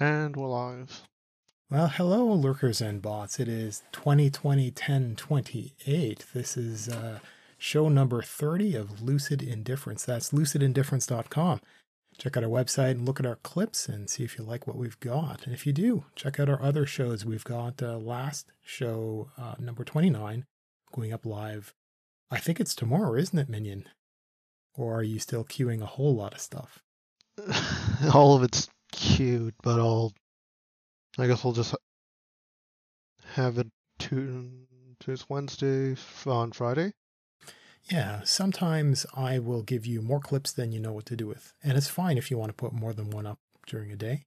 And we're live. Well, hello, lurkers and bots. It is 2020 10 28. This is uh, show number 30 of Lucid Indifference. That's lucidindifference.com. Check out our website and look at our clips and see if you like what we've got. And if you do, check out our other shows. We've got uh, last show, uh, number 29, going up live. I think it's tomorrow, isn't it, Minion? Or are you still queuing a whole lot of stuff? All of it's cute, but I'll. I guess we'll just have it to this Wednesday on Friday. Yeah, sometimes I will give you more clips than you know what to do with. And it's fine if you want to put more than one up during a day.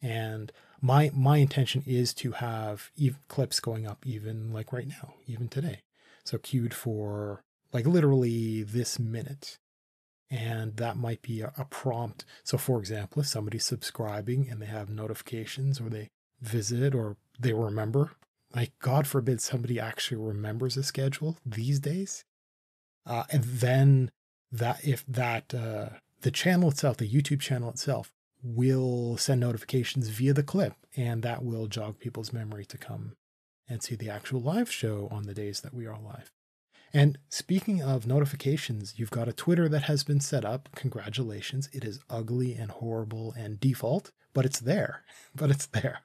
And my my intention is to have clips going up even like right now, even today. So queued for like literally this minute. And that might be a, a prompt. So for example, if somebody's subscribing and they have notifications or they visit or they remember, like God forbid somebody actually remembers a schedule these days uh, and then that if that uh, the channel itself, the YouTube channel itself, will send notifications via the clip, and that will jog people's memory to come and see the actual live show on the days that we are live. And speaking of notifications, you've got a Twitter that has been set up. Congratulations. It is ugly and horrible and default, but it's there. But it's there.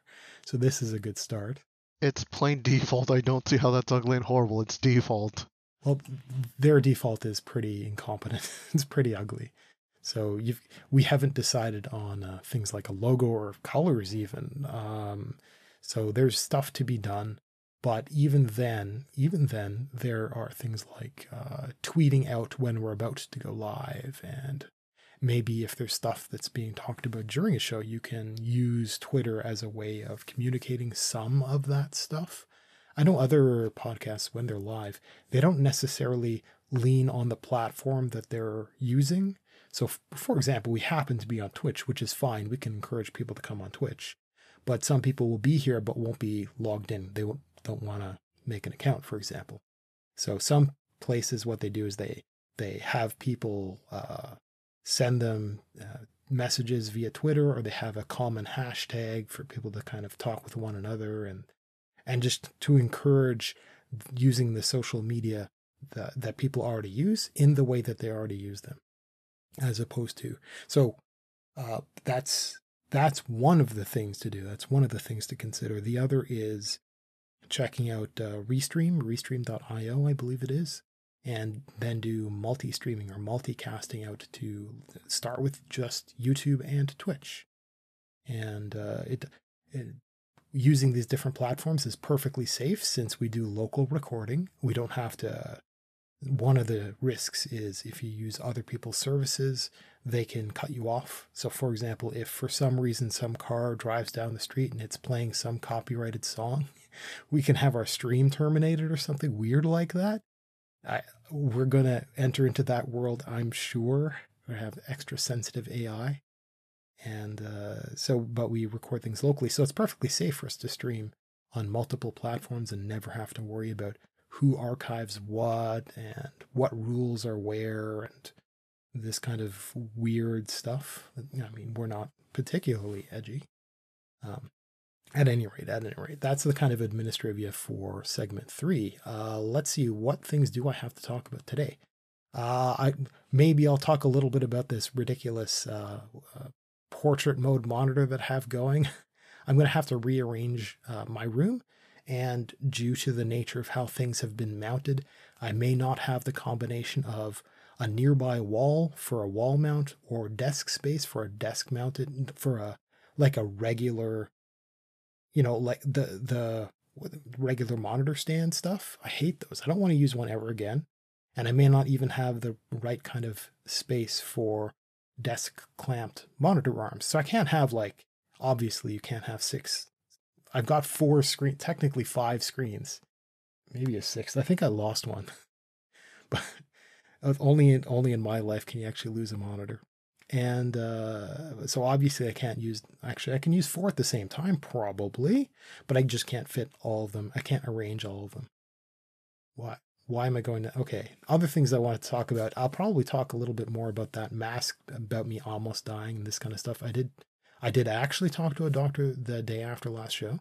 So this is a good start. It's plain default. I don't see how that's ugly and horrible. It's default. Well, their default is pretty incompetent. it's pretty ugly. So you've we haven't decided on uh, things like a logo or colors even. Um, so there's stuff to be done. But even then, even then, there are things like uh, tweeting out when we're about to go live, and maybe if there's stuff that's being talked about during a show, you can use Twitter as a way of communicating some of that stuff. I know other podcasts, when they're live, they don't necessarily lean on the platform that they're using. So, for example, we happen to be on Twitch, which is fine. We can encourage people to come on Twitch. But some people will be here but won't be logged in. They won't, don't want to make an account, for example. So, some places, what they do is they they have people uh, send them uh, messages via Twitter, or they have a common hashtag for people to kind of talk with one another and and just to encourage using the social media that, that people already use in the way that they already use them as opposed to so uh, that's that's one of the things to do that's one of the things to consider the other is checking out uh, restream restream.io i believe it is and then do multi-streaming or multicasting out to start with just youtube and twitch and uh, it, it using these different platforms is perfectly safe since we do local recording. We don't have to. One of the risks is if you use other people's services, they can cut you off. So, for example, if for some reason some car drives down the street and it's playing some copyrighted song, we can have our stream terminated or something weird like that. I, we're going to enter into that world, I'm sure. We have extra sensitive AI and uh, so but we record things locally so it's perfectly safe for us to stream on multiple platforms and never have to worry about who archives what and what rules are where and this kind of weird stuff i mean we're not particularly edgy um, at any rate at any rate that's the kind of administrivia for segment three uh, let's see what things do i have to talk about today uh, I maybe I'll talk a little bit about this ridiculous uh, uh portrait mode monitor that I have going, I'm going to have to rearrange uh, my room. And due to the nature of how things have been mounted, I may not have the combination of a nearby wall for a wall mount or desk space for a desk mounted for a like a regular you know like the the regular monitor stand stuff i hate those i don't want to use one ever again and i may not even have the right kind of space for desk clamped monitor arms. So I can't have like, obviously, you can't have six. I've got four screen, technically five screens, maybe a sixth. I think I lost one, but only in, only in my life can you actually lose a monitor. And uh, so obviously I can't use, actually, I can use four at the same time, probably, but I just can't fit all of them. I can't arrange all of them. Why, why am I going to? Okay, other things I want to talk about. I'll probably talk a little bit more about that mask, about me almost dying, and this kind of stuff. I did, I did actually talk to a doctor the day after last show.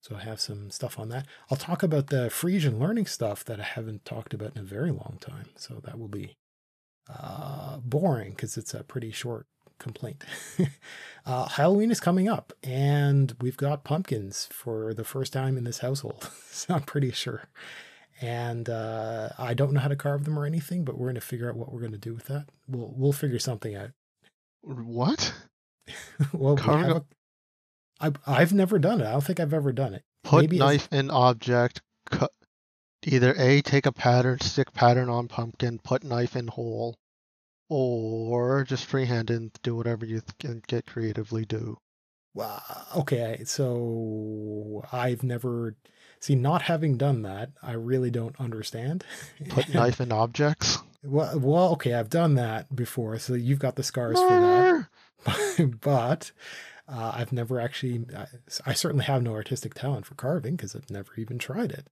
So I have some stuff on that. I'll talk about the Frisian learning stuff that I haven't talked about in a very long time. So that will be uh, boring because it's a pretty short complaint. uh, Halloween is coming up, and we've got pumpkins for the first time in this household. so I'm pretty sure. And uh, I don't know how to carve them or anything, but we're going to figure out what we're going to do with that. We'll we'll figure something out. What? well, we Carving have up- a, I, I've never done it. I don't think I've ever done it. Put Maybe it's- knife in object. Cut. Either A, take a pattern, stick pattern on pumpkin, put knife in hole, or just freehand and do whatever you can get creatively do. Well, okay, so I've never see not having done that. I really don't understand. Put knife in objects. Well, well, okay, I've done that before, so you've got the scars for that. But uh, I've never actually. I, I certainly have no artistic talent for carving because I've never even tried it.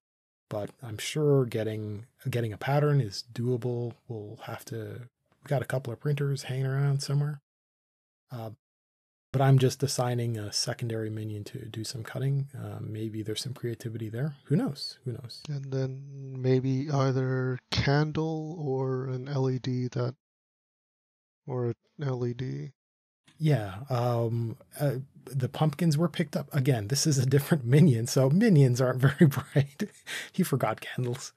But I'm sure getting getting a pattern is doable. We'll have to. We got a couple of printers hanging around somewhere. Uh, but I'm just assigning a secondary minion to do some cutting. Uh, maybe there's some creativity there. Who knows? Who knows? And then maybe either candle or an LED that, or an LED. Yeah, um, uh, the pumpkins were picked up again. This is a different minion, so minions aren't very bright. he forgot candles,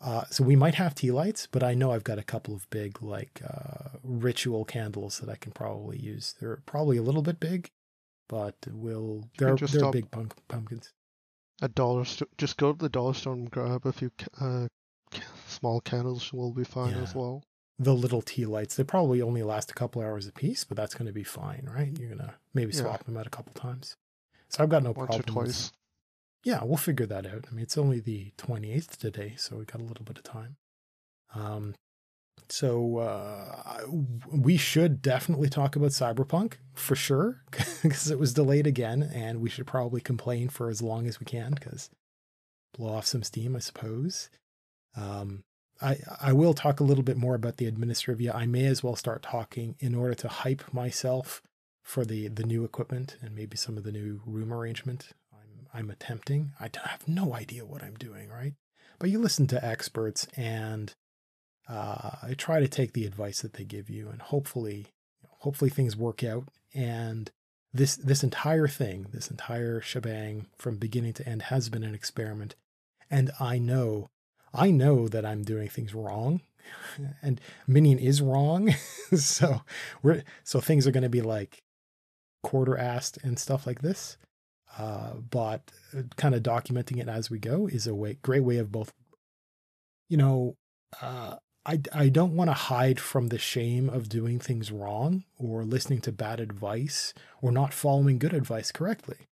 uh, so we might have tea lights, but I know I've got a couple of big like uh, ritual candles that I can probably use. They're probably a little bit big, but we'll. they're just they're big punk- pumpkins. A dollar store. Just go to the dollar store and grab a few uh, small candles. Will be fine as well. The little tea lights, they probably only last a couple hours a piece, but that's going to be fine, right? You're gonna maybe Yeah. swap them out a couple times. So I've got no Once problem. or with- twice. yeah, we'll figure that out. I mean, it's only the 28th today, so we got a little bit of time. Um, so uh, we should definitely talk about Cyberpunk for sure, because it was delayed again, and we should probably complain for as long as we can, because blow off some steam, I suppose. Um, I I will talk a little bit more about the Administrivia. I may as well start talking in order to hype myself for the the new equipment and maybe some of the new room arrangement I'm I'm attempting. I have no idea what I'm doing, right? But you listen to experts and uh, I try to take the advice that they give you, and hopefully, hopefully things work out. And this this entire thing, this entire shebang, from beginning to end, has been an experiment. And I know, I know that I'm doing things wrong, and Minion is wrong. so we're so things are going to be like quarter assed and stuff like this. Uh, but kind of documenting it as we go is a way, great way of both. You know, uh, I I don't want to hide from the shame of doing things wrong or listening to bad advice or not following good advice correctly.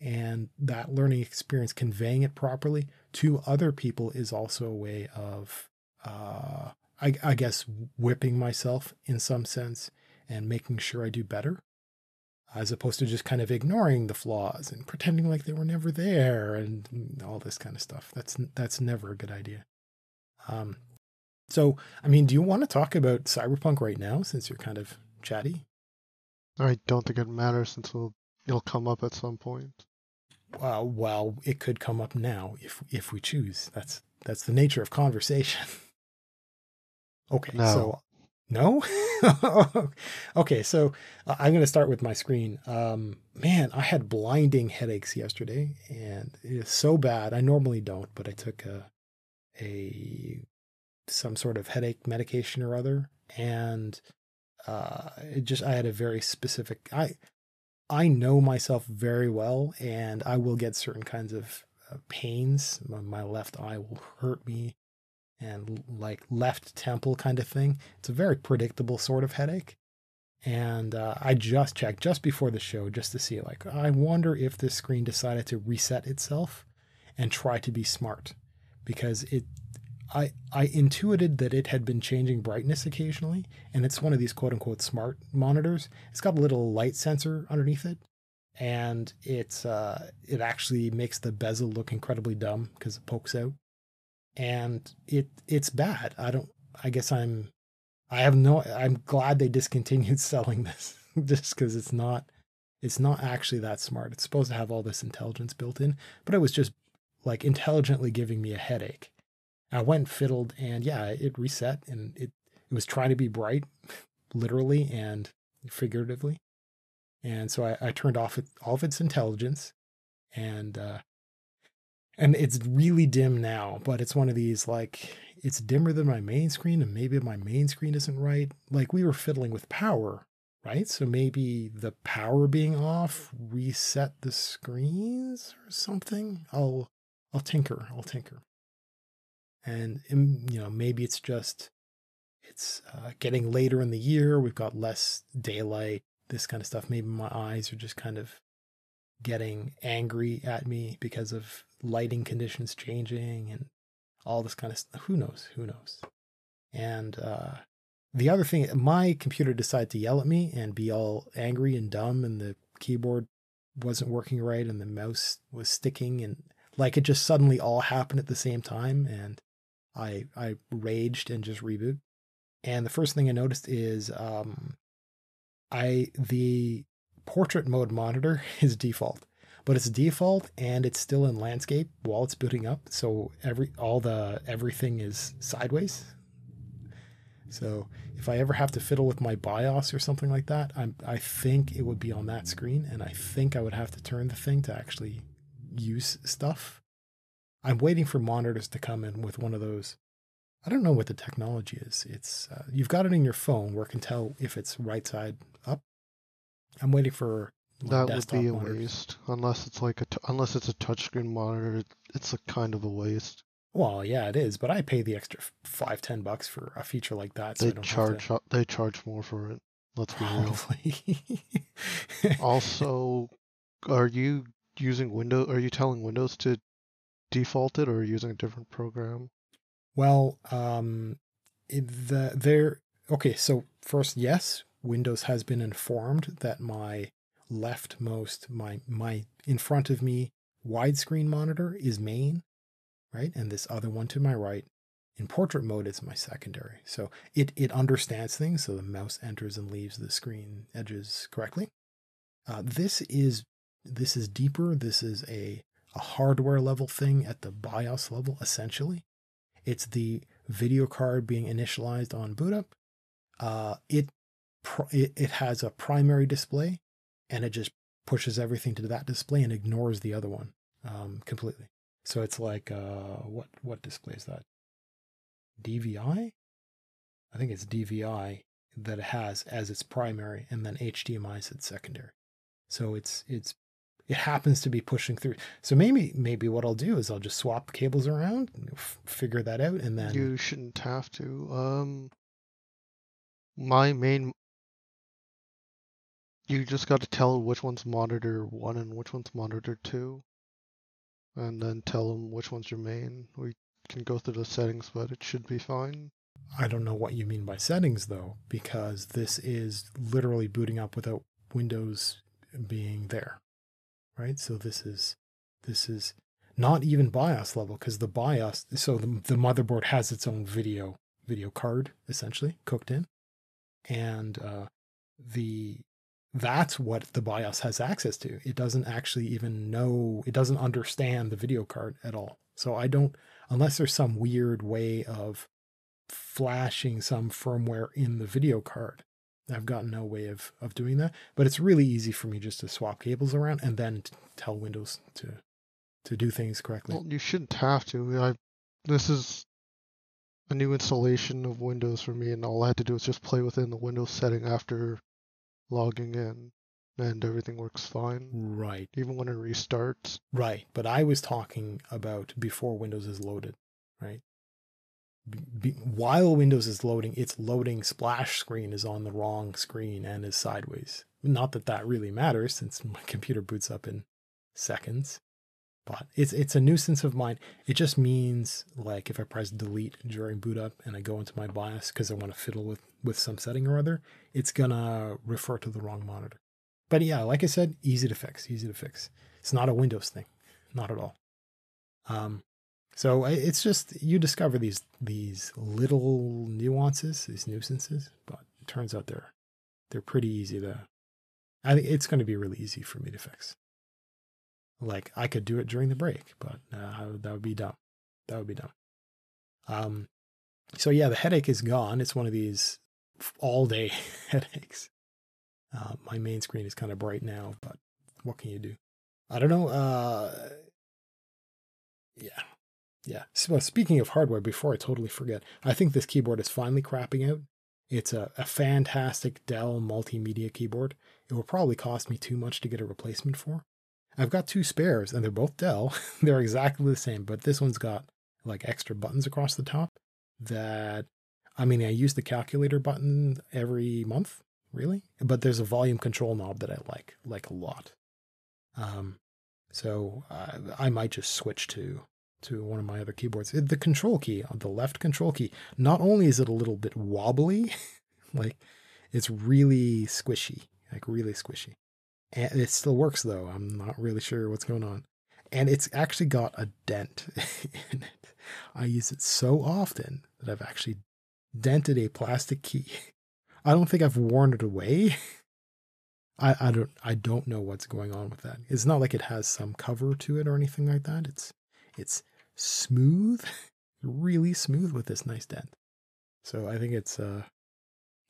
And that learning experience, conveying it properly to other people, is also a way of, uh, I, I guess, whipping myself in some sense and making sure I do better as opposed to just kind of ignoring the flaws and pretending like they were never there and all this kind of stuff. That's that's never a good idea. Um, so, I mean, do you want to talk about Cyberpunk right now since you're kind of chatty? I don't think it matters since it'll, it'll come up at some point. Uh, well, it could come up now if if we choose. That's that's the nature of conversation. okay, No. so no. okay, so uh, I'm going to start with my screen. Um, man, I had blinding headaches yesterday, and it is so bad. I normally don't, but I took a a some sort of headache medication or other, and uh, it just I had a very specific. I I know myself very well, and I will get certain kinds of uh, pains. My, my left eye will hurt me, and like left temple kind of thing. It's a very predictable sort of headache. And uh, I just checked just before the show just to see, like, I wonder if this screen decided to reset itself and try to be smart because it. I, I intuited that it had been changing brightness occasionally, and it's one of these quote unquote smart monitors. It's got a little light sensor underneath it, and it's uh, it actually makes the bezel look incredibly dumb because it pokes out, and it it's bad. I don't. I guess I'm. I have no. I'm glad they discontinued selling this just because it's not It's not actually that smart. It's supposed to have all this intelligence built in, but it was just like intelligently giving me a headache. I went and fiddled and yeah, it reset and it, it was trying to be bright, literally and figuratively. And so I, I turned off it, all of its intelligence and uh, and it's really dim now, but it's one of these like it's dimmer than my main screen, and maybe my main screen isn't right. Like we were fiddling with power, right? So maybe the power being off reset the screens or something. I'll I'll tinker. I'll tinker. And mm, you know maybe it's just it's uh, getting later in the year. We've got less daylight. This kind of stuff. Maybe my eyes are just kind of getting angry at me because of lighting conditions changing and all this kind of stuff. Who knows? Who knows? And uh, the other thing, my computer decided to yell at me and be all angry and dumb, and the keyboard wasn't working right, and the mouse was sticking, and like it just suddenly all happened at the same time, and I I raged and just reboot. And the first thing I noticed is um, I the portrait mode monitor is default but it's default and it's still in landscape while it's booting up. So every all the everything is sideways. So if I ever have to fiddle with my BIOS or something like that, I'm, I think it would be on that screen, and I think I would have to turn the thing to actually use stuff. I'm waiting for monitors to come in with one of those. I don't know what the technology is. It's uh, you've got it in your phone where it can tell if it's right side up. I'm waiting for that would be a monitors. waste, unless it's like a t- unless it's a touchscreen monitor. It's a kind of a waste. Well, yeah, it is, but I pay the extra five, ten bucks for a feature like that. So they charge to... they charge more for it. Let's be real. also, are you using Windows? Are you telling Windows to default it, or using a different program? Well, um, the there. Okay, so first, yes, Windows has been informed that my leftmost, my my in front of me widescreen monitor is main, right? And this other one to my right in portrait mode is my secondary. So it it understands things, so the mouse enters and leaves the screen edges correctly. Uh, this is this is deeper. This is a a hardware level thing at the BIOS level, essentially. It's the video card being initialized on boot up. Uh, it, it it has a primary display and it just pushes everything to that display and ignores the other one um, completely. So it's like uh, what what display is that? DVI? I think it's DVI that it has as its primary, and then HDMI is its secondary. So it's it's it happens to be pushing through. So maybe maybe what I'll do is I'll just swap cables around, f- figure that out, and then you shouldn't have to. Um, my main you just got to tell which one's monitor one and which one's monitor two, and then tell them which one's your main. We can go through the settings, but it should be fine. I don't know what you mean by settings though, because this is literally booting up without Windows being there, right? So this is this is not even BIOS level because the BIOS, so the, the motherboard has its own video video card essentially cooked in, and uh, the that's what the BIOS has access to. It doesn't actually even know, it doesn't understand the video card at all. So I don't, unless there's some weird way of flashing some firmware in the video card. I've got no way of, of doing that, but it's really easy for me just to swap cables around and then tell Windows to to do things correctly. Well, you shouldn't have to. I this is a new installation of Windows for me, and all I had to do was just play within the Windows setting after logging in and everything works fine. Right. Even when it restarts. Right. But I was talking about before Windows is loaded, right? Be, while Windows is loading, its loading splash screen is on the wrong screen and is sideways. Not that that really matters since my computer boots up in seconds, but it's it's a nuisance of mine. It just means like if I press delete during boot up and I go into my BIOS because I want to fiddle with with some setting or other, it's gonna refer to the wrong monitor. But yeah, like I said, easy to fix, easy to fix. It's not a Windows thing, not at all. Um, so it's just you discover these these little nuances, these nuisances, but it turns out they're they're pretty easy to I think it's going to be really easy for me to fix. Like I could do it during the break, but uh, that would be dumb. That would be dumb. Um, so yeah, the headache is gone. It's one of these all day headaches. Uh, my main screen is kind of bright now, but what can you do? I don't know. Uh, yeah, yeah. So speaking of hardware, before I totally forget, I think this keyboard is finally crapping out. It's a, a fantastic Dell multimedia keyboard. It will probably cost me too much to get a replacement for. I've got two spares, and they're both Dell. they're exactly the same, but this one's got like extra buttons across the top that I mean, I use the calculator button every month, really, but there's a volume control knob that I like, like a lot. Um, so uh, I might just switch to to one of my other keyboards. The control key, uh, the left control key, not only is it a little bit wobbly, like it's really squishy, like really squishy. And it still works though. I'm not really sure what's going on. And it's actually got a dent in it. I use it so often that I've actually dented a plastic key. I don't think I've worn it away. I, I don't I don't know what's going on with that. It's not like it has some cover to it or anything like that. It's it's smooth, really smooth with this nice dent. So I think it's uh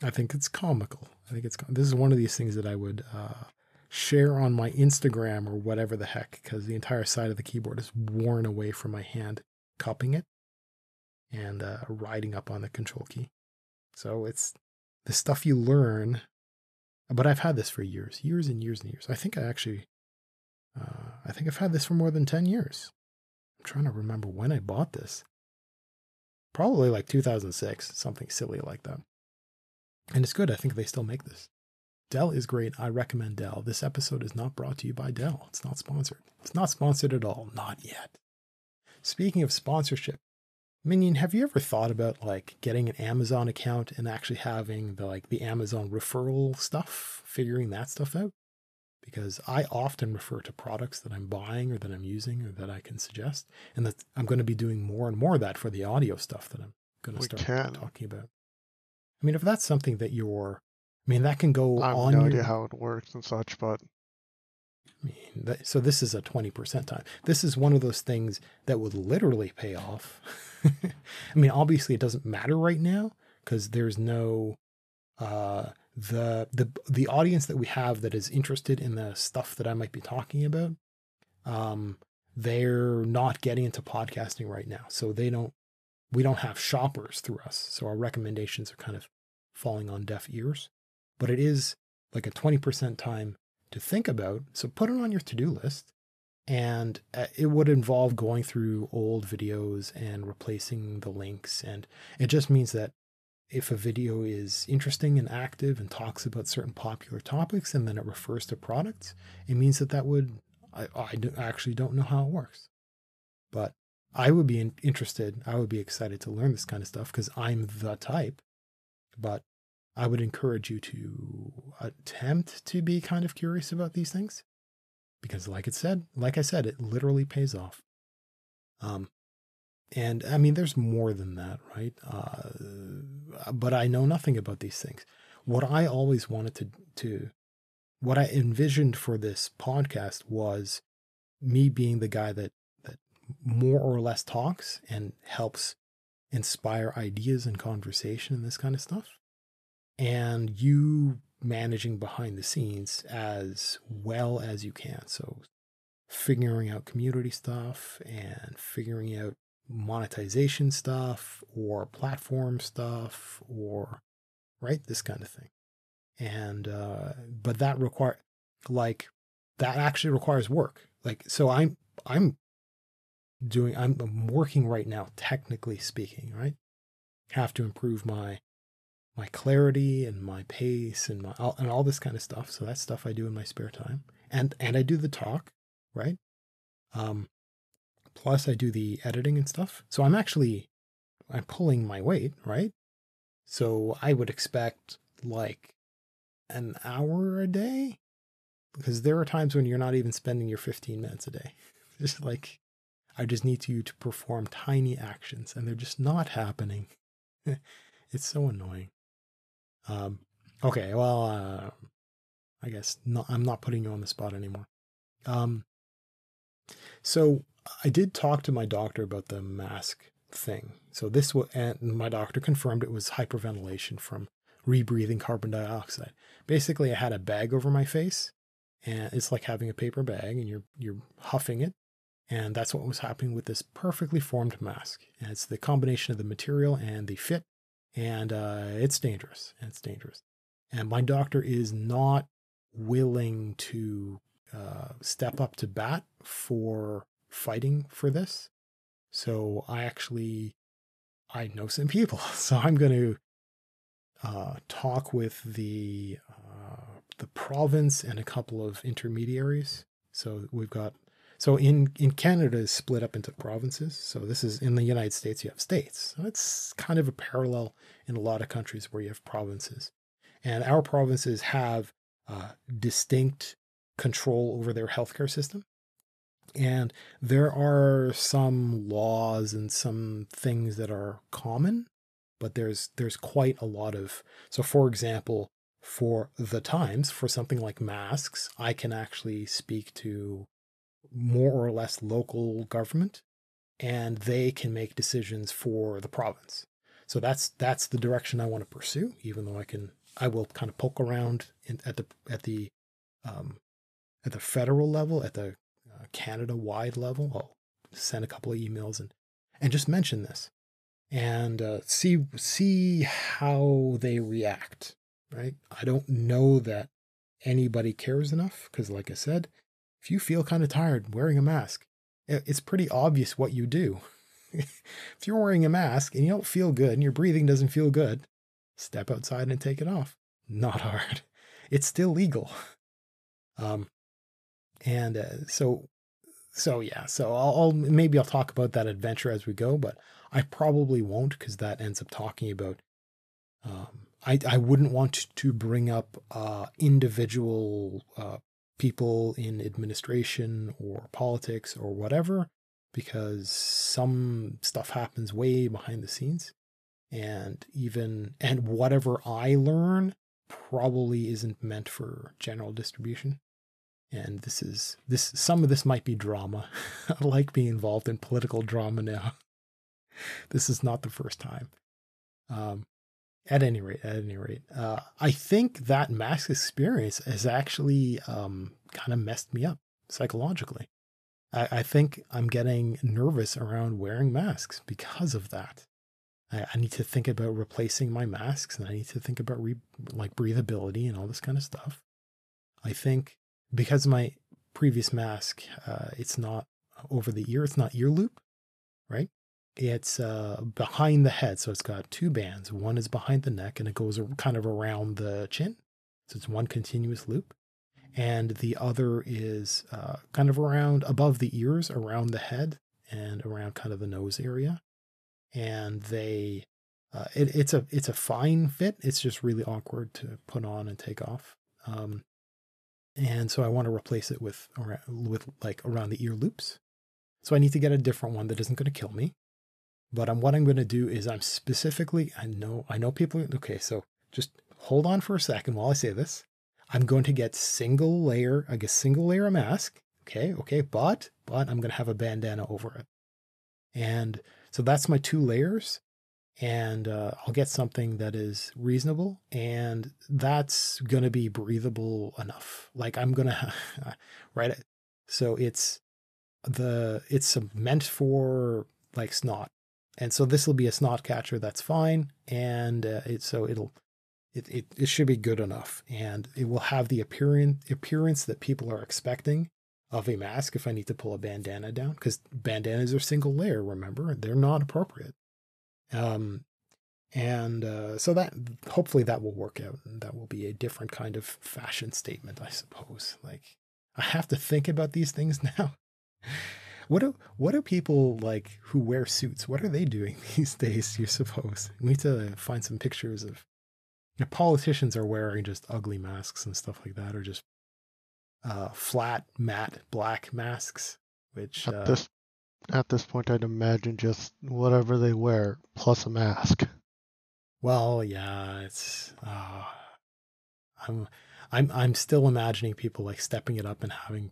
I think it's comical. I think it's this is one of these things that I would uh share on my Instagram or whatever the heck because the entire side of the keyboard is worn away from my hand cupping it and uh, riding up on the control key. So it's the stuff you learn. But I've had this for years, years and years and years. I think I actually, uh, I think I've had this for more than 10 years. I'm trying to remember when I bought this. Probably like 2006, something silly like that. And it's good. I think they still make this. Dell is great. I recommend Dell. This episode is not brought to you by Dell. It's not sponsored. It's not sponsored at all. Not yet. Speaking of sponsorship, Minion, have you ever thought about like getting an Amazon account and actually having the like the Amazon referral stuff, figuring that stuff out? Because I often refer to products that I'm buying or that I'm using or that I can suggest, and that I'm going to be doing more and more of that for the audio stuff that I'm going to start can. talking about. I mean, if that's something that you're, I mean, that can go I have on. no your, idea how it works and such, but I mean, so this is a 20% time. This is one of those things that would literally pay off. I mean, obviously it doesn't matter right now because there's no uh, the the the audience that we have that is interested in the stuff that I might be talking about. Um, they're not getting into podcasting right now, so they don't. We don't have shoppers through us, so our recommendations are kind of falling on deaf ears. But it is like a 20% time to think about. So put it on your to do list. And uh, it would involve going through old videos and replacing the links. And it just means that if a video is interesting and active and talks about certain popular topics and then it refers to products, it means that that would, I, I actually don't know how it works. But I would be interested, I would be excited to learn this kind of stuff because I'm the type. But I would encourage you to attempt to be kind of curious about these things because like it said, like I said, it literally pays off. Um, and I mean, there's more than that, right? Uh, but I know nothing about these things. What I always wanted to, to, what I envisioned for this podcast was me being the guy that, that more or less talks and helps inspire ideas and conversation and this kind of stuff and you managing behind the scenes as well as you can. So, figuring out community stuff and figuring out monetization stuff or platform stuff or right this kind of thing and uh but that require like that actually requires work like so i'm i'm doing i'm, I'm working right now technically speaking right have to improve my my clarity and my pace and my and all this kind of stuff. So that's stuff I do in my spare time. And and I do the talk, right? Um plus I do the editing and stuff. So I'm actually I'm pulling my weight, right? So I would expect like an hour a day because there are times when you're not even spending your 15 minutes a day. Just like I just need you to perform tiny actions and they're just not happening. it's so annoying. Um, okay, well, uh, I guess not, I'm not putting you on the spot anymore. Um, so I did talk to my doctor about the mask thing. So this was, and my doctor confirmed it was hyperventilation from rebreathing carbon dioxide. Basically, I had a bag over my face, and it's like having a paper bag, and you're you're huffing it, and that's what was happening with this perfectly formed mask. And it's the combination of the material and the fit, and uh, it's dangerous. It's dangerous. And my doctor is not willing to uh, step up to bat for fighting for this. So I actually I know some people, so I'm going to uh, talk with the uh, the province and a couple of intermediaries. So we've got so in in Canada is split up into provinces. So this is in the United States you have states. So it's kind of a parallel in a lot of countries where you have provinces, and our provinces have uh, distinct control over their healthcare system. And there are some laws and some things that are common, but there's there's quite a lot of so for example, for the times, for something like masks, I can actually speak to more or less local government and they can make decisions for the province. So that's that's the direction I want to pursue, even though I can I will kind of poke around in, at the at the um, at the federal level, at the Canada wide level. I'll send a couple of emails and and just mention this and uh, see see how they react. Right? I don't know that anybody cares enough because, like I said, if you feel kind of tired wearing a mask, it's pretty obvious what you do. if you're wearing a mask and you don't feel good and your breathing doesn't feel good, step outside and take it off. Not hard. It's still legal. Um, and uh, so so yeah so I'll, I'll, maybe i'll talk about that adventure as we go but i probably won't because that ends up talking about um, I, I wouldn't want to bring up uh, individual uh, people in administration or politics or whatever because some stuff happens way behind the scenes and even and whatever i learn probably isn't meant for general distribution and this is this some of this might be drama. I like being involved in political drama now. this is not the first time. Um, at any rate, at any rate, uh, I think that mask experience has actually um, kind of messed me up psychologically. I, I, think I'm getting nervous around wearing masks because of that. I, I, need to think about replacing my masks, and I need to think about re, like breathability and all this kind of stuff. I think because my previous mask, uh, it's not over the ear, it's not ear loop, right? It's uh, behind the head. So it's got two bands. One is behind the neck and it goes kind of around the chin. So it's one continuous loop. And the other is uh, kind of around above the ears, around the head, and around kind of the nose area. And they, uh, it, it's a it's a fine fit. It's just really awkward to put on and take off. Um, and so I want to replace it with with like around the ear loops. So I need to get a different one that isn't going to kill me. But I'm, what I'm going to do is I'm specifically I know I know people okay, so just hold on for a second while I say this. I'm going to get single layer, I guess single layer mask. Okay, okay, but but I'm going to have a bandana over it. And so that's my two layers and uh, I'll get something that is reasonable and that's going to be breathable enough. Like I'm going to right so it's the it's meant for like snot. And so this will be a snot catcher that's fine and uh, it so it'll it, it it should be good enough and it will have the appearance appearance that people are expecting of a mask if I need to pull a bandana down because bandanas are single layer remember they're not appropriate um, and uh, so that hopefully that will work out and that will be a different kind of fashion statement, I suppose. Like I have to think about these things now. What do what do people like who wear suits? What are they doing these days? You suppose we need to find some pictures of you know, politicians are wearing just ugly masks and stuff like that, or just uh, flat matte black masks. Which uh, this at this point, I'd imagine just whatever they wear plus a mask. Well, yeah, it's. Uh, I'm. I'm I'm still imagining people like stepping it up and having.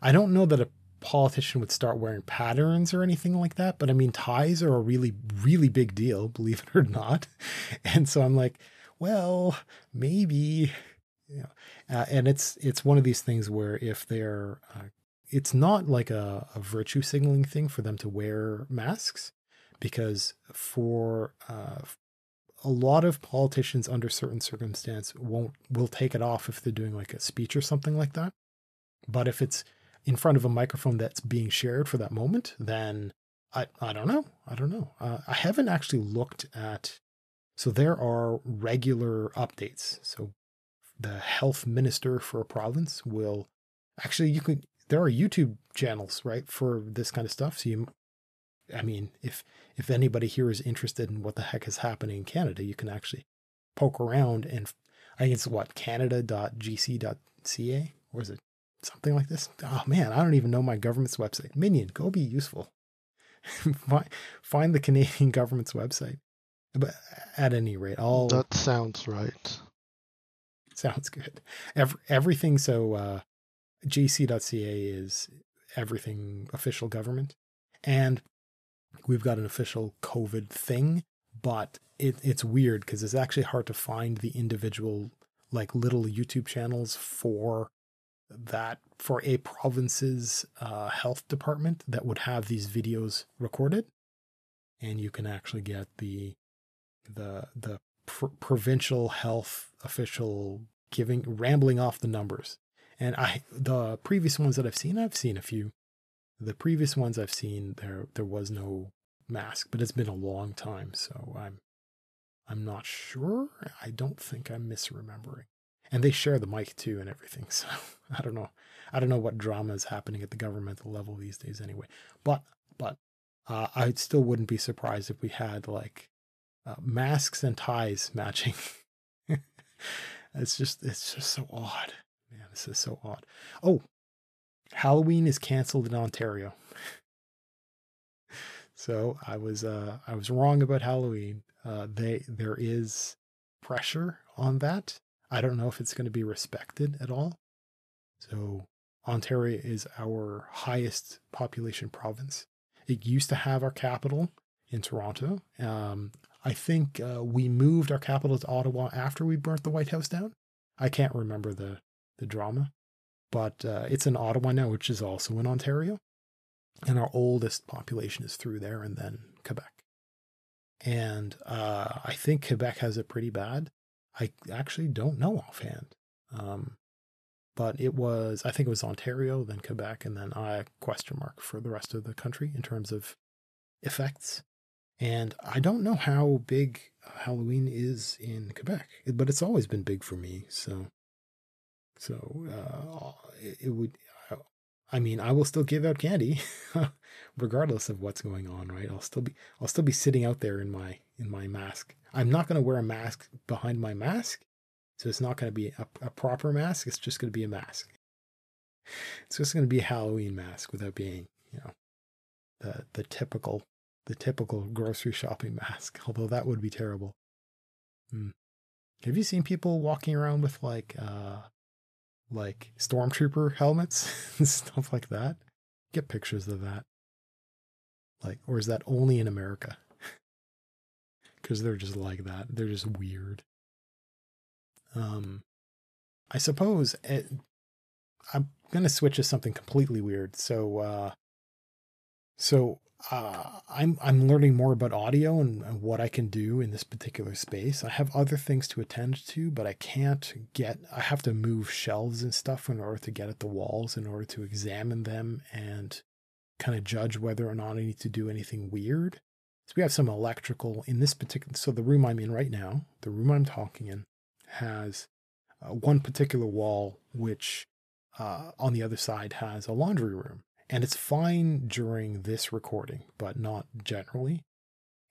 I don't know that a politician would start wearing patterns or anything like that, but I mean ties are a really really big deal, believe it or not. And so I'm like, well, maybe, you know, uh, and it's it's one of these things where if they're, uh, it's not like a, a virtue signaling thing for them to wear masks, because for uh, a lot of politicians under certain circumstance won't will take it off if they're doing like a speech or something like that. But if it's in front of a microphone that's being shared for that moment, then I I don't know. I don't know. Uh, I haven't actually looked at. So there are regular updates. So the health minister for a province will actually you could there are YouTube channels right for this kind of stuff. So you, I mean, if if anybody here is interested in what the heck is happening in Canada, you can actually poke around and I think it's what canada.gc.ca or is it something like this? Oh man, I don't even know my government's website. Minion, go be useful. find, find the Canadian government's website. But at any rate, all that sounds right. Sounds good. Every, everything so uh, gc.ca is everything official government, and we've got an official COVID thing, but it, it's weird because it's actually hard to find the individual like little YouTube channels for that for a province's uh, health department that would have these videos recorded, and you can actually get the the the pr- provincial health official giving rambling off the numbers. And I the previous ones that I've seen, I've seen a few the previous ones I've seen, there there was no mask, but it's been a long time, so I'm I'm not sure. I don't think I'm misremembering. And they share the mic too and everything, so I don't know. I don't know what drama is happening at the governmental level these days anyway. But but uh, I still wouldn't be surprised if we had like uh, masks and ties matching. it's just it's just so odd. This is so odd. Oh, Halloween is canceled in Ontario. so I was uh, I was wrong about Halloween. Uh, they there is pressure on that. I don't know if it's going to be respected at all. So Ontario is our highest population province. It used to have our capital in Toronto. Um, I think uh, we moved our capital to Ottawa after we burnt the White House down. I can't remember the the drama, but uh, it's in Ottawa now, which is also in Ontario. And our oldest population is through there and then Quebec. And uh, I think Quebec has it pretty bad. I actually don't know offhand. Um, but it was, I think it was Ontario, then Quebec, and then I question mark for the rest of the country in terms of effects. And I don't know how big Halloween is in Quebec, but it's always been big for me. So so uh, it, it would. I mean, I will still give out candy, regardless of what's going on. Right? I'll still be. I'll still be sitting out there in my in my mask. I'm not going to wear a mask behind my mask, so it's not going to be a, a proper mask. It's just going to be a mask. It's just going to be a Halloween mask without being, you know, the the typical the typical grocery shopping mask. Although that would be terrible. Hmm. Have you seen people walking around with like uh, like stormtrooper helmets and stuff like that. Get pictures of that. Like, or is that only in America? Because they're just like that. They're just weird. Um, I suppose it, I'm gonna switch to something completely weird. So, uh, so uh, I'm I'm learning more about audio and, and, what I can do in this particular space. I have other things to attend to, but I can't get. I have to move shelves and stuff in order to get at the walls, in order to examine them and kind of judge whether or not I need to do anything weird. So we have some electrical in this particular. So the room I'm in right now, the room I'm talking in, has uh, one particular wall which uh, on the other side has a laundry room and it's fine during this recording, but not generally.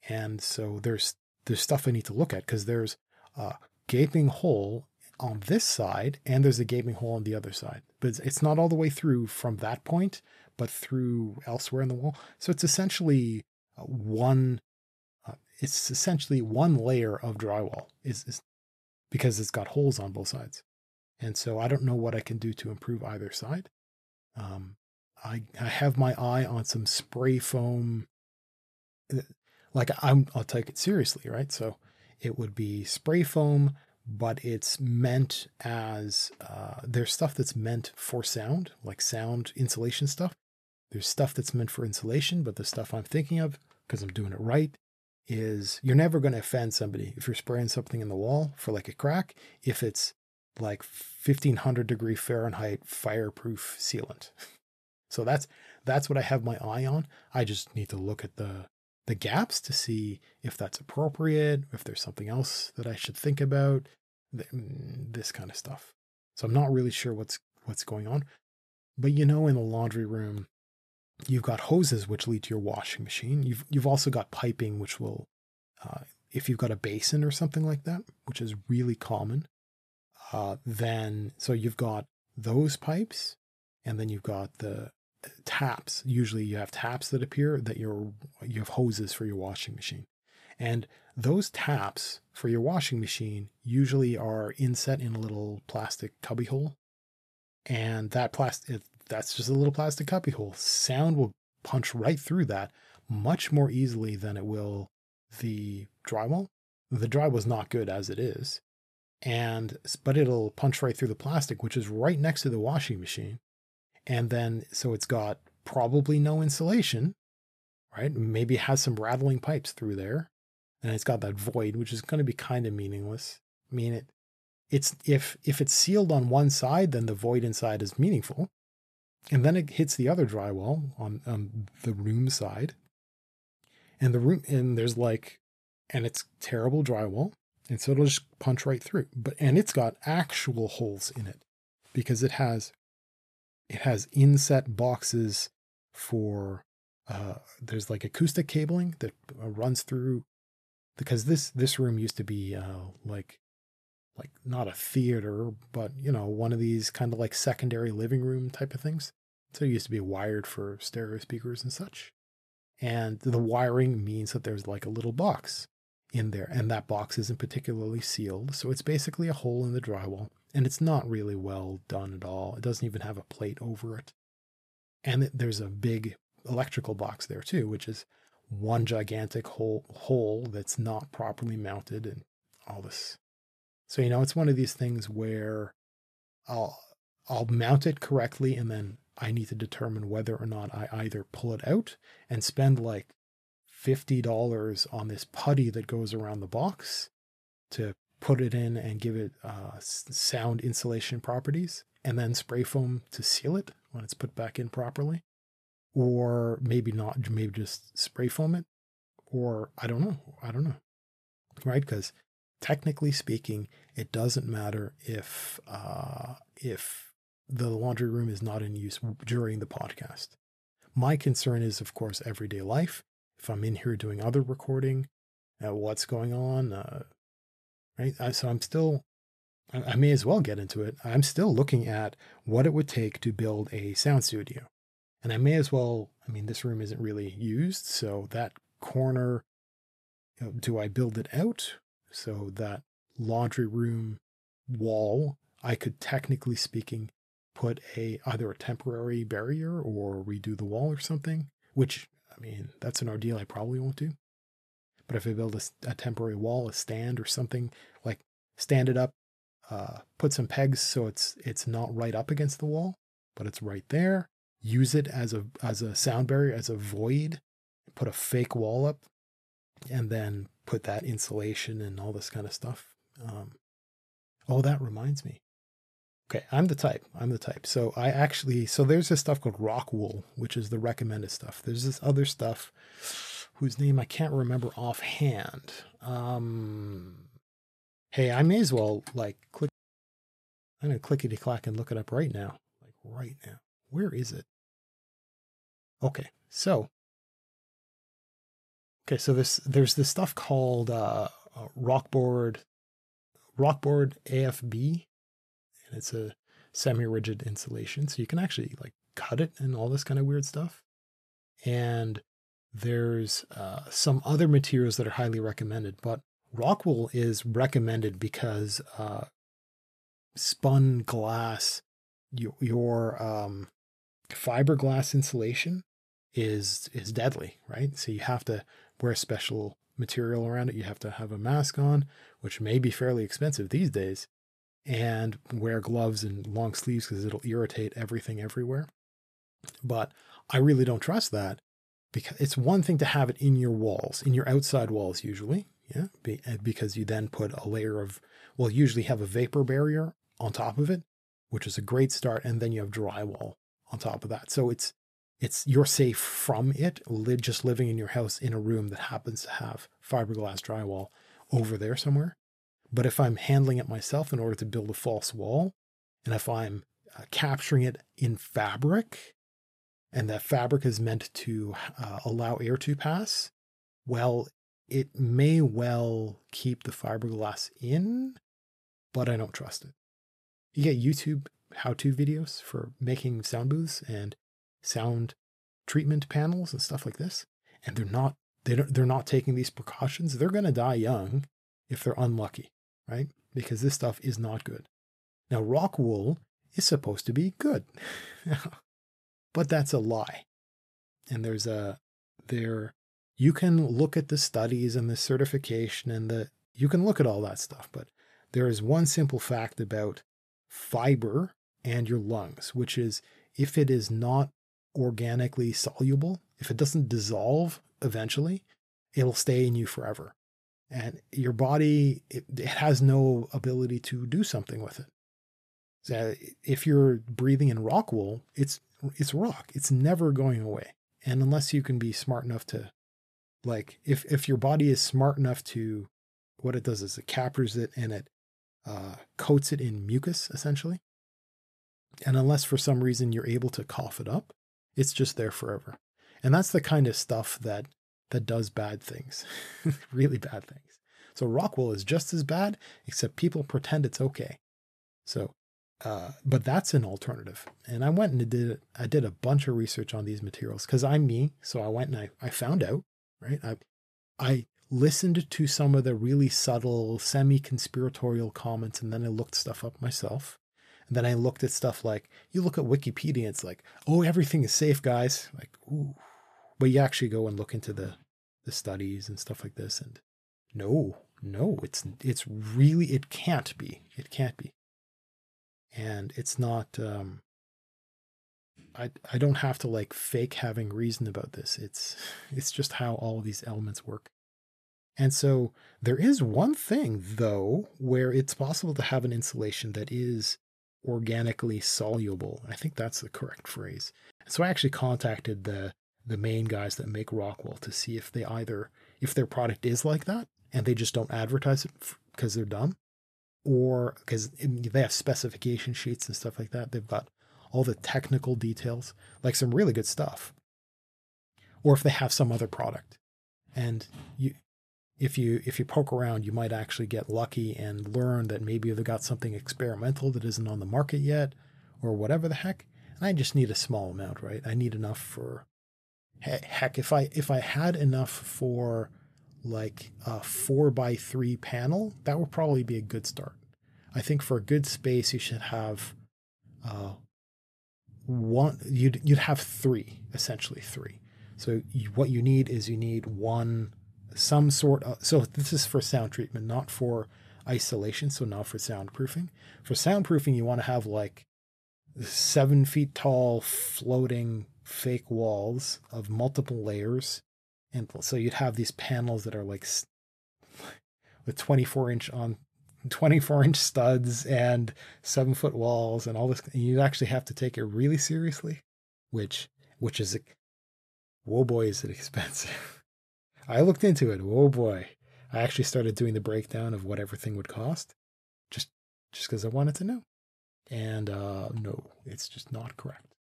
And so there's there's stuff I need to look at because there's a gaping hole on this side and there's a gaping hole on the other side. But it's not all the way through from that point, but through elsewhere in the wall. So it's essentially uh, one. Uh, it's essentially one layer of drywall is, is because it's got holes on both sides. And so I don't know what I can do to improve either side. Um, I, I have my eye on some spray foam. Like I'm, I'll take it seriously, right? So it would be spray foam, but it's meant as uh, there's stuff that's meant for sound, like sound insulation stuff. There's stuff that's meant for insulation, but the stuff I'm thinking of, because I'm doing it right, is you're never going to offend somebody if you're spraying something in the wall for like a crack if it's like 1500 degree Fahrenheit fireproof sealant. So that's that's what I have my eye on. I just need to look at the the gaps to see if that's appropriate, if there's something else that I should think about, mm, this kind of stuff. So I'm not really sure what's what's going on. But you know in the laundry room you've got hoses which lead to your washing machine. You've you've also got piping which will uh, if you've got a basin or something like that, which is really common, uh, then so you've got those pipes and then you've got the taps. Usually you have taps that appear that you're you have hoses for your washing machine. And those taps for your washing machine usually are inset in a little plastic cubby hole. And that plastic that's just a little plastic cubby hole. Sound will punch right through that much more easily than it will the drywall. The drywall is not good as it is. And but it'll punch right through the plastic, which is right next to the washing machine. And then, so it's got probably no insulation, right? Maybe has some rattling pipes through there. And it's got that void, which is going to be kind of meaningless. I mean, it, it's if if it's sealed on one side, then the void inside is meaningful. And then it hits the other drywall on, on the room side. And the room and there's like and it's terrible drywall. And so it'll just punch right through. But and it's got actual holes in it because it has it has inset boxes for uh, there's like acoustic cabling that uh, runs through because this this room used to be uh, like like not a theater but you know one of these kind of like secondary living room type of things. So it used to be wired for stereo speakers and such. And the wiring means that there's like a little box in there and that box isn't particularly sealed. So it's basically a hole in the drywall and it's not really well done at all. It doesn't even have a plate over it. And there's a big electrical box there too, which is one gigantic hole, hole that's not properly mounted and all this. So, you know, it's one of these things where I'll, I'll mount it correctly and then I need to determine whether or not I either pull it out and spend like $50 on this putty that goes around the box to put it in and give it uh, sound insulation properties, and then spray foam to seal it when it's put back in properly. Or maybe not, maybe just spray foam it. Or I don't know. I don't know. Right? Because technically speaking, it doesn't matter if uh, if the laundry room is not in use during the podcast. My concern is, of course, everyday life. If I'm in here doing other recording, uh, what's going on, uh, right? Uh, so I'm still, I may as well get into it. I'm still looking at what it would take to build a sound studio. And I may as well, I mean, this room isn't really used. So that corner, you know, do I build it out? So that laundry room wall, I could technically speaking put a either a temporary barrier or redo the wall or something, which I mean, that's an ordeal I probably won't do. But if I build a, a temporary wall, a stand or something, like stand it up, uh, put some pegs so it's it's not right up against the wall, but it's right there. Use it as a as a sound barrier, as a void. Put a fake wall up, and then put that insulation and all this kind of stuff. Um, oh, that reminds me. Okay, I'm the type. I'm the type. So I actually so there's this stuff called rock wool, which is the recommended stuff. There's this other stuff whose name I can't remember offhand. Um, hey, I may as well like click. I'm gonna clickety clack and look it up right now. Like right now. Where is it? Okay, so okay, so this there's this stuff called uh, uh Rockboard Rockboard AFB, and it's a semi-rigid insulation, so you can actually like cut it and all this kind of weird stuff. And there's uh, some other materials that are highly recommended, but rock wool is recommended because uh, spun glass, your, your um, fiberglass insulation is is deadly, right? So you have to wear special material around it. You have to have a mask on, which may be fairly expensive these days, and wear gloves and long sleeves because it'll irritate everything everywhere. But I really don't trust that because it's one thing to have it in your walls, in your outside walls usually, yeah, because you then put a layer of well, usually have a vapor barrier on top of it, which is a great start, and then you have drywall on top of that. So it's it's you're safe from it, just living in your house in a room that happens to have fiberglass drywall over there somewhere. But if I'm handling it myself in order to build a false wall, and if I'm uh, capturing it in fabric, and that fabric is meant to uh, allow air to pass, well, it may well keep the fiberglass in, but I don't trust it. You get YouTube how to videos for making sound booths and sound treatment panels and stuff like this. And they're not they don't they're not taking these precautions. They're gonna die young if they're unlucky, right? Because this stuff is not good. Now rock wool is supposed to be good. but that's a lie. And there's a there you can look at the studies and the certification and the you can look at all that stuff, but there is one simple fact about fiber and your lungs, which is if it is not organically soluble, if it doesn't dissolve eventually, it'll stay in you forever. And your body, it, it has no ability to do something with it. So if you're breathing in rock wool, it's it's rock. It's never going away. And unless you can be smart enough to like if if your body is smart enough to what it does is it captures it and it uh, coats it in mucus essentially and unless for some reason you're able to cough it up, it's just there forever. And that's the kind of stuff that that does bad things, really bad things. So Rockwool is just as bad, except people pretend it's okay. So, uh, but that's an alternative. And I went and did I did a bunch of research on these materials because I'm me. So I went and I, I found out, right? I I listened to some of the really subtle, semi-conspiratorial comments, and then I looked stuff up myself. And then I looked at stuff like you look at Wikipedia, it's like, oh, everything is safe, guys. Like, ooh. But you actually go and look into the the studies and stuff like this, and no, no, it's it's really it can't be. It can't be. And it's not um I I don't have to like fake having reason about this. It's it's just how all of these elements work. And so there is one thing though where it's possible to have an insulation that is organically soluble. I think that's the correct phrase. So I actually contacted the the main guys that make Rockwool to see if they either if their product is like that and they just don't advertise it because they're dumb, or because they have specification sheets and stuff like that. They've got all the technical details, like some really good stuff. Or if they have some other product, and you if you if you poke around, you might actually get lucky and learn that maybe they've got something experimental that isn't on the market yet, or whatever the heck. And I just need a small amount, right? I need enough for heck if I if I had enough for like a four by three panel, that would probably be a good start. I think for a good space, you should have uh, one. You'd you'd have three essentially three. So you, what you need is you need one some sort of so this is for sound treatment not for isolation so not for soundproofing for soundproofing you want to have like seven feet tall floating fake walls of multiple layers and so you'd have these panels that are like with 24 inch on 24 inch studs and seven foot walls and all this you'd actually have to take it really seriously which which is whoa boy is it expensive I looked into it. whoa boy. I actually started doing the breakdown of what everything would cost just just because I wanted to know. And uh, no, it's just not correct.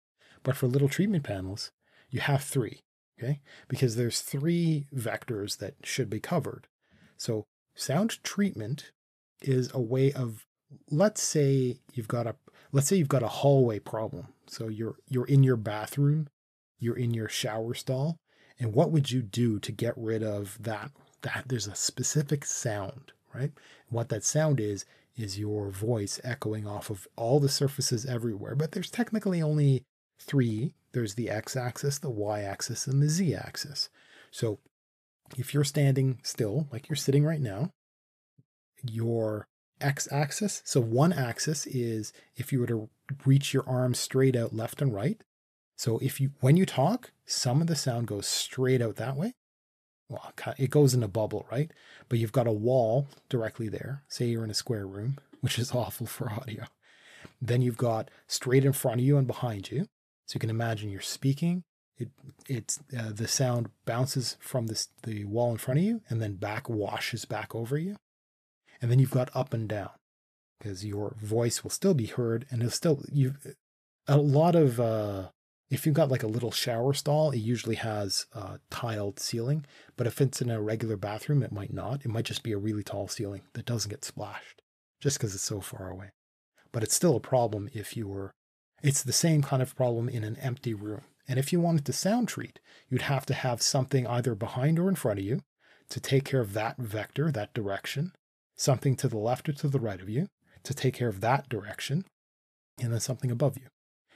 But for little treatment panels, you have three, okay? Because there's three vectors that should be covered. So sound treatment is a way of let's say you've got a let's say you've got a hallway problem. So you're you're in your bathroom, you're in your shower stall, and what would you do to get rid of that? That there's a specific sound, right? what that sound is, is your voice echoing off of all the surfaces everywhere. But there's technically only three there's the x axis, the y axis, and the z axis. So if you're standing still, like you're sitting right now, your x axis, so one axis is if you were to reach your arms straight out left and right. So if you, when you talk, some of the sound goes straight out that way. Well, it goes in a bubble, right? But you've got a wall directly there. Say you're in a square room, which is awful for audio. Then you've got straight in front of you and behind you. So you can imagine you're speaking. It it's uh, the sound bounces from this the wall in front of you and then back washes back over you, and then you've got up and down because your voice will still be heard and it'll still you a lot of uh, if you've got like a little shower stall, it usually has a tiled ceiling. But if it's in a regular bathroom, it might not. It might just be a really tall ceiling that doesn't get splashed just because it's so far away. But it's still a problem if you were it's the same kind of problem in an empty room. And if you wanted to sound treat, you'd have to have something either behind or in front of you to take care of that vector, that direction, something to the left or to the right of you to take care of that direction, and then something above you.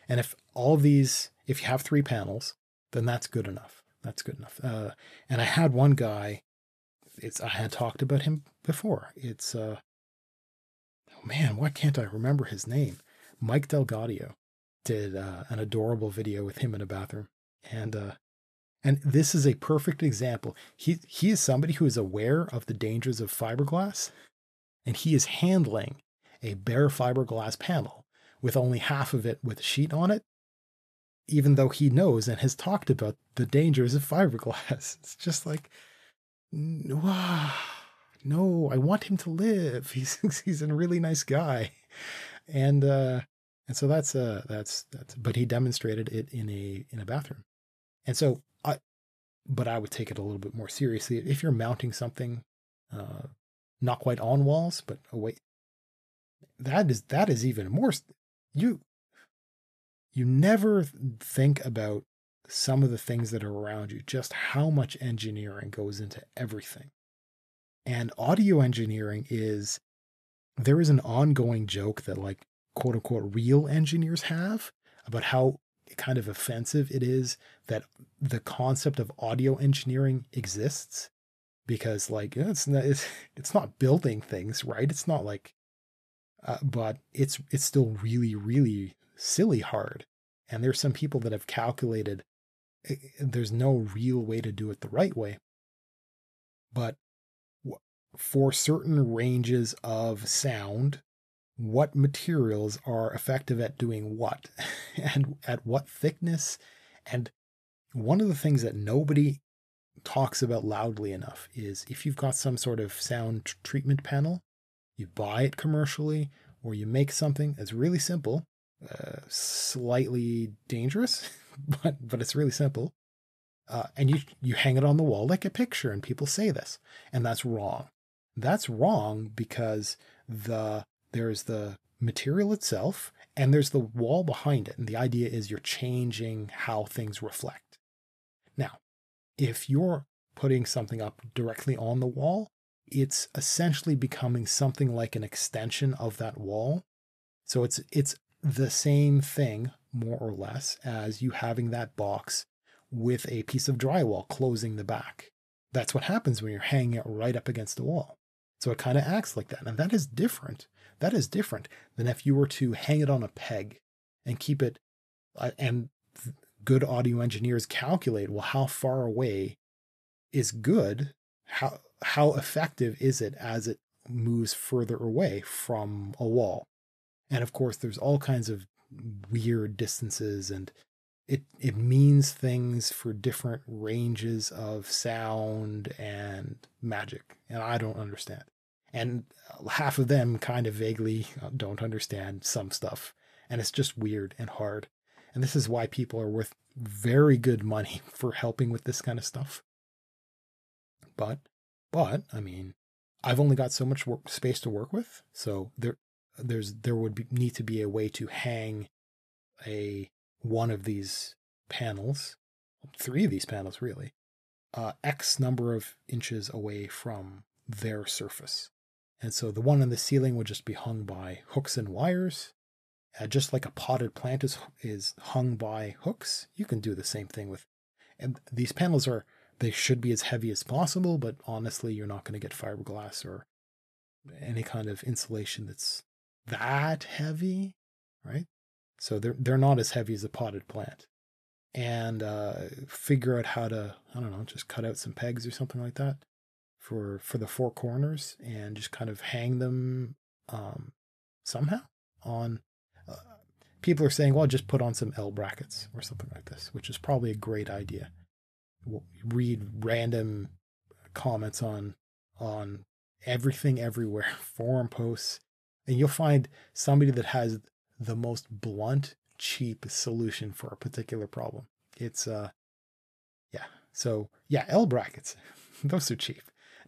And if all these, if you have three panels, then that's good enough. That's good enough. Uh, and I had one guy, it's I had talked about him before. It's uh, oh man, why can't I remember his name? Mike DelGaudio did uh, an adorable video with him in a bathroom, and uh, and this is a perfect example. He he is somebody who is aware of the dangers of fiberglass, and he is handling a bare fiberglass panel with only half of it with a sheet on it, even though he knows and has talked about the dangers of fiberglass. It's just like, no, I want him to live. He's he's a really nice guy, and uh, and so that's uh that's that's but he demonstrated it in a in a bathroom. And so I but I would take it a little bit more seriously if you're mounting something uh not quite on walls but away that is that is even more you you never think about some of the things that are around you just how much engineering goes into everything and audio engineering is there is an ongoing joke that like quote unquote real engineers have about how kind of offensive it is that the concept of audio engineering exists because like it's not, it's, it's not building things right? It's not like uh, but it's it's still really really silly hard. And there's some people that have calculated eh, there's no real way to do it the right way. But for certain ranges of sound what materials are effective at doing what and at what thickness. And one of the things that nobody talks about loudly enough is if you've got some sort of sound treatment panel, you buy it commercially, or you make something that's really simple, uh, slightly dangerous, but but it's really simple. Uh, and you you hang it on the wall like a picture, and people say this, and that's wrong. That's wrong because the there's the material itself and there's the wall behind it. And the idea is you're changing how things reflect. Now, if you're putting something up directly on the wall, it's essentially becoming something like an extension of that wall. So it's it's the same thing more or less as you having that box with a piece of drywall closing the back. That's what happens when you're hanging it right up against the wall. So it kind of acts like that. And that is different that is different than if you were to hang it on a peg and keep it. Uh, and good audio engineers calculate well how far away is good. How how effective is it as it moves further away from a wall? And of course, there's all kinds of weird distances and it it means things for different ranges of sound and magic and i don't understand and half of them kind of vaguely uh, don't understand some stuff. And it's just weird and hard. And this is why people are worth very good money for helping with this kind of stuff. But but i mean i've only got so much work, space to work with. So there there's there would be, need to be a way to hang a one of these panels three of these panels really uh, x number of inches away from their surface And so the one on the ceiling would just be hung by hooks and wires. Uh, just like a potted plant is, is hung by hooks, you can do the same thing with. And these panels are, they should be as heavy as possible, but honestly, you're not going to get fiberglass or any kind of insulation that's that heavy, right? So they're they're not as heavy as a potted plant. And uh, figure out how to I don't know, just cut out some pegs or something like that for for the four corners and just kind of hang them um, somehow on. Uh, people are saying, well, just put on some L brackets or something like this, which is probably a great idea. Read random comments on on everything everywhere, forum posts, and you'll find somebody that has the most blunt, cheap solution for a particular problem. It's uh yeah. So yeah, L brackets. Those are cheap.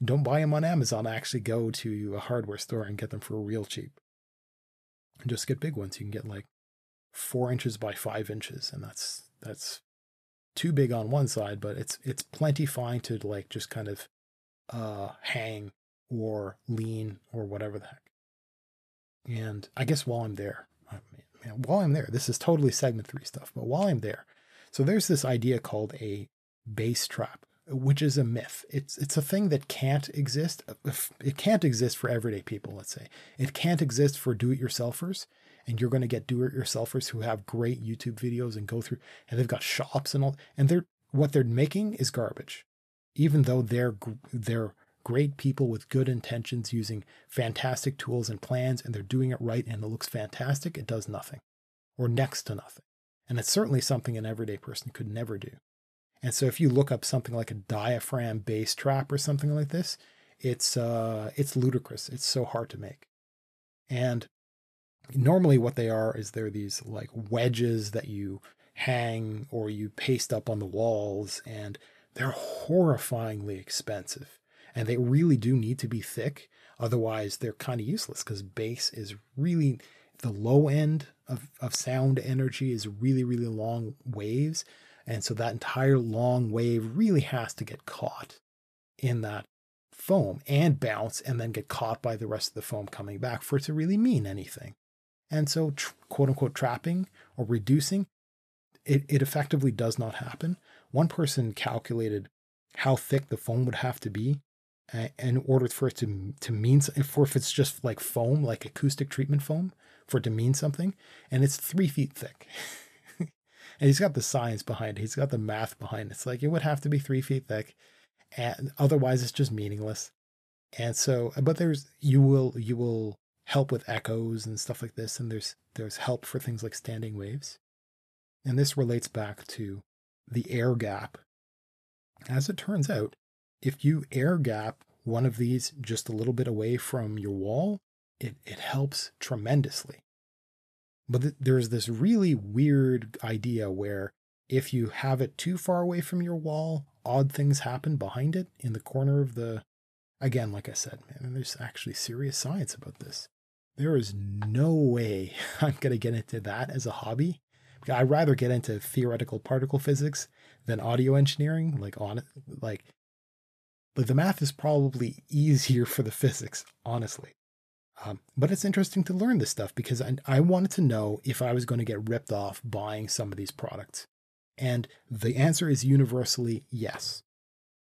Don't buy them on Amazon. Actually go to a hardware store and get them for real cheap. And just get big ones. You can get like four inches by five inches, and that's that's too big on one side, but it's it's plenty fine to like just kind of uh hang or lean or whatever the heck. And I guess while I'm there, I mean, while I'm there, this is totally segment three stuff, but while I'm there, so there's this idea called a bass trap, which is a myth. It's it's a thing that can't exist. It can't exist for everyday people. Let's say it can't exist for do-it-yourselfers, and you're going to get do-it-yourselfers who have great YouTube videos and go through, and they've got shops and all, and they're what they're making is garbage, even though they're they're great people with good intentions using fantastic tools and plans, and they're doing it right and it looks fantastic, it does nothing or next to nothing. And it's certainly something an everyday person could never do. And so if you look up something like a diaphragm bass trap or something like this, it's uh it's ludicrous. It's so hard to make. And normally what they are is they're these like wedges that you hang or you paste up on the walls and they're horrifyingly expensive and they really do need to be thick. Otherwise, they're kind of useless because bass is really the low end of, of sound energy is really, really long waves. And so that entire long wave really has to get caught in that foam and bounce and then get caught by the rest of the foam coming back for it to really mean anything. And so, tr- quote unquote, trapping or reducing, it, it effectively does not happen. One person calculated how thick the foam would have to be in order for it to to mean for if it's just like foam, like acoustic treatment foam, for it to mean something, and it's three feet thick. and he's got the science behind it. He's got the math behind it. It's like it would have to be three feet thick, and otherwise it's just meaningless. And so, but there's you will you will help with echoes and stuff like this, and there's there's help for things like standing waves, and this relates back to the air gap. As it turns out, if you air gap one of these just a little bit away from your wall, it, it helps tremendously. But th- there's this really weird idea where if you have it too far away from your wall, odd things happen behind it in the corner of the. Again, like I said, man, there's actually serious science about this. There is no way I'm going to get into that as a hobby. I'd rather get into theoretical particle physics than audio engineering. Like on like but the math is probably easier for the physics, honestly. Um, but it's interesting to learn this stuff because I, I wanted to know if I was going to get ripped off buying some of these products. And the answer is universally yes.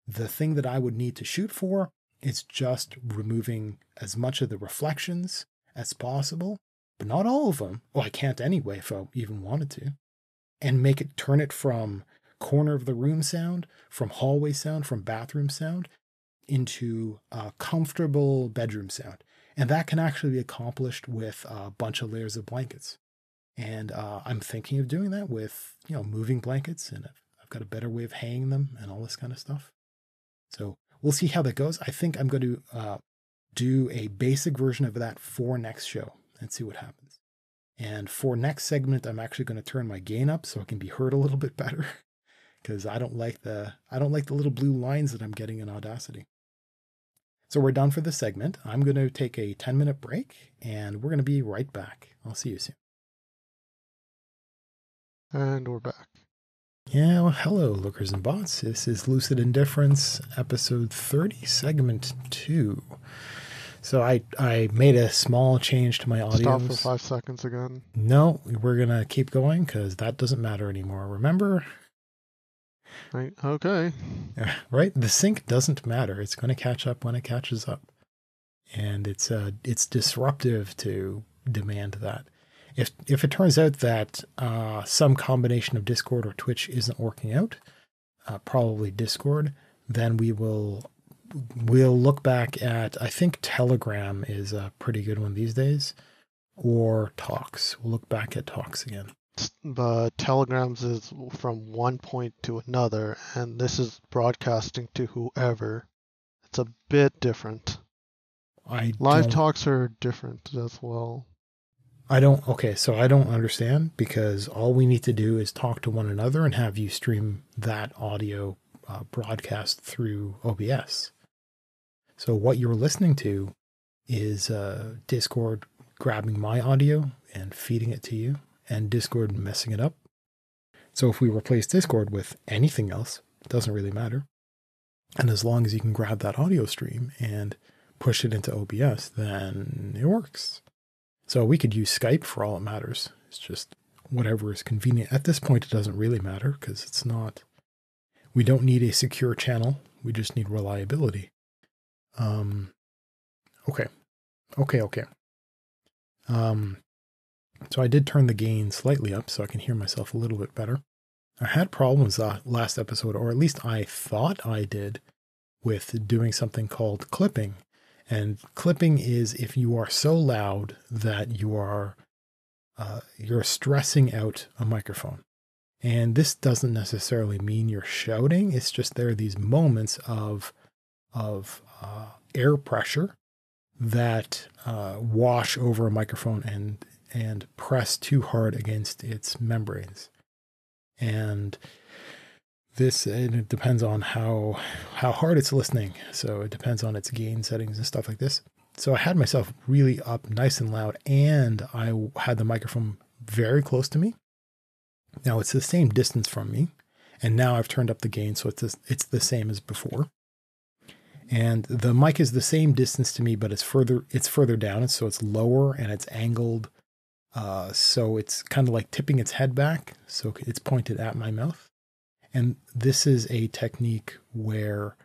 The thing that I would need to shoot for is just removing as much of the reflections as possible, but not all of them. Well, I can't anyway if I even wanted to. And make it turn it from corner of the room sound, from hallway sound, from bathroom sound into a comfortable bedroom sound. And that can actually be accomplished with a bunch of layers of blankets. And uh, I'm thinking of doing that with, you know, moving blankets, and I've got a better way of hanging them and all this kind of stuff. So we'll see how that goes. I think I'm going to uh, do a basic version of that for next show and see what happens. And for next segment, I'm actually going to turn my gain up so it can be heard a little bit better because I don't like the I don't like the little blue lines that I'm getting in Audacity. So we're done for this segment. I'm going to take a 10 minute break and we're going to be right back. I'll see you soon. And we're back. Yeah, well, hello, lookers and bots. This is Lucid Indifference, episode 30, segment 2. So I I made a small change to my audio. Stop for five seconds again. No, we're gonna keep going because that doesn't matter anymore. Remember? Right. Okay. Right. The sync doesn't matter. It's going to catch up when it catches up, and it's uh it's disruptive to demand that. If if it turns out that uh, some combination of Discord or Twitch isn't working out, uh, probably Discord, then we will we'll look back at I think Telegram is a pretty good one these days, or Tox. We'll look back at Tox again. But Telegrams is from one point to another, and this is broadcasting to whoever. It's a bit different. I Live don't- Tox are different as well. I don't. Okay, so I don't understand because all we need to do is talk to one another and have you stream that audio uh, broadcast through OBS. So what you're listening to is uh, Discord grabbing my audio and feeding it to you, and Discord messing it up. So if we replace Discord with anything else, it doesn't really matter. And as long as you can grab that audio stream and push it into OBS, then it works. So we could use Skype for all it matters. It's just whatever is convenient. At this point, it doesn't really matter because it's not, we don't need a secure channel. We just need reliability. Um, okay. Okay. Okay. Um, so I did turn the gain slightly up so I can hear myself a little bit better. I had problems last episode, or at least I thought I did, with doing something called clipping. And clipping is if you are so loud that you are uh, you're stressing out a microphone. And this doesn't necessarily mean you're shouting. It's just there are these moments of of uh, air pressure that uh, wash over a microphone and and press too hard against its membranes. And this it depends on how how hard it's listening. So it depends on its gain settings and stuff like this. So I had myself really up nice and loud, and I had the microphone very close to me. Now it's the same distance from me, and now I've turned up the gain, so it's it's the same as before. And the mic is the same distance to me, but it's further it's further down, so it's lower and it's angled. Uh, so it's kind of like tipping its head back, so it's pointed at my mouth. And this is a technique where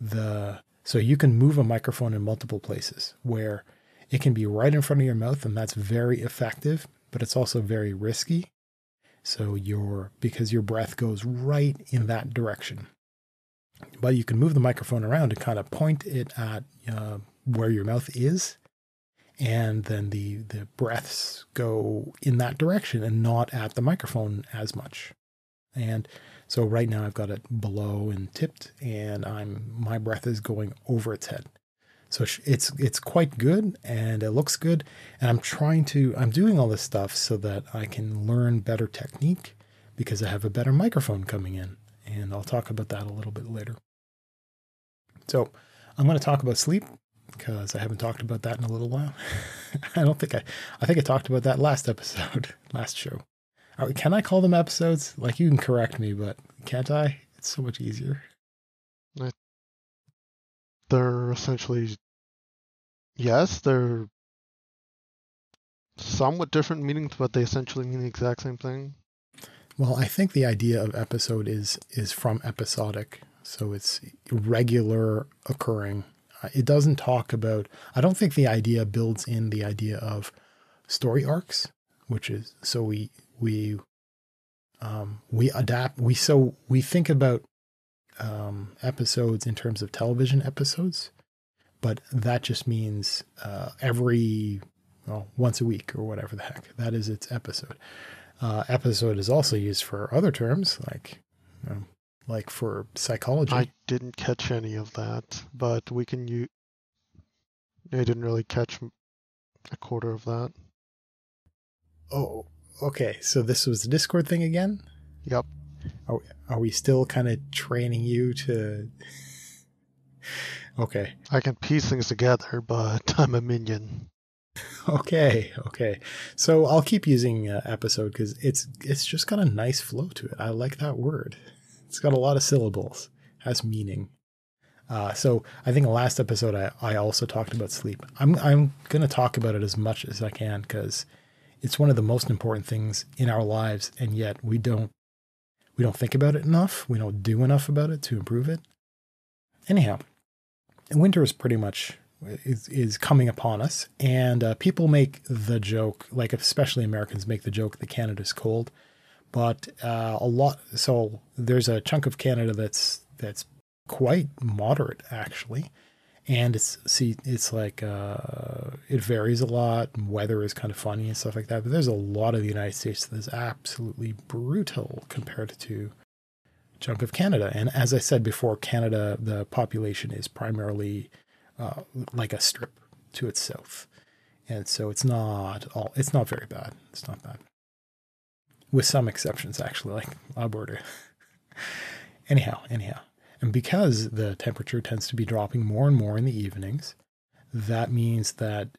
the so you can move a microphone in multiple places where it can be right in front of your mouth and that's very effective, but it's also very risky. So your because your breath goes right in that direction. But you can move the microphone around and kind of point it at uh, where your mouth is, and then the the breaths go in that direction and not at the microphone as much. And so right now I've got it below and tipped, and I'm my breath is going over its head. So it's it's quite good and it looks good. And I'm trying to I'm doing all this stuff so that I can learn better technique because I have a better microphone coming in, and I'll talk about that a little bit later. So I'm going to talk about sleep because I haven't talked about that in a little while. I don't think I I think I talked about that last episode, last show. Are- Can I call them episodes? Like you can correct me, but can't I? It's so much easier. They're essentially, yes, they're somewhat different meanings, but they essentially mean the exact same thing. Well, I think the idea of episode is is from episodic, so it's regular occurring. Uh, It doesn't talk about. I don't think the idea builds in the idea of story arcs, which is so we we um, we adapt. We so we think about um, episodes in terms of television episodes, but that just means uh, every well once a week or whatever the heck that is its episode. Uh, episode is also used for other terms like um, like for psychology. I didn't catch any of that, but we can use. I didn't really catch a quarter of that. oh, okay. So this was the Discord thing again. Yep. Are, are we still kind of training you to? okay. I can piece things together, but I'm a minion. Okay, okay. So I'll keep using uh, episode because it's it's just got a nice flow to it. I like that word. It's got a lot of syllables, has meaning. Uh, so I think last episode I, I also talked about sleep. I'm I'm gonna talk about it as much as I can because it's one of the most important things in our lives, and yet we don't we don't think about it enough. We don't do enough about it to improve it. Anyhow, winter is pretty much is, is coming upon us, and uh, people make the joke, like especially Americans make the joke that Canada's cold, but uh, a lot. So there's a chunk of Canada that's that's quite moderate actually, and it's see it's like uh, it varies a lot. Weather is kind of funny and stuff like that. But there's a lot of the United States that's absolutely brutal compared to chunk of Canada. And as I said before, Canada the population is primarily uh, like a strip to its south, and so it's not all. It's not very bad. It's not bad, with some exceptions actually, like Alberta. anyhow, anyhow. And because the temperature tends to be dropping more and more in the evenings, that means that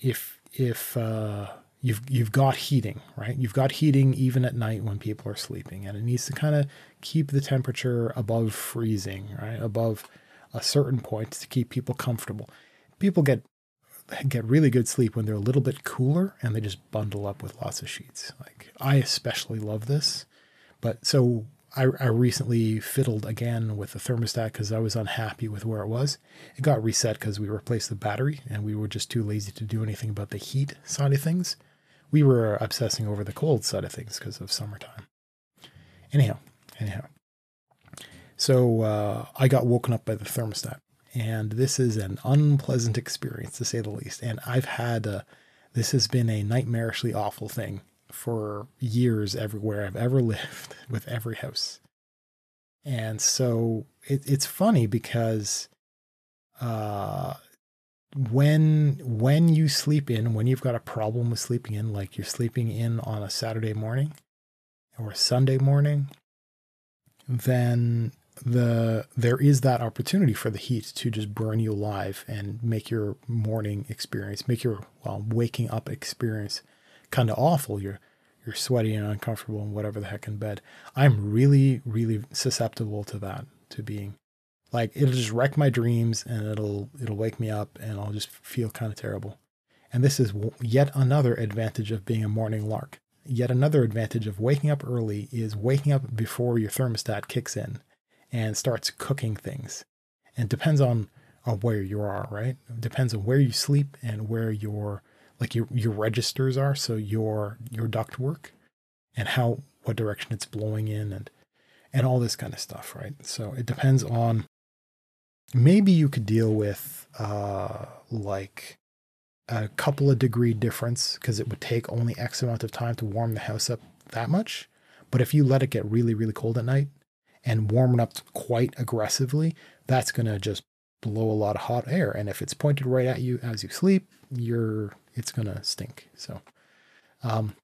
if if uh, you've you've got heating, right? You've got heating even at night when people are sleeping, and it needs to kind of keep the temperature above freezing, right? Above a certain point to keep people comfortable. People get get really good sleep when they're a little bit cooler and they just bundle up with lots of sheets. Like I especially love this. But so I, I recently fiddled again with the thermostat because I was unhappy with where it was. It got reset because we replaced the battery and we were just too lazy to do anything about the heat side of things. We were obsessing over the cold side of things because of summertime. Anyhow, anyhow. So uh, I got woken up by the thermostat, and this is an unpleasant experience to say the least. And I've had a, this has been a nightmarishly awful thing for years everywhere I've ever lived with every house. And so it, it's funny because uh, when when you sleep in, when you've got a problem with sleeping in, like you're sleeping in on a Saturday morning or a Sunday morning, then the there is that opportunity for the heat to just burn you alive and make your morning experience, make your well waking up experience kind of awful. You're you're sweaty and uncomfortable and whatever the heck in bed. I'm really, really susceptible to that, to being like it'll just wreck my dreams and it'll it'll wake me up and I'll just feel kind of terrible. And this is yet another advantage of being a morning lark. Yet another advantage of waking up early is waking up before your thermostat kicks in and starts cooking things. And depends on, on where you are, right? It depends on where you sleep and where your like your your registers are, so your your duct work and how what direction it's blowing in and and all this kind of stuff, right? So it depends on maybe you could deal with uh like a couple of degree difference because it would take only X amount of time to warm the house up that much. But if you let it get really, really cold at night and warm it up quite aggressively, that's going to just blow a lot of hot air. And if it's pointed right at you as you sleep, you're it's gonna stink. So, um,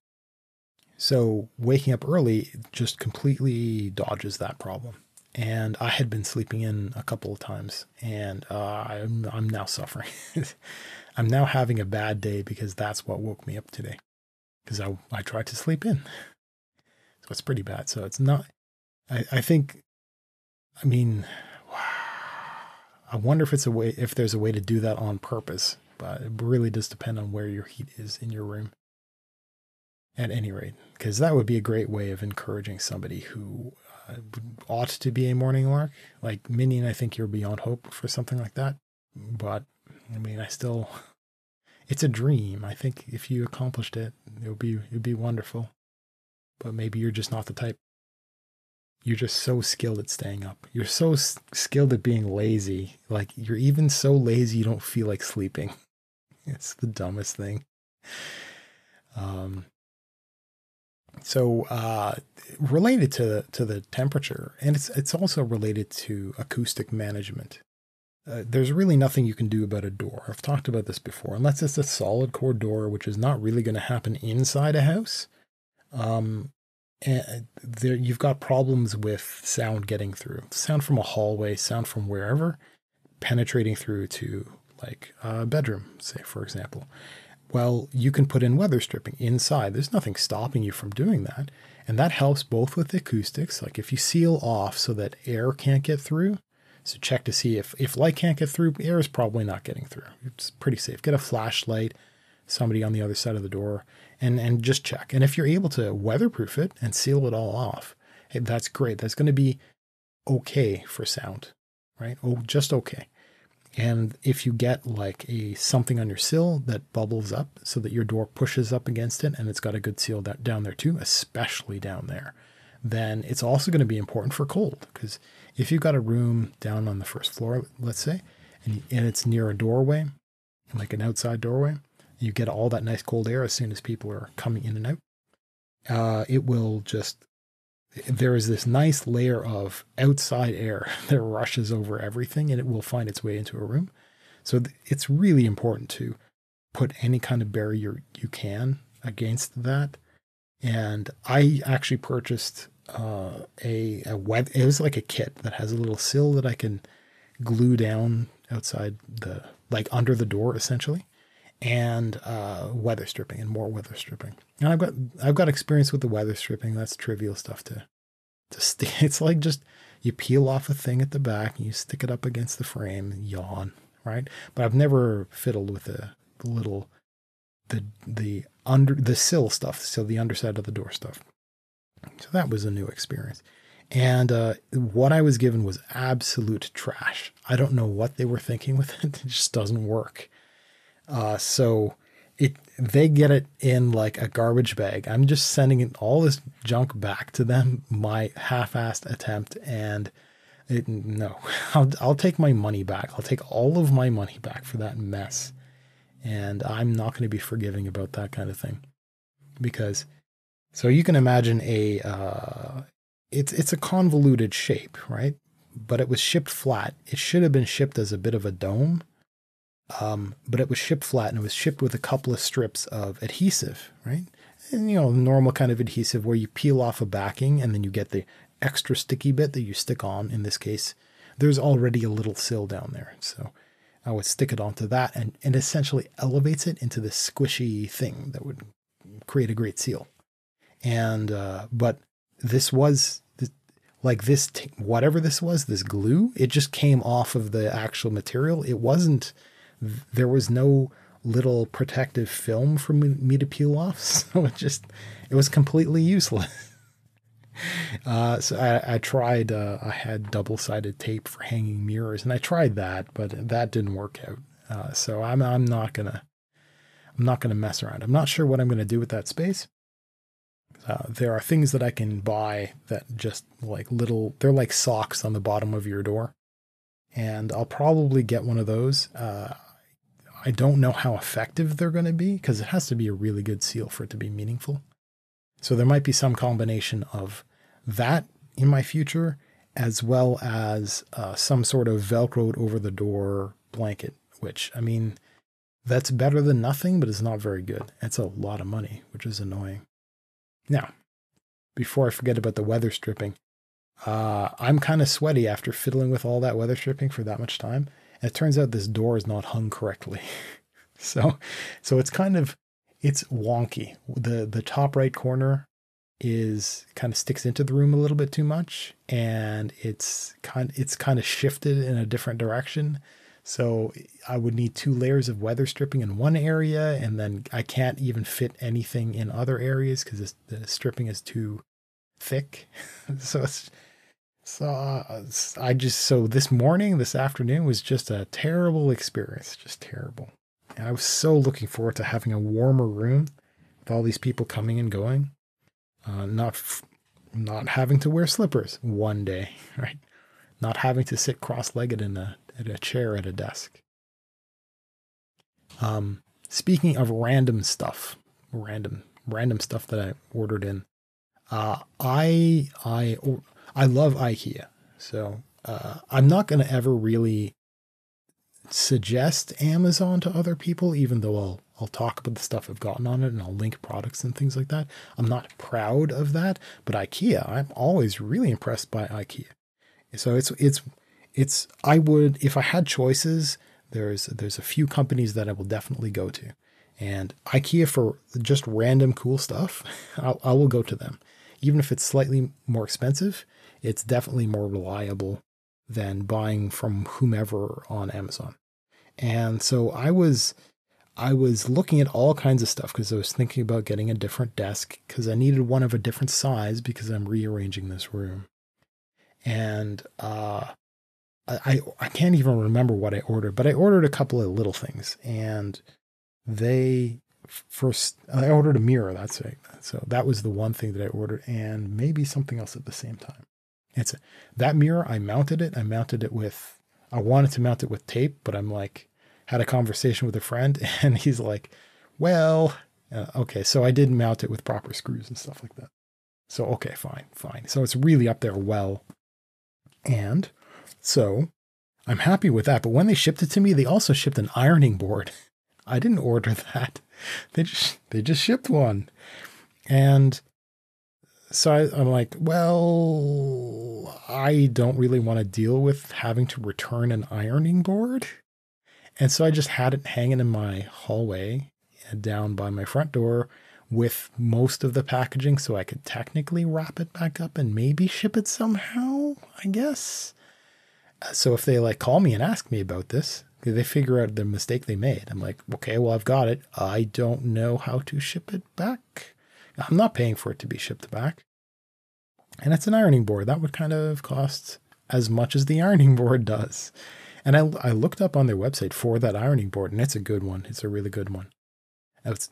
so waking up early just completely dodges that problem. And I had been sleeping in a couple of times, and uh, I'm I'm now suffering. I'm now having a bad day because that's what woke me up today. Because I I tried to sleep in, so it's pretty bad. So it's not. I I think. I mean, I wonder if it's a way if there's a way to do that on purpose but it really does depend on where your heat is in your room. At any rate, because that would be a great way of encouraging somebody who uh, ought to be a morning lark. Like Minion, I think you're beyond hope for something like that. But I mean, I still, it's a dream. I think if you accomplished it, it would be it would be wonderful. But maybe you're just not the type. You're just so skilled at staying up. You're so s- skilled at being lazy. Like you're even so lazy you don't feel like sleeping. it's the dumbest thing. Um, so uh, related to to the temperature, and it's it's also related to acoustic management. Uh, there's really nothing you can do about a door. I've talked about this before, unless it's a solid core door, which is not really going to happen inside a house. Um, and there you've got problems with sound getting through, sound from a hallway, sound from wherever, penetrating through to like a bedroom, say, for example. Well, you can put in weather stripping inside. There's nothing stopping you from doing that. And that helps both with acoustics, like if you seal off so that air can't get through. So check to see if if light can't get through, air is probably not getting through. It's pretty safe. Get a flashlight, somebody on the other side of the door, and and just check. And if you're able to weatherproof it and seal it all off, hey, that's great. That's going to be okay for sound, right? Oh, just okay. And if you get like a something on your sill that bubbles up so that your door pushes up against it and it's got a good seal that, down there too, especially down there, then it's also going to be important for cold because if you've got a room down on the first floor, let's say, and, and it's near a doorway, like an outside doorway, you get all that nice cold air as soon as people are coming in and out. Uh, it will just there is this nice layer of outside air that rushes over everything and it will find its way into a room. So it's really important to put any kind of barrier you can against that. And I actually purchased uh, a, a web, it was like a kit that has a little sill that I can glue down outside the, like under the door essentially and uh, weather stripping and more weather stripping. And I've got I've got experience with the weather stripping. That's trivial stuff to to st- It's like just you peel off a thing at the back, and you stick it up against the frame, yawn, right? But I've never fiddled with the, the little the the under the sill stuff, so the underside of the door stuff. So that was a new experience. And uh, what I was given was absolute trash. I don't know what they were thinking with it. It just doesn't work. Uh, so it they get it in like a garbage bag. I'm just sending all this junk back to them, my half-assed attempt, and it, no, I'll I'll take my money back. I'll take all of my money back for that mess, and I'm not going to be forgiving about that kind of thing, because so you can imagine a uh, it's it's a convoluted shape, right? But it was shipped flat. It should have been shipped as a bit of a dome um, but it was shipped flat and it was shipped with a couple of strips of adhesive, right? And, you know, normal kind of adhesive where you peel off a backing and then you get the extra sticky bit that you stick on. In this case, there's already a little sill down there. So I would stick it onto that and, and essentially elevates it into this squishy thing that would create a great seal. And, uh, but this was like this, t- whatever this was, this glue, it just came off of the actual material. It wasn't, there was no little protective film for me to peel off. So it just, it was completely useless. Uh, so I, I tried, uh, I had double sided tape for hanging mirrors and I tried that, but that didn't work out. Uh, so I'm, I'm not gonna, I'm not gonna mess around. I'm not sure what I'm gonna do with that space. Uh, there are things that I can buy that just like little, they're like socks on the bottom of your door. And I'll probably get one of those. I don't know how effective they're going to be because it has to be a really good seal for it to be meaningful. So there might be some combination of that in my future, as well as uh, some sort of velcroed over the door blanket, which I mean, that's better than nothing, but it's not very good. It's a lot of money, which is annoying. Now, before I forget about the weather stripping, uh, I'm kind of sweaty after fiddling with all that weather stripping for that much time. And it turns out this door is not hung correctly. so so it's kind of it's wonky. The the top right corner is kind of sticks into the room a little bit too much and it's kind it's kind of shifted in a different direction. So I would need two layers of weather stripping in one area and then I can't even fit anything in other areas cuz the stripping is too thick. so it's so uh, I just so this morning, this afternoon was just a terrible experience, just terrible. And I was so looking forward to having a warmer room with all these people coming and going, uh, not f- not having to wear slippers one day, right? Not having to sit cross-legged in a at a chair at a desk. Um, speaking of random stuff, random random stuff that I ordered in, uh, I I. Or, I love IKEA. So uh, I'm not going to ever really suggest Amazon to other people, even though I'll I'll talk about the stuff I've gotten on it and I'll link products and things like that. I'm not proud of that, but IKEA, I'm always really impressed by IKEA. So it's it's it's I would if I had choices, there's there's a few companies that I will definitely go to. And IKEA for just random cool stuff, I'll, I will go to them. Even if it's slightly more expensive, it's definitely more reliable than buying from whomever on Amazon. And so I was I was looking at all kinds of stuff because I was thinking about getting a different desk because I needed one of a different size because I'm rearranging this room. And uh, I I can't even remember what I ordered, but I ordered a couple of little things, and they first I ordered a mirror. That's right. So that was the one thing that I ordered, and maybe something else at the same time. It's that mirror. I mounted it. I mounted it with. I wanted to mount it with tape, but I'm like had a conversation with a friend, and he's like, "Well, uh, okay." So I did mount it with proper screws and stuff like that. So okay, fine, fine. So it's really up there well, and so I'm happy with that. But when they shipped it to me, they also shipped an ironing board. I didn't order that. They just they just shipped one. And so I, am like, well, I don't really want to deal with having to return an ironing board. And so I just had it hanging in my hallway uh, down by my front door with most of the packaging so I could technically wrap it back up and maybe ship it somehow, I guess. Uh, so if they like call me and ask me about this, they figure out the mistake they made. I'm like, okay, well, I've got it. I don't know how to ship it back. I'm not paying for it to be shipped back. And it's an ironing board. That would kind of cost as much as the ironing board does. And I, I looked up on their website for that ironing board, and it's a good one. It's a really good one. It's,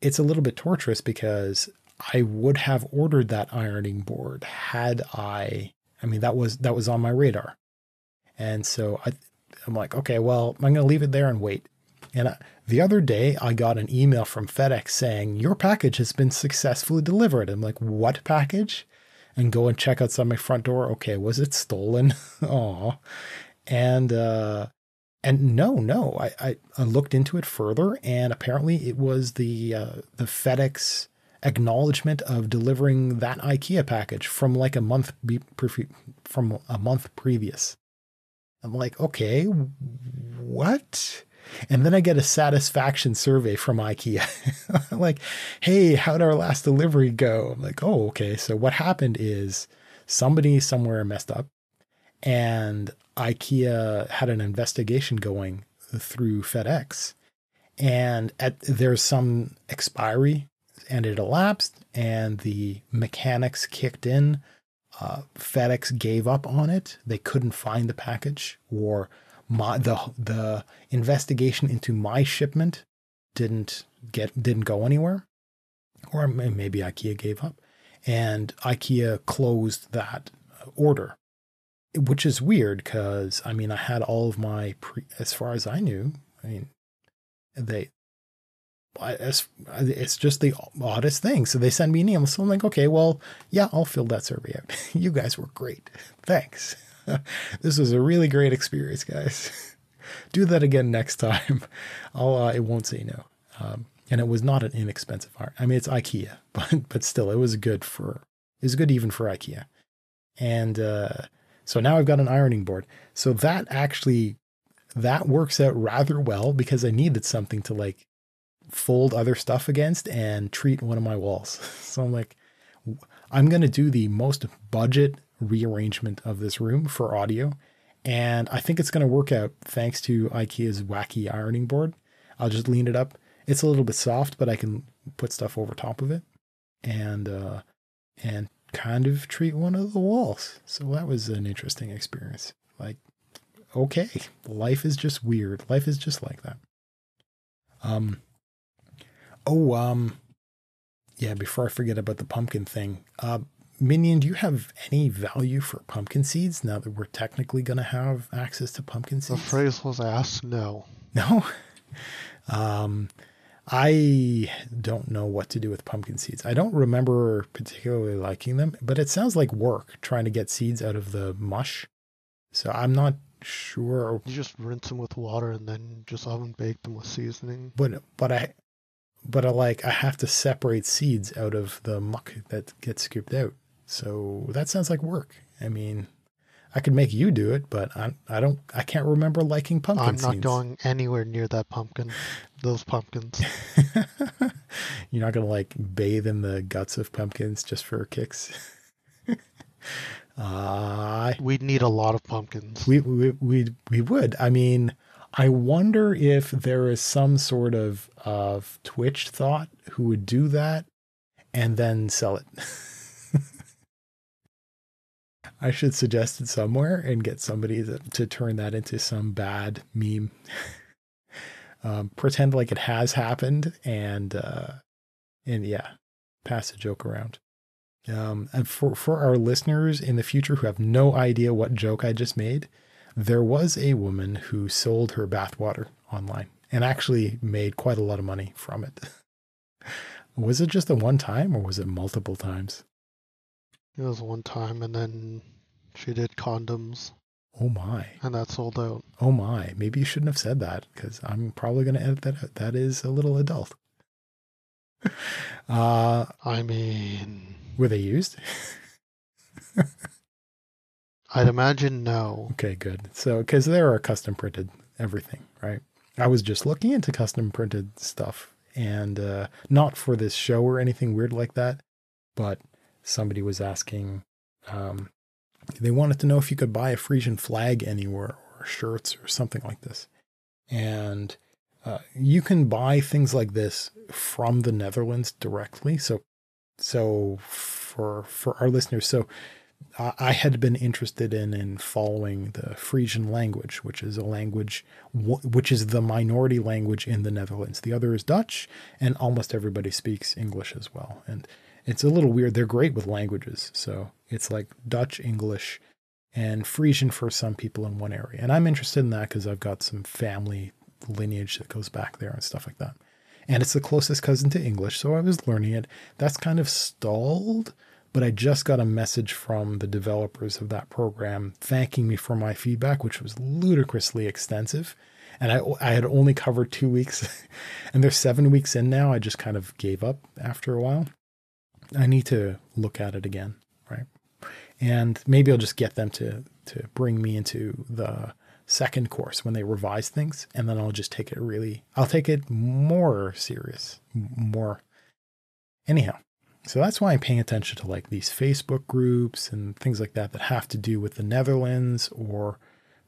it's a little bit torturous because I would have ordered that ironing board had I. I mean, that was that was on my radar. And so I, I'm like, okay, well, I'm going to leave it there and wait. And I, the other day, I got an email from FedEx saying, Your package has been successfully delivered. I'm like, What package? And go and check outside my front door. Okay, was it stolen? Oh, And, uh, and no, no, I, I, I, looked into it further, and apparently it was the uh, the FedEx acknowledgement of delivering that IKEA package from like a month be, from a month previous. I'm like, okay, what? And then I get a satisfaction survey from IKEA. like, hey, how'd our last delivery go? I'm like, oh, okay. So what happened is somebody somewhere messed up and IKEA had an investigation going through FedEx. And at, there's some expiry and it elapsed and the mechanics kicked in uh, FedEx gave up on it. They couldn't find the package, or my the the investigation into my shipment didn't get didn't go anywhere, or maybe IKEA gave up, and IKEA closed that order, which is weird because I mean I had all of my pre, as far as I knew. I mean, they it's, it's just the oddest thing. So they send me an email. So I'm like, okay, well, yeah, I'll fill that survey out. you guys were great. Thanks. this was a really great experience, guys. Do that again next time. I'll, uh, it won't say no. Um, and it was not an inexpensive art. I mean, it's IKEA, but, but still, it was good for, it was good even for IKEA. And, uh, so now I've got an ironing board. So that actually, that works out rather well because I needed something to like fold other stuff against and treat one of my walls. So I'm like, I'm to do the most budget rearrangement of this room for audio. And I think it's going to work out thanks to IKEA's wacky ironing board. I'll just lean it up. It's a little bit soft, but I can put stuff over top of it and, uh, and kind of treat one of the walls. So that was an interesting experience. Like, okay, life is just weird. Life is just like that. Um, Oh, um, yeah. Before I forget about the pumpkin thing, uh, Minion, do you have any value for pumpkin seeds now that we're technically going to have access to pumpkin seeds? The phrase was asked. No. No. um, I don't know what to do with pumpkin seeds. I don't remember particularly liking them, but it sounds like work trying to get seeds out of the mush. So I'm not sure. You just rinse them with water and then just oven bake them with seasoning. But but I but I like I have to separate seeds out of the muck that gets scooped out. So that sounds like work. I mean, I could make you do it, but I I don't I can't remember liking pumpkin I'm not seeds. going anywhere near that pumpkin. Those pumpkins. You're not gonna like bathe in the guts of pumpkins just for kicks. Uh, We'd need a lot of pumpkins. we, we we we would. I mean, I wonder if there is some sort of of Twitch thought who would do that and then sell it. I should suggest it somewhere and get somebody to, to turn that into some bad meme. um, pretend like it has happened and uh, and yeah, pass a joke around. Um, and for for our listeners in the future who have no idea what joke I just made, there was a woman who sold her bathwater online and actually made quite a lot of money from it. was it just a one time or was it multiple times? It was one time, and then she did condoms, Oh my. and that sold out. Oh my. Maybe you shouldn't have said that because I'm probably going to edit that out. That is a little adult. uh, I mean, were they used? I'd imagine no. Okay, good. So, because there are custom printed everything, right? I was just looking into custom printed stuff and uh, not for this show or anything weird like that, but somebody was asking, um, they wanted to know if you could buy a Frisian flag anywhere or shirts or something like this. And uh, you can buy things like this from the Netherlands directly. So, so for for our listeners, so I had been interested in in following the Frisian language, which is a language which is the minority language in the Netherlands. The other is Dutch, and almost everybody speaks English as well. And it's a little weird. They're great with languages, so it's like Dutch, English, and Frisian for some people in one area. And I'm interested in that because I've got some family lineage that goes back there and stuff like that. And it's the closest cousin to English, so I was learning it. That's kind of stalled but I just got a message from the developers of that program thanking me for my feedback, which was ludicrously extensive. And I, I had only covered two weeks, and they're seven weeks in now. I just kind of gave up after a while. I need to look at it again, right? And maybe I'll just get them to to bring me into the second course when they revise things, and then I'll just take it really. I'll take it more serious, more. Anyhow, so that's why I'm paying attention to like these Facebook groups and things like that that have to do with the Netherlands or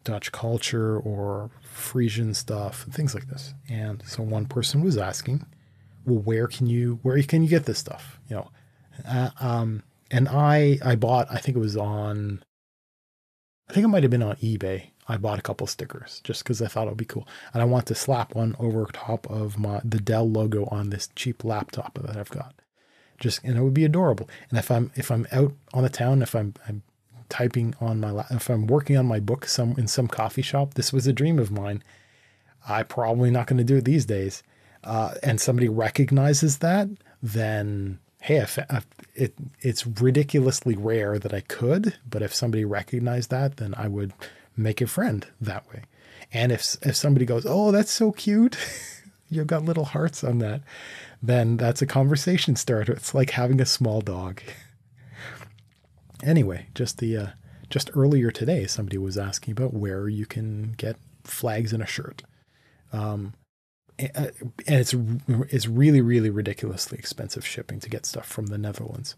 Dutch culture or Frisian stuff and things like this. And so one person was asking, well, where can you where can you get this stuff? You know, uh, um, and I I bought I think it was on I think it might have been on eBay. I bought a couple stickers just because I thought it would be cool, and I want to slap one over top of my the Dell logo on this cheap laptop that I've got just and it would be adorable. And if I'm if I'm out on the town, if I'm I'm typing on my if I'm working on my book some in some coffee shop, this was a dream of mine. I probably not going to do it these days. Uh, and somebody recognizes that, then hey, if, if it it's ridiculously rare that I could, but if somebody recognized that, then I would make a friend that way. And if if somebody goes, "Oh, that's so cute," you've got little hearts on that then that's a conversation starter. It's like having a small dog. anyway, just the uh, just earlier today, somebody was asking about where you can get flags in a shirt. Um, and it's it's really really ridiculously expensive shipping to get stuff from the Netherlands,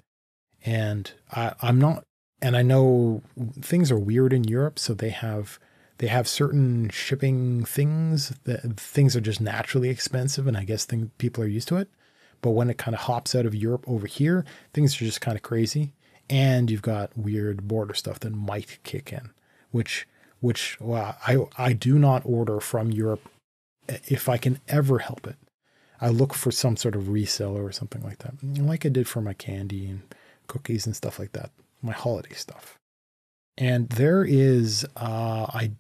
and I, I'm not. And I know things are weird in Europe, so they have they have certain shipping things that things are just naturally expensive, and I guess thing, people are used to it. But when it kind of hops out of Europe over here, things are just kind of crazy, and you've got weird border stuff that might kick in, which which well, I I do not order from Europe if I can ever help it. I look for some sort of reseller or something like that, like I did for my candy and cookies and stuff like that, my holiday stuff. And there is, uh, I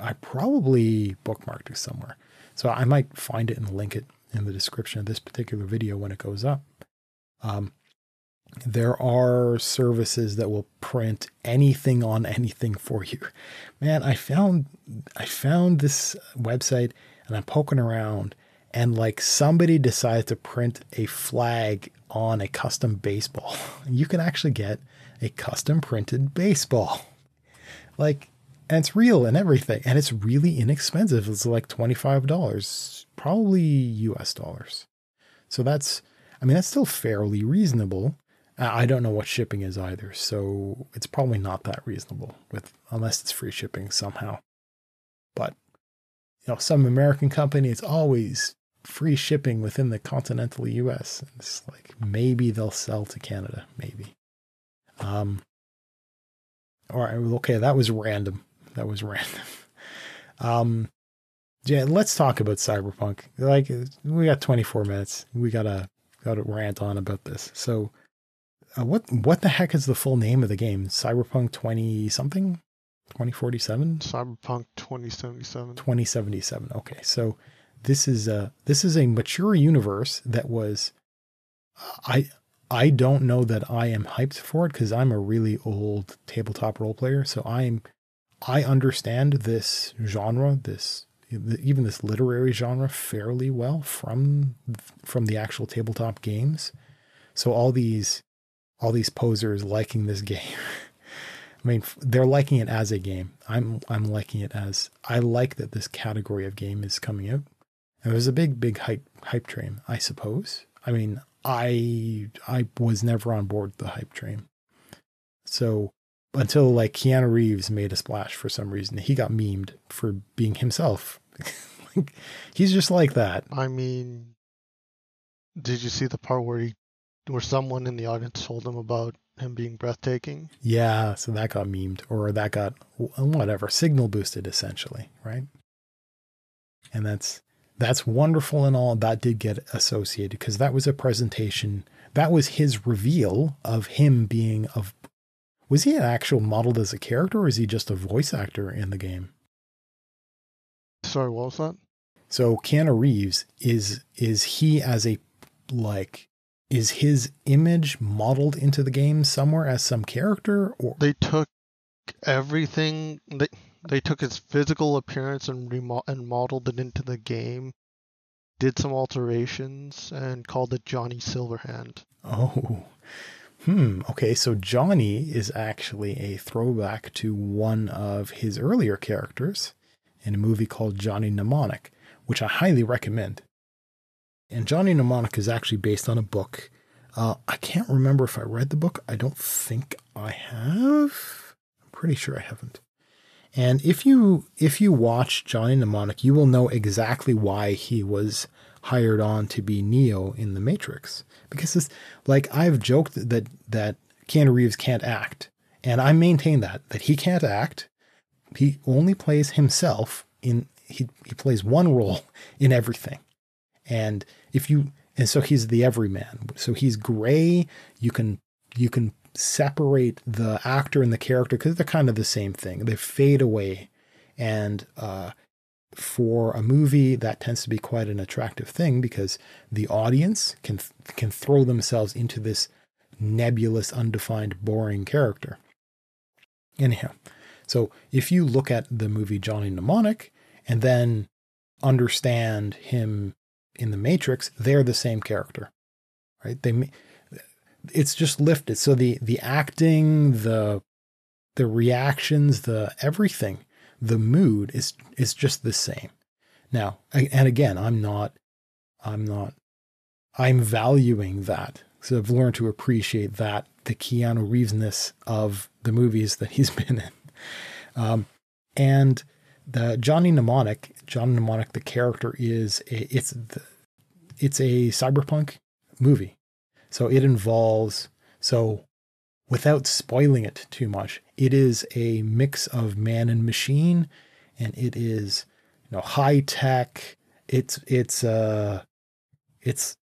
I probably bookmarked it somewhere. So I might find it and link it in the description of this particular video when it goes up. Um, there are services that will print anything on anything for you. Man, I found I found this website and I'm poking around and like somebody decides to print a flag on a custom baseball. You can actually get a custom printed baseball. Like and it's real and everything. And it's really inexpensive. It's like $25, probably US dollars. So that's, I mean, that's still fairly reasonable. I don't know what shipping is either, so it's probably not that reasonable with unless it's free shipping somehow. But you know, some American company, it's always free shipping within the continental US. It's like maybe they'll sell to Canada, maybe. Um all right, okay, that was random. That was random. Um yeah, let's talk about Cyberpunk. Like we got 24 minutes. We got to got to rant on about this. So uh, what what the heck is the full name of the game? Cyberpunk 20 something? 2047? Cyberpunk 2077. 2077. Okay. So this is a this is a mature universe that was I I don't know that I am hyped for it cuz I'm a really old tabletop role player, so I'm I understand this genre, this even this literary genre fairly well from from the actual tabletop games. So all these all these posers liking this game. I mean, they're liking it as a game. I'm I'm liking it as I like that this category of game is coming out. And there's a big big hype hype train, I suppose. I mean, I I was never on board the hype train. So until like Keanu Reeves made a splash for some reason, he got memed for being himself. like, he's just like that. I mean, did you see the part where he where someone in the audience told him about him being breathtaking. Yeah, so that got memed or that got whatever signal boosted essentially, right? And that's that's wonderful and all. That did get associated because that was a presentation. That was his reveal of him being of. Was he an actual modeled as a character, or is he just a voice actor in the game? Sorry, what was that? So Keanu Reeves is is he as a like is his image modeled into the game somewhere as some character or they took everything they they took his physical appearance and remo- and modeled it into the game did some alterations and called it Johnny Silverhand. Oh. Hmm, okay, so Johnny is actually a throwback to one of his earlier characters in a movie called Johnny Mnemonic, which I highly recommend. And Johnny Mnemonic is actually based on a book. Uh, I can't remember if I read the book. I don't think I have. I'm pretty sure I haven't. And if you if you watch Johnny Mnemonic, you will know exactly why he was hired on to be Neo in the Matrix. Because it's like I've joked that that Keanu Reeves can't act, and I maintain that that he can't act. He only plays himself in he he plays one role in everything. And if you and so he's the everyman. So he's gray. You can you can separate the actor and the character because they're kind of the same thing. They fade away, and uh, for a movie that tends to be quite an attractive thing because the audience can can throw themselves into this nebulous, undefined, boring character. Anyhow, so if you look at the movie Johnny Mnemonic and then understand him in the Matrix, they're the same character, right? They, it's just lifted. So the the acting, the the reactions, the everything, the mood is is just the same. Now, and again, I'm not, I'm not, I'm valuing that. So I've learned to appreciate that the Keanu Reevesness of the movies that he's been in, um, and the Johnny Mnemonic, Johnny Mnemonic, the character is it's the, it's a cyberpunk movie, so it involves so without spoiling it too much, it is a mix of man and machine, and it is you know high tech. It's it's uh it's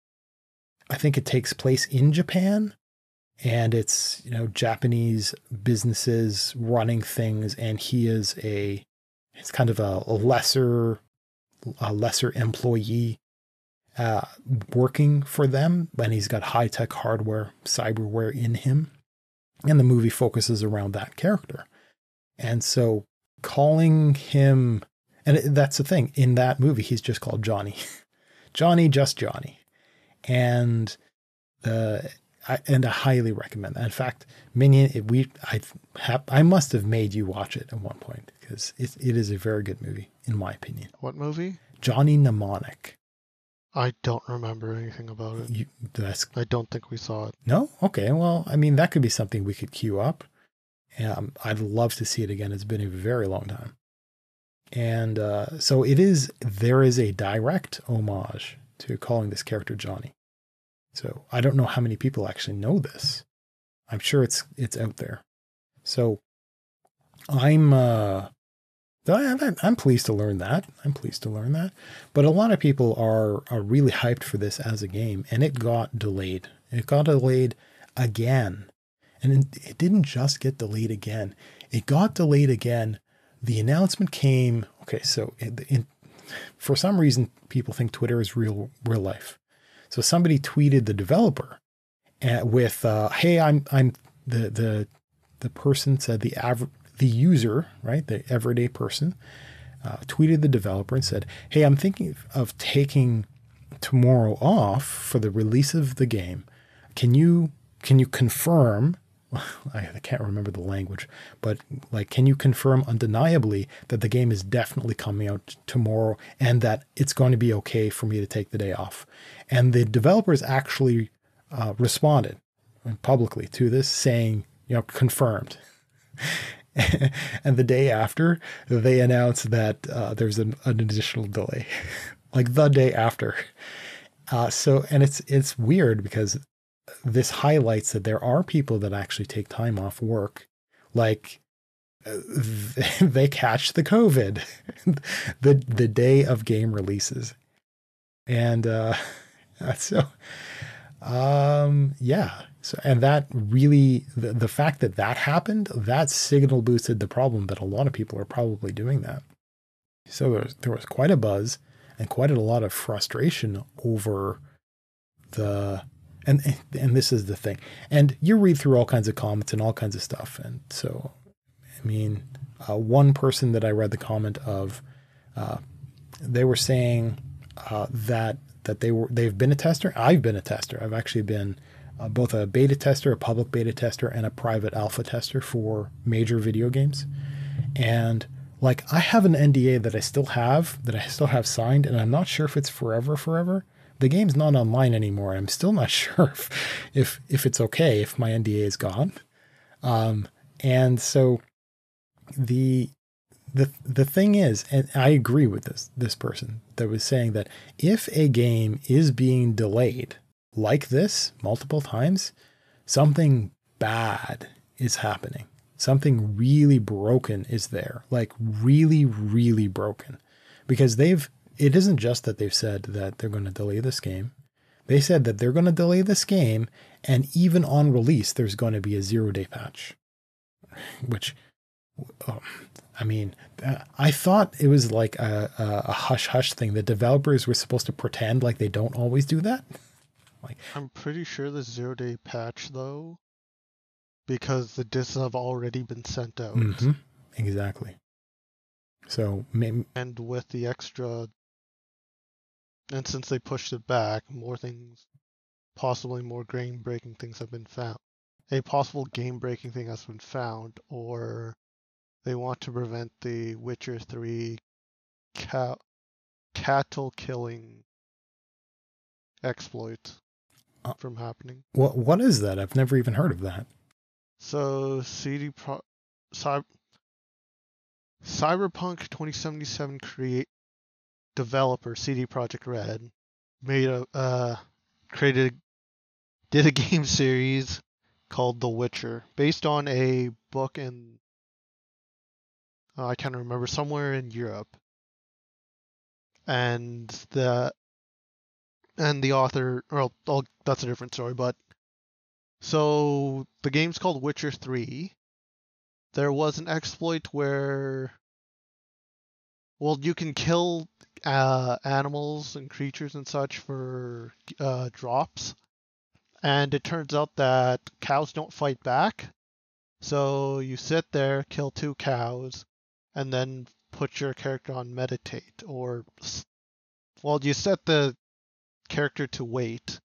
I think it takes place in Japan and it's you know Japanese businesses running things and he is a it's kind of a, a lesser a lesser employee uh, working for them and he's got high tech hardware cyberware in him and the movie focuses around that character and so calling him and that's the thing in that movie he's just called Johnny Johnny just Johnny and uh, I, and I highly recommend that. In fact, Minion, we I have I must have made you watch it at one point because it, it is a very good movie in my opinion. What movie? Johnny Mnemonic. I don't remember anything about it. You, that's I don't think we saw it. no. Okay. Well, I mean, that could be something we could queue up. Um, I'd love to see it again. It's been a very long time. And uh, so it is. There is a direct homage to calling this character Johnny. So I don't know how many people actually know this. I'm sure it's it's out there. So I'm uh, I'm, pleased to learn that. I'm pleased to learn that. But a lot of people are are really hyped for this as a game, and it got delayed. It got delayed again, and it, didn't just get delayed again. It got delayed again. The announcement came. Okay, so in, in, for some reason, people think Twitter is real real life. So somebody tweeted the developer uh, with, uh, "Hey, I'm I'm the the the person said the average the user, right, the everyday person, uh, tweeted the developer and said, "Hey, I'm thinking of taking tomorrow off for the release of the game. Can you can you confirm?" I can't remember the language, but like, can you confirm undeniably that the game is definitely coming out tomorrow and that it's going to be okay for me to take the day off? And the developers actually uh, responded publicly to this, saying, you know, confirmed. and the day after, they announced that uh, there's an, an, additional delay, like the day after. Uh, so, and it's it's weird because this highlights that there are people that actually take time off work, like uh, they catch the COVID the the day of game releases, and uh, so um, yeah, so, and that really, the, the fact that that happened, that signal boosted the problem that a lot of people are probably doing that. So there was, there was quite a buzz and quite a lot of frustration over the, and, and this is the thing. And you read through all kinds of comments and all kinds of stuff. And so, I mean, uh, one person that I read the comment of, uh, they were saying uh, that that they were they've been a tester. I've been a tester. I've actually been uh, both a beta tester, a public beta tester, and a private alpha tester for major video games. And like I have an NDA that I still have, that I still have signed, and I'm not sure if it's forever, forever. The game's not online anymore. I'm still not sure if if, if it's okay if my NDA is gone. Um, and so the the the thing is, and I agree with this this person that was saying that if a game is being delayed like this multiple times, something bad is happening. Something really broken is there, like really, really broken. Because they've, it isn't just that they've said that they're going to delay this game. They said that they're going to delay this game, and even on release, there's going to be a zero day patch. Which, um, I mean, uh, I thought it was like a, a hush hush thing. The developers were supposed to pretend like they don't always do that. Like I'm pretty sure the zero day patch though, because the discs have already been sent out. Mm-hmm. Exactly. So maybe, and with the extra, and since they pushed it back, more things, possibly more game breaking things have been found. A possible game breaking thing has been found, or they want to prevent the Witcher 3 cat, cattle killing exploit from happening. What what is that? I've never even heard of that. So CD Pro, Cyber, Cyberpunk 2077 create developer CD Projekt Red made a uh, created did a game series called The Witcher based on a book in uh, I can't remember somewhere in Europe and the and the author, well, I'll, that's a different story, but so the game's called Witcher 3. There was an exploit where, well, you can kill uh, animals and creatures and such for uh, drops. And it turns out that cows don't fight back. So you sit there, kill two cows, and then put your character on meditate. Or, well, you set the character to wait.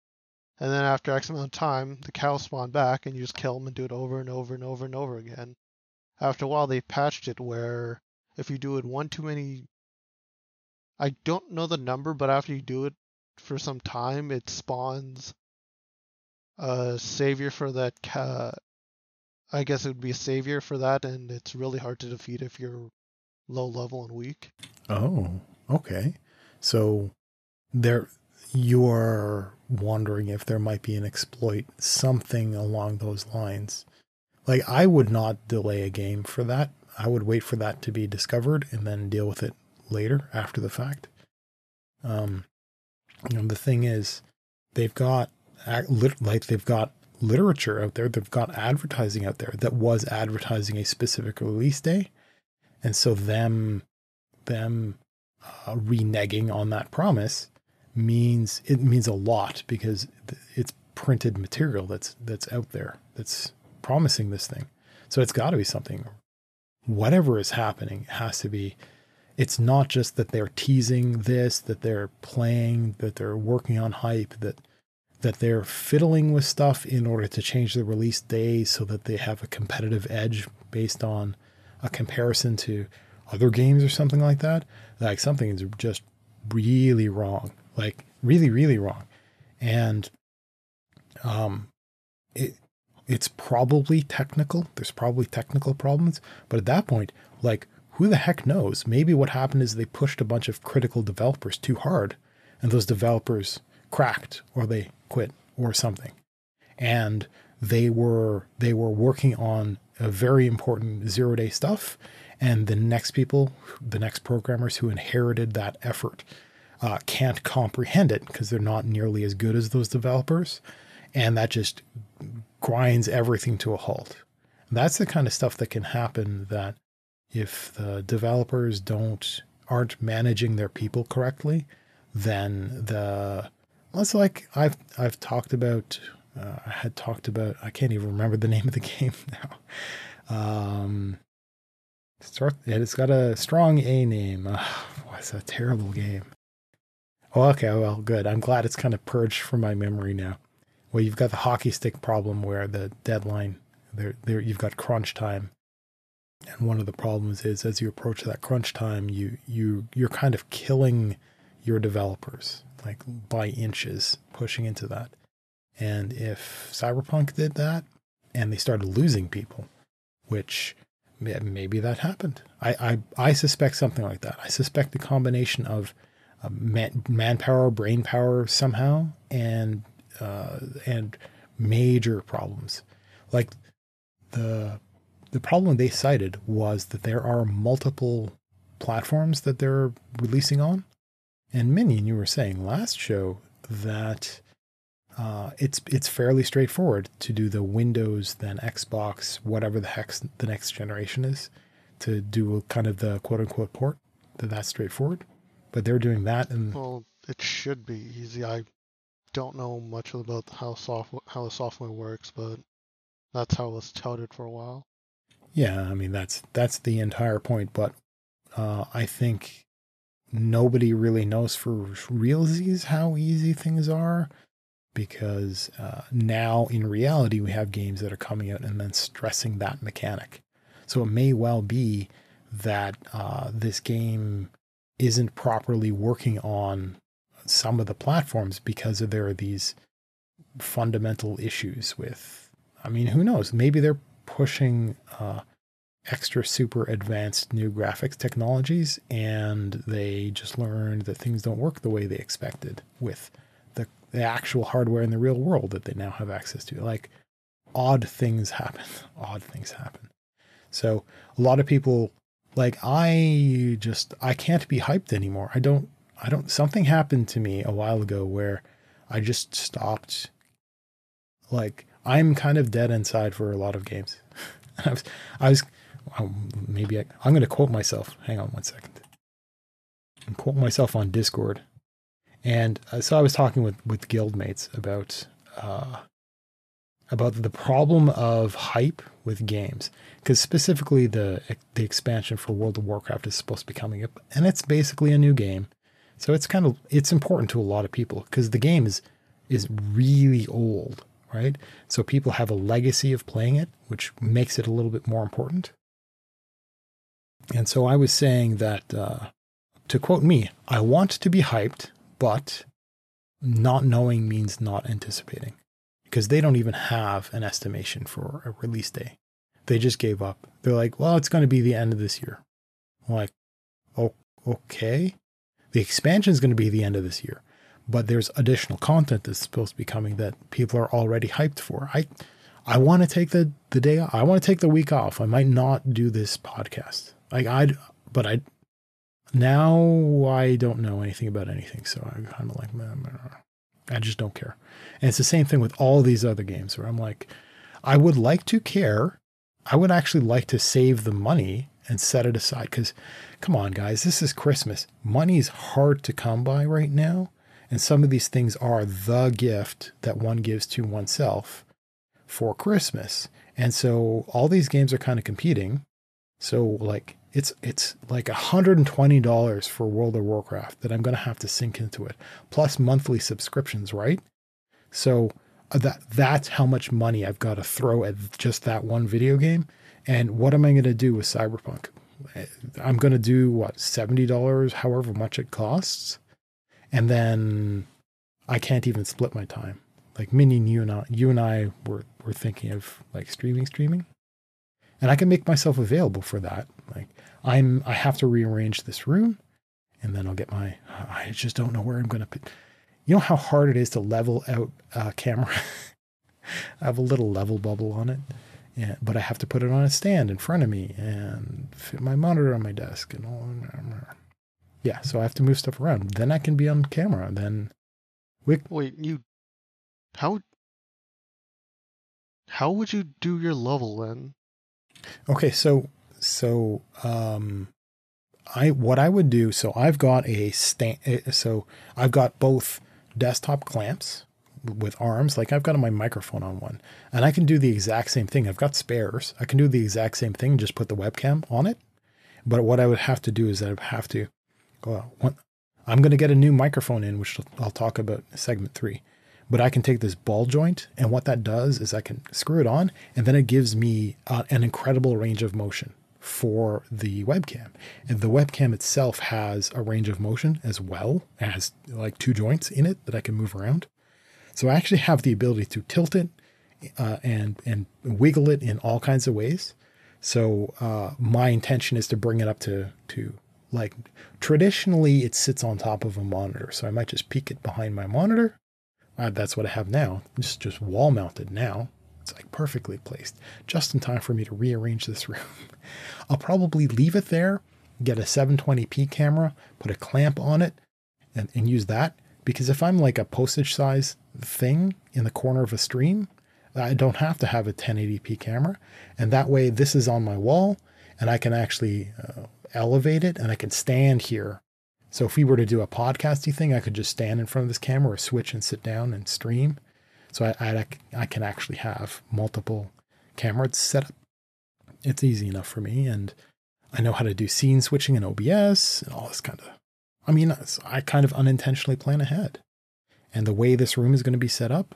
And then after X amount of time, the cows spawn back and you just kill them and do it over and over and over and over again. After a while, they patched it where if you do it one too many, I don't know the number, but after you do it for some time, it spawns a savior for that I guess it would be a savior for that, and it's really hard to defeat if you're low level and weak. Oh, okay. So there you're wondering if there might be an exploit, something along those lines. Like I would not delay a game for that. I would wait for that to be discovered and then deal with it later after the fact. Um, and the thing is, they've got like they've got literature out there, they've got advertising out there that was advertising a specific release day, and so them them uh, reneging on that promise means it means a lot because it's printed material that's that's out there that's promising this thing. So it's got to be something. Whatever is happening has to be. It's not just that they're teasing this, that they're playing, that they're working on hype, that that they're fiddling with stuff in order to change the release day so that they have a competitive edge based on a comparison to other games or something like that. Like something is just really wrong. Like really, really wrong. And um it it's probably technical. There's probably technical problems. But at that point, like who the heck knows? Maybe what happened is they pushed a bunch of critical developers too hard and those developers cracked or they quit or something. And they were they were working on a very important zero day stuff and the next people the next programmers who inherited that effort uh, can't comprehend it because they're not nearly as good as those developers and that just grinds everything to a halt that's the kind of stuff that can happen that if the developers don't aren't managing their people correctly then the it's like I've I've talked about. Uh, I had talked about. I can't even remember the name of the game now. Um. It's got a strong A name. Uh, what's a terrible game? Oh, okay. Well, good. I'm glad it's kind of purged from my memory now. Well, you've got the hockey stick problem where the deadline there, there. You've got crunch time, and one of the problems is as you approach that crunch time, you you you're kind of killing your developers like by inches pushing into that. And if Cyberpunk did that and they started losing people, which maybe that happened. I, I, I suspect something like that. I suspect the combination of man, manpower, brain power somehow, and uh, and major problems. Like the the problem they cited was that there are multiple platforms that they're releasing on, and Minion, you were saying last show that uh, it's it's fairly straightforward to do the Windows then Xbox whatever the heck the next generation is to do a kind of the quote unquote port. That that's straightforward, but they're doing that and well, it should be easy. I don't know much about how software how the software works, but that's how it was touted for a while. Yeah, I mean that's that's the entire point. But uh, I think nobody really knows for realsies how easy things are because uh, now in reality we have games that are coming out and then stressing that mechanic. So it may well be that uh, this game isn't properly working on some of the platforms because there are these fundamental issues with. I mean, who knows? Maybe they're pushing uh, extra super advanced new graphics technologies and they just learned that things don't work the way they expected with the, the actual hardware in the real world that they now have access to like odd things happen odd things happen so a lot of people like i just i can't be hyped anymore i don't i don't something happened to me a while ago where i just stopped like i'm kind of dead inside for a lot of games I was, I was maybe I, I'm going to quote myself. Hang on one second. I'm quote myself on Discord. And uh, so I was talking with, with guildmates about uh, about the problem of hype with games, because specifically the the expansion for World of Warcraft is supposed to be coming up, and it's basically a new game. So it's kind of it's important to a lot of people because the game is is really old, right? So people have a legacy of playing it, which makes it a little bit more important. And so I was saying that, uh, to quote me, I want to be hyped, but not knowing means not anticipating because they don't even have an estimation for a release day. They just gave up. They're like, well, it's going to be the end of this year. I'm like, oh, okay. The expansion is going to be the end of this year, but there's additional content that's supposed to be coming that people are already hyped for. I, I want to take the the day. I want to take the week off. I might not do this podcast. Like I, but I now I don't know anything about anything, so I'm kind of like, I just don't care. And it's the same thing with all these other games where I'm like, I would like to care. I would actually like to save the money and set it aside because, come on, guys, this is Christmas. Money is hard to come by right now, and some of these things are the gift that one gives to oneself for Christmas. And so all these games are kind of competing. So like it's it's like $120 for World of Warcraft that I'm going to have to sink into it, plus monthly subscriptions, right? So uh, that that's how much money I've got to throw at just that one video game. And what am I going to do with Cyberpunk? Eh, I'm going to do what $70, however much it costs, and then I can't even split my time. Like Minion, you and I, you and I were were thinking of like streaming, streaming, and I can make myself available for that. Like I'm I have to rearrange this room and then I'll get my I just don't know where I'm going to put you know how hard it is to level out a camera I have a little level bubble on it yeah, but I have to put it on a stand in front of me and fit my monitor on my desk and all yeah so I have to move stuff around then I can be on camera then we wait you how how would you do your level then okay so so um, I what I would do. So I've got a stand. Eh, so I've got both desktop clamps with arms. Like I've got my microphone on one, and I can do the exact same thing. I've got spares. I can do the exact same thing. Just put the webcam on it. But what I would have to do is I would have to. Well, I'm going to get a new microphone in, which I'll talk about in segment three. But I can take this ball joint, and what that does is I can screw it on, and then it gives me uh, an incredible range of motion for the webcam. And the webcam itself has a range of motion as well. It has like two joints in it that I can move around. So I actually have the ability to tilt it uh, and and wiggle it in all kinds of ways. So uh, my intention is to bring it up to to like traditionally it sits on top of a monitor. So I might just peek it behind my monitor. Uh, that's what I have now. Just just wall mounted now. It's like perfectly placed, just in time for me to rearrange this room. I'll probably leave it there, get a 720p camera, put a clamp on it, and, and use that. Because if I'm like a postage size thing in the corner of a stream, I don't have to have a 1080p camera. And that way, this is on my wall, and I can actually uh, elevate it and I can stand here. So if we were to do a podcasty thing, I could just stand in front of this camera or switch and sit down and stream. So I, I, I can actually have multiple cameras set up. It's easy enough for me. And I know how to do scene switching in OBS and all this kind of. I mean, I kind of unintentionally plan ahead. And the way this room is going to be set up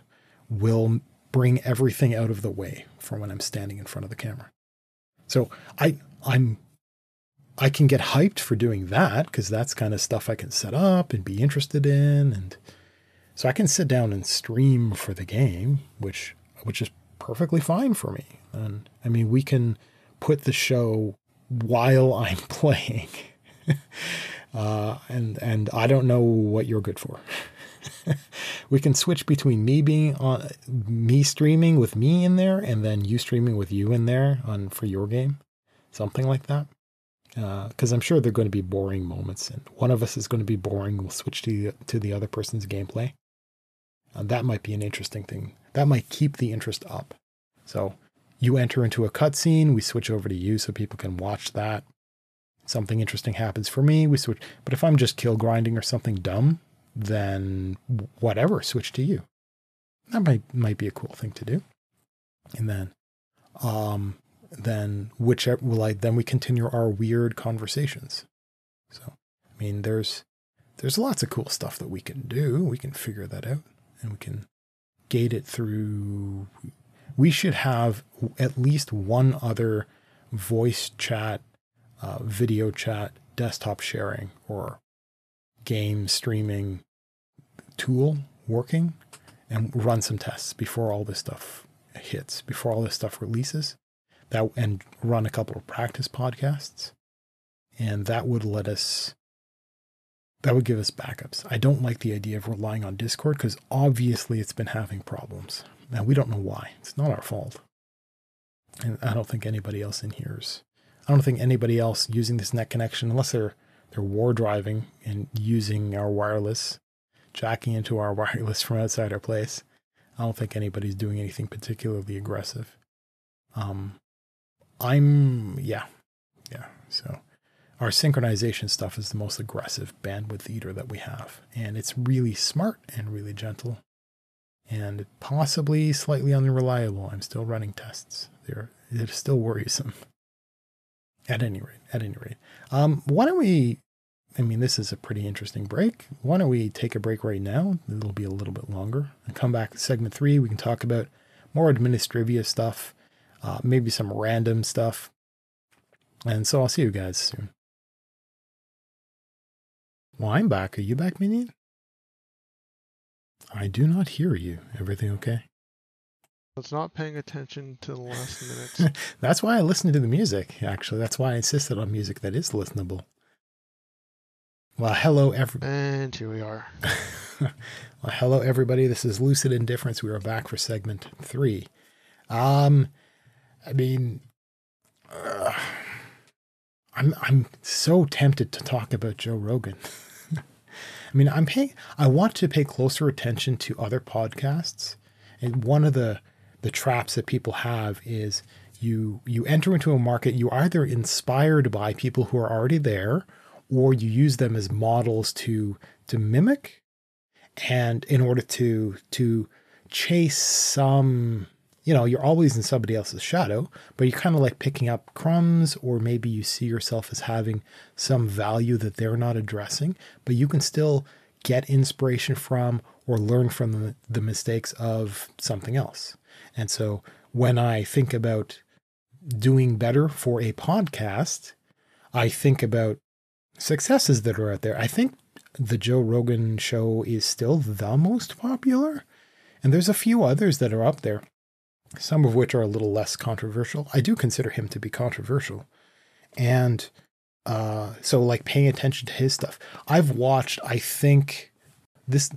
will bring everything out of the way for when I'm standing in front of the camera. So I I'm I can get hyped for doing that because that's kind of stuff I can set up and be interested in and so I can sit down and stream for the game, which which is perfectly fine for me. And I mean, we can put the show while I'm playing. uh, and and I don't know what you're good for. we can switch between me being on me streaming with me in there and then you streaming with you in there on for your game, something like that. Because uh, I'm sure there are going to be boring moments, and one of us is going to be boring. We'll switch to the, to the other person's gameplay. Uh, that might be an interesting thing. That might keep the interest up. So you enter into a cutscene, we switch over to you so people can watch that. Something interesting happens for me, we switch. But if I'm just kill grinding or something dumb, then whatever, switch to you. That might might be a cool thing to do. And then, um, then whichever will I then we continue our weird conversations. So, I mean, there's there's lots of cool stuff that we can do. We can figure that out and we can gate it through. We should have at least one other voice chat, uh, video chat, desktop sharing, or game streaming tool working and run some tests before all this stuff hits, before all this stuff releases. That and run a couple of practice podcasts. And that would let us that would give us backups. I don't like the idea of relying on Discord because obviously it's been having problems. Now we don't know why. It's not our fault. And I don't think anybody else in here is I don't think anybody else using this net connection, unless they're they're war driving and using our wireless, jacking into our wireless from outside our place. I don't think anybody's doing anything particularly aggressive. Um, I'm yeah, yeah. So our synchronization stuff is the most aggressive bandwidth eater that we have, and it's really smart and really gentle, and possibly slightly unreliable. I'm still running tests. They're it's still worrisome. At any rate, at any rate, um, why don't we? I mean, this is a pretty interesting break. Why don't we take a break right now? It'll be a little bit longer, and come back to segment three. We can talk about more administrivia stuff, uh, maybe some random stuff, and so I'll see you guys soon. Well, I'm back. Are you back, Minion? I do not hear you. Everything okay? It's not paying attention to the last minutes. That's why I listened to the music, actually. That's why I insisted on music that is listenable. Well, hello, everybody. and here we are. well, hello, everybody. This is Lucid Indifference. We are back for segment three. Um, I mean, uh, I'm I'm so tempted to talk about Joe Rogan. I mean, I'm paying. I want to pay closer attention to other podcasts, and one of the the traps that people have is you you enter into a market. you're either inspired by people who are already there, or you use them as models to to mimic, and in order to to chase some you know, you're always in somebody else's shadow, but you're kind of like picking up crumbs, or maybe you see yourself as having some value that they're not addressing, but you can still get inspiration from or learn from the, the mistakes of something else. And so when I think about doing better for a podcast, I think about successes that are out there. I think the Joe Rogan show is still the most popular. And there's a few others that are up there some of which are a little less controversial. I do consider him to be controversial. And uh, so, like, paying attention to his stuff. I've watched, I think, this.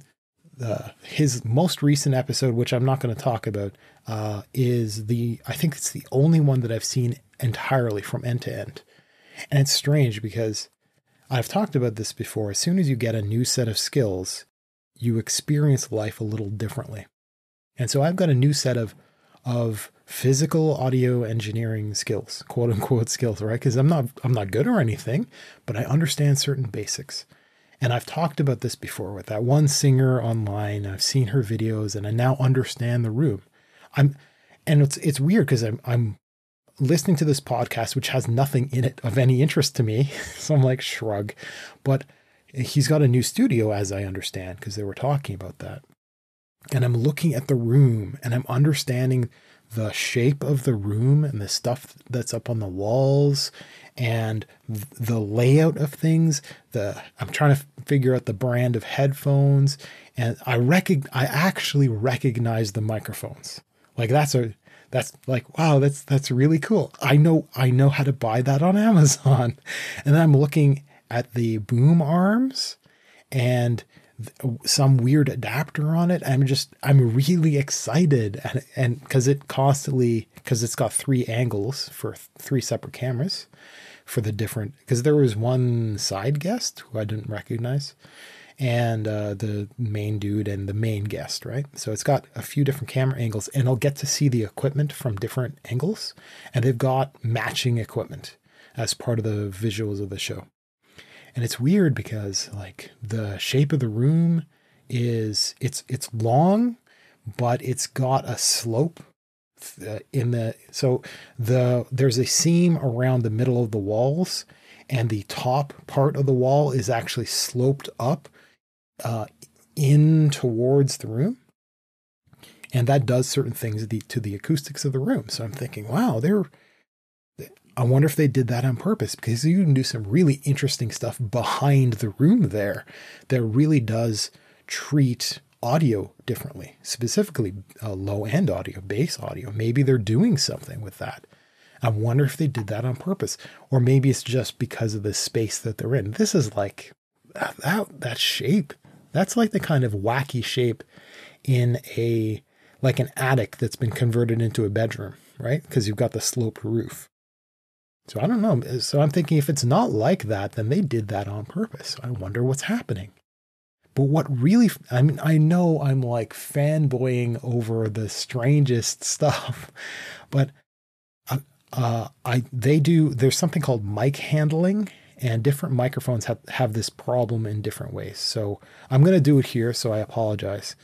Uh, his most recent episode, which I'm not going to talk about, uh, is the I think it's the only one that I've seen entirely from end to end, and it's strange because I've talked about this before. As soon as you get a new set of skills, you experience life a little differently, and so I've got a new set of of physical audio engineering skills, quote unquote skills, right? Because I'm not I'm not good or anything, but I understand certain basics. And I've talked about this before with that one singer online. I've seen her videos and I now understand the room. I'm and it's it's weird because I'm I'm listening to this podcast which has nothing in it of any interest to me. so I'm like shrug. But he's got a new studio as I understand because they were talking about that and I'm looking at the room and I'm understanding the shape of the room and the stuff that's up on the walls and the layout of things the i'm trying to figure out the brand of headphones and i recog- i actually recognize the microphones. Like that's a that's like wow that's that's really cool. I know i know how to buy that on amazon. And then i'm looking at the boom arms and some weird adapter on it. I'm just I'm really excited and and because it constantly because it's got three angles for th- three separate cameras for the different because there was one side guest who I didn't recognize and uh, the main dude and the main guest, right? So it's got a few different camera angles, and I'll get to see the equipment from different angles, and they've got matching equipment as part of the visuals of the show. And it's weird because like the shape of the room is it's it's long, but it's got a slope uh, in the so the there's a seam around the middle of the walls and the top part of the wall is actually sloped up uh, in towards the room. And that does certain things to the, to the acoustics of the room. So i'm thinking wow they're I wonder if they did that on purpose because you can do some really interesting stuff behind the room there that really does treat audio differently, specifically uh, low end audio, bass audio. Maybe they're doing something with that. I wonder if they did that on purpose, or maybe it's just because of the space that they're in. This is like that that shape. That's like the kind of wacky shape in a like an attic that's been converted into a bedroom, right? Because you've got the sloped roof. So I don't know. So I'm thinking if it's not like that, then they did that on purpose. I wonder what's happening. But what really, I mean, I know I'm like fanboying over the strangest stuff, but uh, uh, I they do. There's something called mic handling, and different microphones have have this problem in different ways. So I'm to do it here. So I apologize.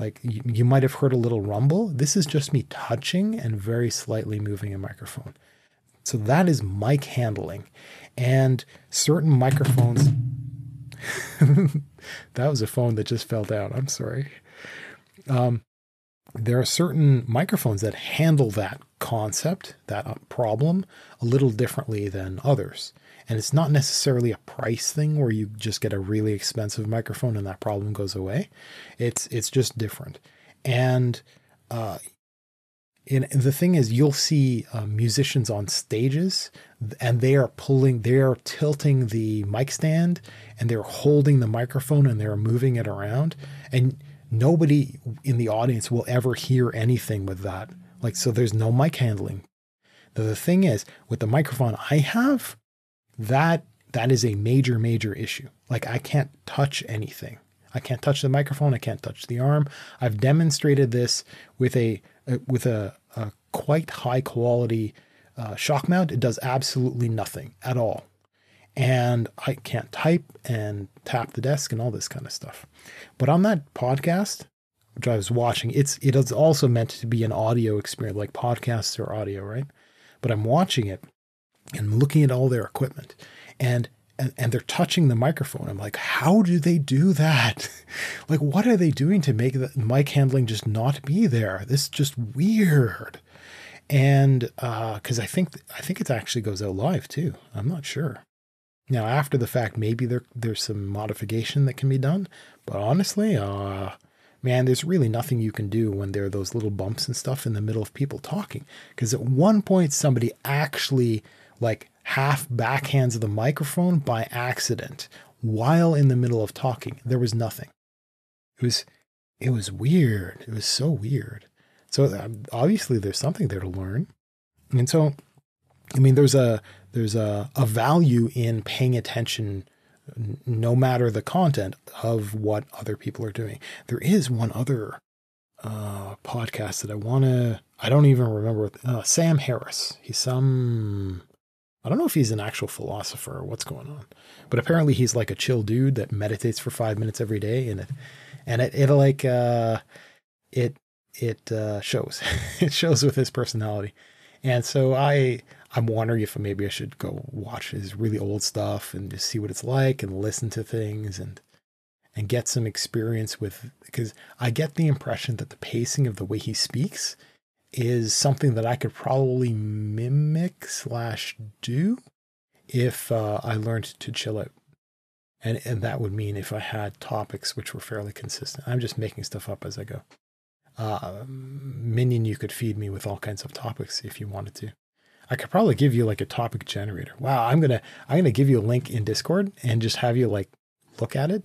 Like you, you might have heard a little rumble. This is just me touching and very slightly moving a microphone. So that is mic handling. And certain microphones. that was a phone that just fell down. I'm sorry. Um, there are certain microphones that handle that concept, that uh, problem, a little differently than others. And it's not necessarily a price thing where you just get a really expensive microphone and that problem goes away. It's it's just different. And uh, and the thing is, you'll see uh, musicians on stages, and they are pulling, they are tilting the mic stand, and they're holding the microphone, and they're moving it around, and nobody in the audience will ever hear anything with that. Like, so there's no mic handling. the thing is, with the microphone I have, that that is a major major issue. Like i can't touch anything. I can't touch the microphone. I can't touch the arm. I've demonstrated this with a, a with a, a, quite high quality uh, shock mount. It does absolutely nothing at all. And i can't type and tap the desk and all this kind of stuff. But on that podcast which i was watching it's it is also meant to be an audio experience like podcasts or audio right? But i'm watching it and looking at all their equipment and and, and they're touching the microphone. I'm like, how do they do that? like, what are they doing to make the mic handling just not be there? This is just weird. And because uh, I think I think it actually goes out live too. I'm not sure. Now, after the fact, maybe there there's some modification that can be done. But honestly, uh, man, there's really nothing you can do when there are those little bumps and stuff in the middle of people talking. Because at one point, somebody actually like half backhands of the microphone by accident while in the middle of talking. There was nothing. It was it was weird. It was so weird. So um, obviously there's something there to learn. And so I mean there's a there's a, a value in paying attention no matter the content of what other people are doing. There is one other uh, podcast that I want to, I don't even remember. Uh, Sam Harris. He's some I don't know if he's an actual philosopher or what's going on, but apparently he's like a chill dude that meditates for five minutes every day, and it and it it like uh, it it uh, shows. It shows with his personality, and so I I'm wondering if maybe I should go watch his really old stuff and just see what it's like and listen to things and and get some experience with because I get the impression that the pacing of the way he speaks is something that I could probably mimic slash do if uh, I learned to chill out. And, and that would mean if I had topics which were fairly consistent. I'm just making stuff up as I go. Uh, Minion, you could feed me with all kinds of topics if you wanted to. I could probably give you like a topic generator. Wow, I'm gonna I'm gonna give you a link in Discord and just have you like look at it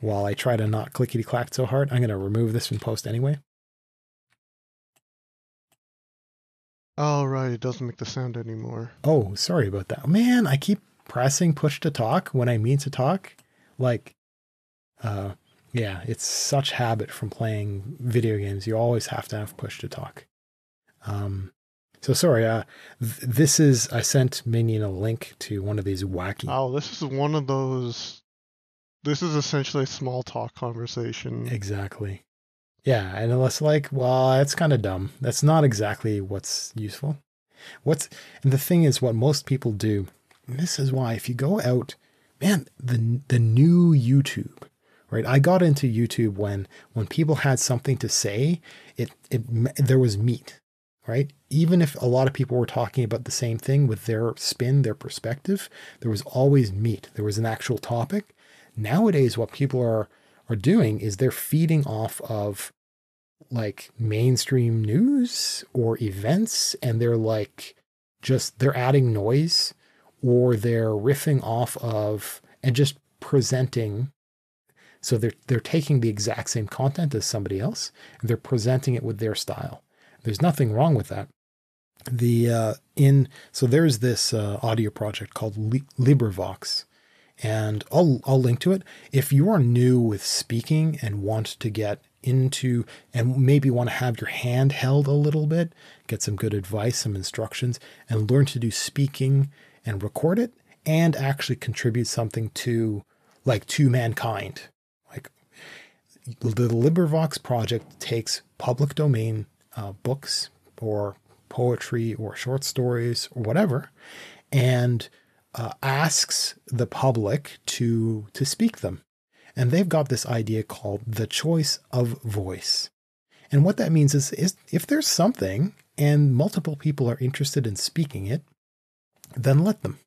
while I try to not clickety clack so hard. I'm gonna remove this from post anyway. Oh, right. It doesn't make the sound anymore. Oh, sorry about that. Man, I keep pressing push to talk when I mean to talk. Like, uh, yeah, it's such habit from playing video games. You always have to have push to talk. Um, so sorry. Uh, th- this is I sent Minion a link to one of these wacky. Oh, this is one of those. This is essentially a small talk conversation. Exactly. Yeah, and it's like, well, that's kind of dumb. That's not exactly what's useful. What's and the thing is, what most people do. this is why, if you go out, man, the the new YouTube, right? I got into YouTube when when people had something to say, it it there was meat, right? Even if a lot of people were talking about the same thing with their spin, their perspective, there was always meat. There was an actual topic. nowadays what people are are doing is they're feeding off of like mainstream news or events and they're like just they're adding noise or they're riffing off of and just presenting. So they're they're taking the exact same content as somebody else and they're presenting it with their style. There's nothing wrong with that. The uh, in so there's this uh, audio project called LibriVox and I'll I'll link to it. If you are new with speaking and want to get into and maybe want to have your hand held a little bit, get some good advice, some instructions, and learn to do speaking and record it and actually contribute something to like to mankind. Like the LibriVox project takes public domain uh, books or poetry or short stories or whatever, and uh, asks the public to to speak them. And they've got this idea called the choice of voice. And what that means is, is if there's something and multiple people are interested in speaking it, then let them.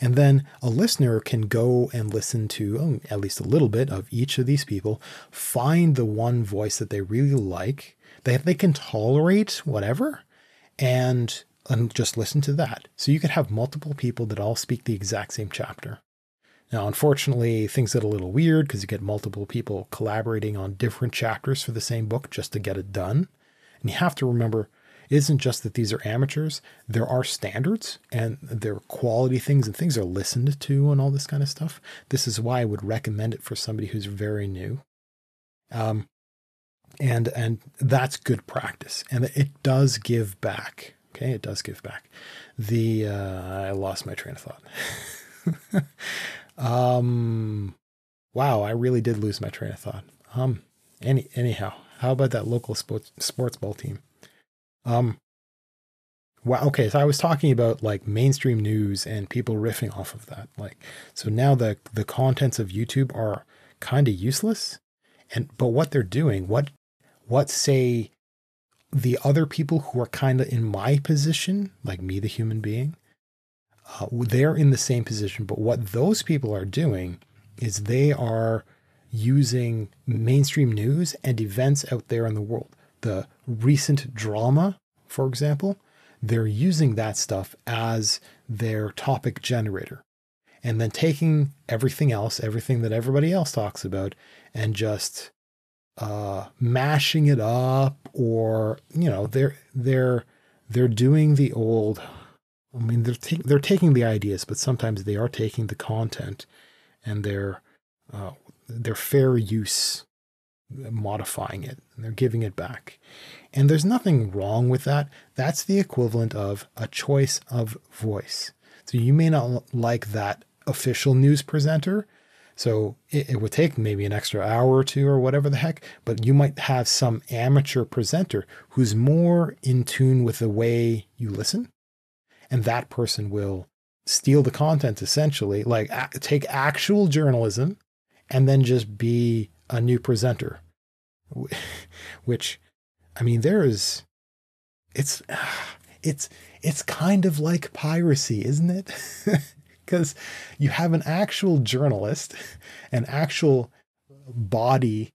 And then a listener can go and listen to oh, at least a little bit of each of these people, find the one voice that they really like, that they can tolerate, whatever, and and just listen to that. So you could have multiple people that all speak the exact same chapter. Now, unfortunately, things get a little weird because you get multiple people collaborating on different chapters for the same book just to get it done. And you have to remember, it isn't just that these are amateurs, there are standards and there are quality things and things are listened to and all this kind of stuff. This is why I would recommend it for somebody who's very new. Um, and and that's good practice and it does give back Okay, it does give back. The uh, I lost my train of thought. um, wow, I really did lose my train of thought. Um, any anyhow, how about that local sports sports ball team? Um, wow. Okay, so I was talking about like mainstream news and people riffing off of that. Like, so now the the contents of YouTube are kind of useless, and but what they're doing, what what say the other people who are kind of in my position, like me, the human being, uh, they're in the same position. But what those people are doing is they are using mainstream news and events out there in the world. The recent drama, for example, they're using that stuff as their topic generator. And then taking everything else, everything that everybody else talks about, and just uh, mashing it up or you know they're they're they're doing the old I mean they're ta- they're taking the ideas but sometimes they are taking the content and they're uh, they're fair use modifying it. And they're giving it back. And there's nothing wrong with that. That's the equivalent of a choice of voice. So you may not like that official news presenter so it, it, would take maybe an extra hour or two or whatever the heck, but you might have some amateur presenter who's more in tune with the way you listen. And that person will steal the content essentially, like a- take actual journalism and then just be a new presenter. Which, I mean, there is, it's, it's, it's kind of like piracy, isn't it? because you have an actual journalist, an actual body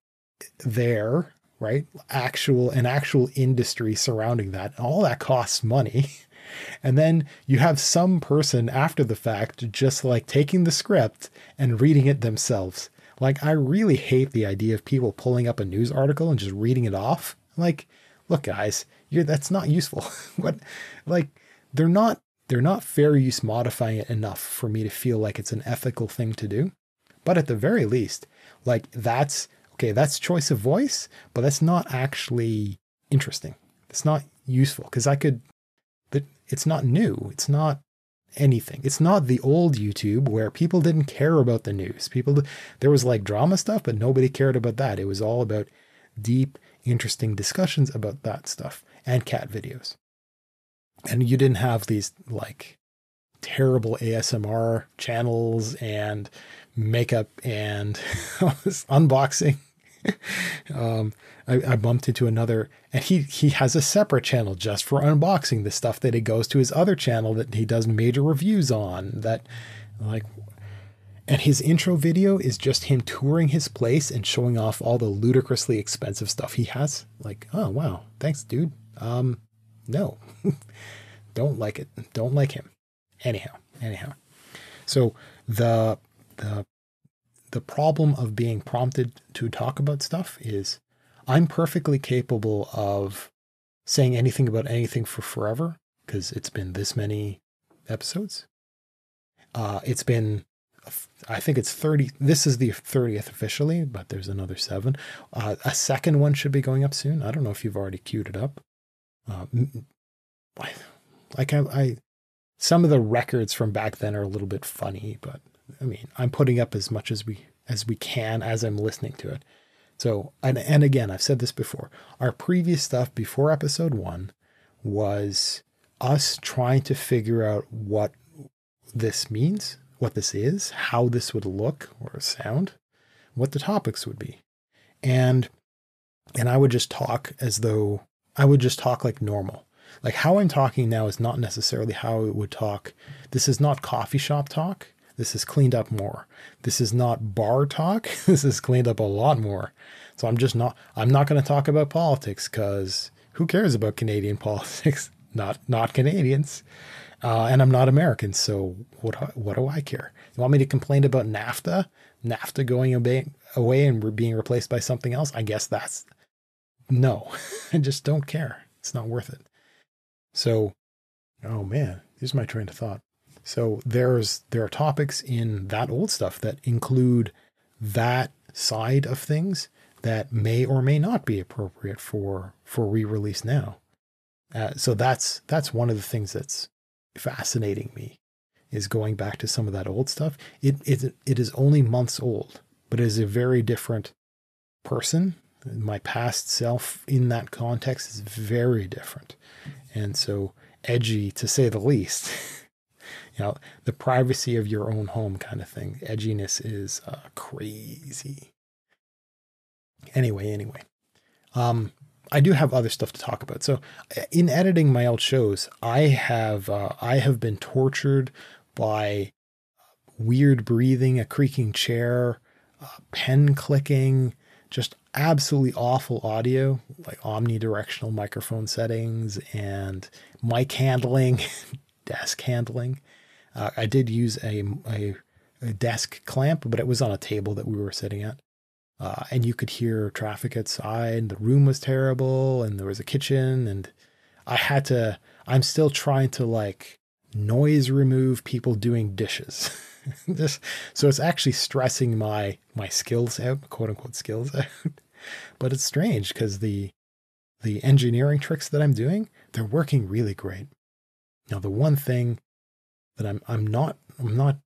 there, right? Actual an actual industry surrounding that. All that costs money. And then you have some person after the fact just like taking the script and reading it themselves. Like I really hate the idea of people pulling up a news article and just reading it off. Like, look guys, you're that's not useful. what like they're not they're not fair use modifying it enough for me to feel like it's an ethical thing to do. But at the very least, like that's okay, that's choice of voice, but that's not actually interesting. It's not useful because I could, it's not new. It's not anything. It's not the old YouTube where people didn't care about the news. People, there was like drama stuff, but nobody cared about that. It was all about deep, interesting discussions about that stuff and cat videos and you didn't have these like terrible ASMR channels and makeup and unboxing. um, I, I, bumped into another, and he he has a separate channel just for unboxing the stuff that he goes to his other channel that he does major reviews on. That like, and his intro video is just him touring his place and showing off all the ludicrously expensive stuff he has. Like, oh wow, thanks, dude. Um, no, don't like it. Don't like him. Anyhow, anyhow. So the the the problem of being prompted to talk about stuff is I'm perfectly capable of saying anything about anything for forever because it's been this many episodes. Uh, it's been, I think it's 30. This is the 30th officially, but there's another seven. Uh, a second one should be going up soon. I don't know if you've already queued it up. Uh, like I, I, some of the records from back then are a little bit funny, but I mean, I'm putting up as much as we as we can as I'm listening to it. So, and, and again, I've said this before. Our previous stuff before episode one was us trying to figure out what this means, what this is, how this would look or sound, what the topics would be. And and I would just talk as though I would just talk like normal. Like how I'm talking now is not necessarily how I would talk. This is not coffee shop talk. This is cleaned up more. This is not bar talk. This is cleaned up a lot more. So I'm just not, I'm not going to talk about politics because who cares about Canadian politics? Not, not Canadians. Uh, and I'm not American. So what, what do I care? You want me to complain about NAFTA? NAFTA going away and being replaced by something else? I guess that's no, I just don't care. It's not worth it. So, oh man, here's my train of thought. So there's there are topics in that old stuff that include that side of things that may or may not be appropriate for for re-release now. Uh, so that's that's one of the things that's fascinating me is going back to some of that old stuff. It it it is only months old, but it is a very different person. My past self in that context is very different, and so edgy to say the least. you know, the privacy of your own home kind of thing. Edginess is uh, crazy. Anyway, anyway, um, I do have other stuff to talk about. So, uh, in editing my old shows, I have uh, I have been tortured by weird breathing, a creaking chair, uh, pen clicking, just absolutely awful audio, like omnidirectional microphone settings and mic handling, desk handling. Uh, I did use a, a, a desk clamp, but it was on a table that we were sitting at. Uh, and you could hear traffic outside. And the room was terrible, and there was a kitchen, and I had to. I'm still trying to like noise remove people doing dishes. this, so it's actually stressing my my skills out, quote unquote skills out. but it's strange because the the engineering tricks that I'm doing, they're working really great. Now, the one thing that I'm I'm not I'm not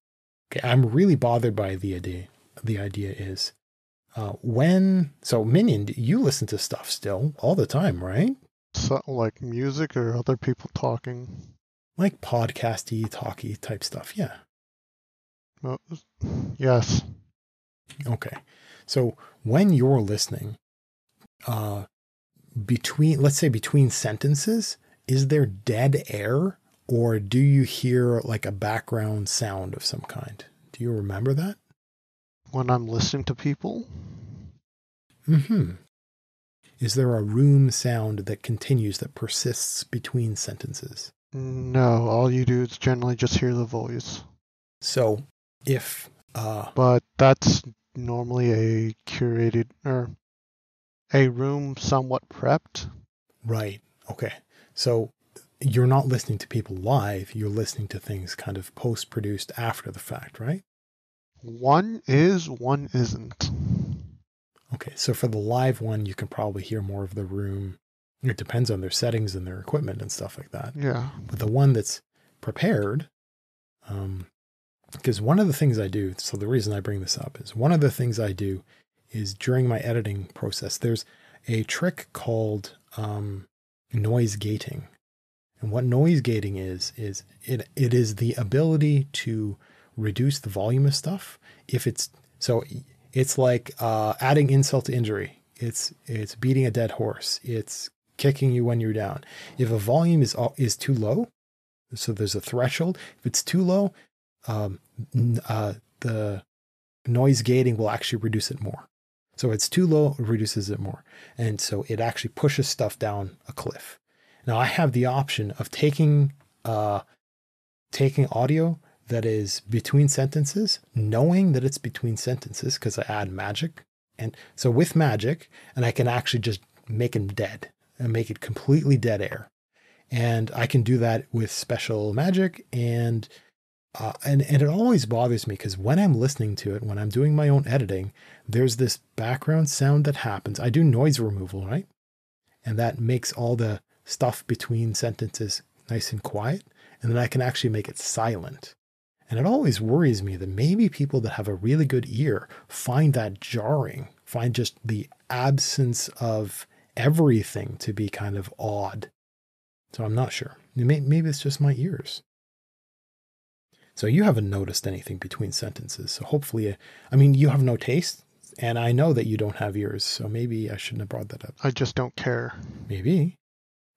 I'm really bothered by the idea. The idea is uh, when so Minion, you listen to stuff still all the time, right? So, like music or other people talking, like podcasty, talky type stuff. Yeah. Well, yes. Okay. So when you're listening, uh, between let's say between sentences, is there dead air or do you hear like a background sound of some kind? Do you remember that? When I'm listening to people? Hmm. Is there a room sound that continues that persists between sentences? No, all you do is generally just hear the voice. So, if uh But that's normally a curated or a room somewhat prepped. Right. Okay. So you're not listening to people live, you're listening to things kind of post produced after the fact, right? One is, one isn't. Okay, so for the live one, you can probably hear more of the room. It depends on their settings and their equipment and stuff like that. Yeah. But the one that's prepared, um, because one of the things I do, so the reason I bring this up is one of the things I do is during my editing process, there's a trick called um, noise gating. And what noise gating is, is it, it is the ability to reduce the volume of stuff. If it's so, it's like uh, adding insult to injury. It's it's beating a dead horse. It's kicking you when you're down. If a volume is is too low, so there's a threshold. If it's too low, um, uh, the noise gating will actually reduce it more. So it's too low, it reduces it more. And so it actually pushes stuff down a cliff. Now I have the option of taking uh, taking audio that is between sentences, knowing that it's between sentences because I add magic. And so with magic, and I can actually just make them dead and make it completely dead air. And I can do that with special magic and uh, and and it always bothers me because when I'm listening to it, when I'm doing my own editing, there's this background sound that happens. I do noise removal, right? And that makes all the stuff between sentences nice and quiet. And then I can actually make it silent. And it always worries me that maybe people that have a really good ear find that jarring, find just the absence of everything to be kind of odd. So I'm not sure. Maybe it's just my ears. So you haven't noticed anything between sentences. So hopefully, I mean, you have no taste, and I know that you don't have ears. So maybe I shouldn't have brought that up. I just don't care. Maybe.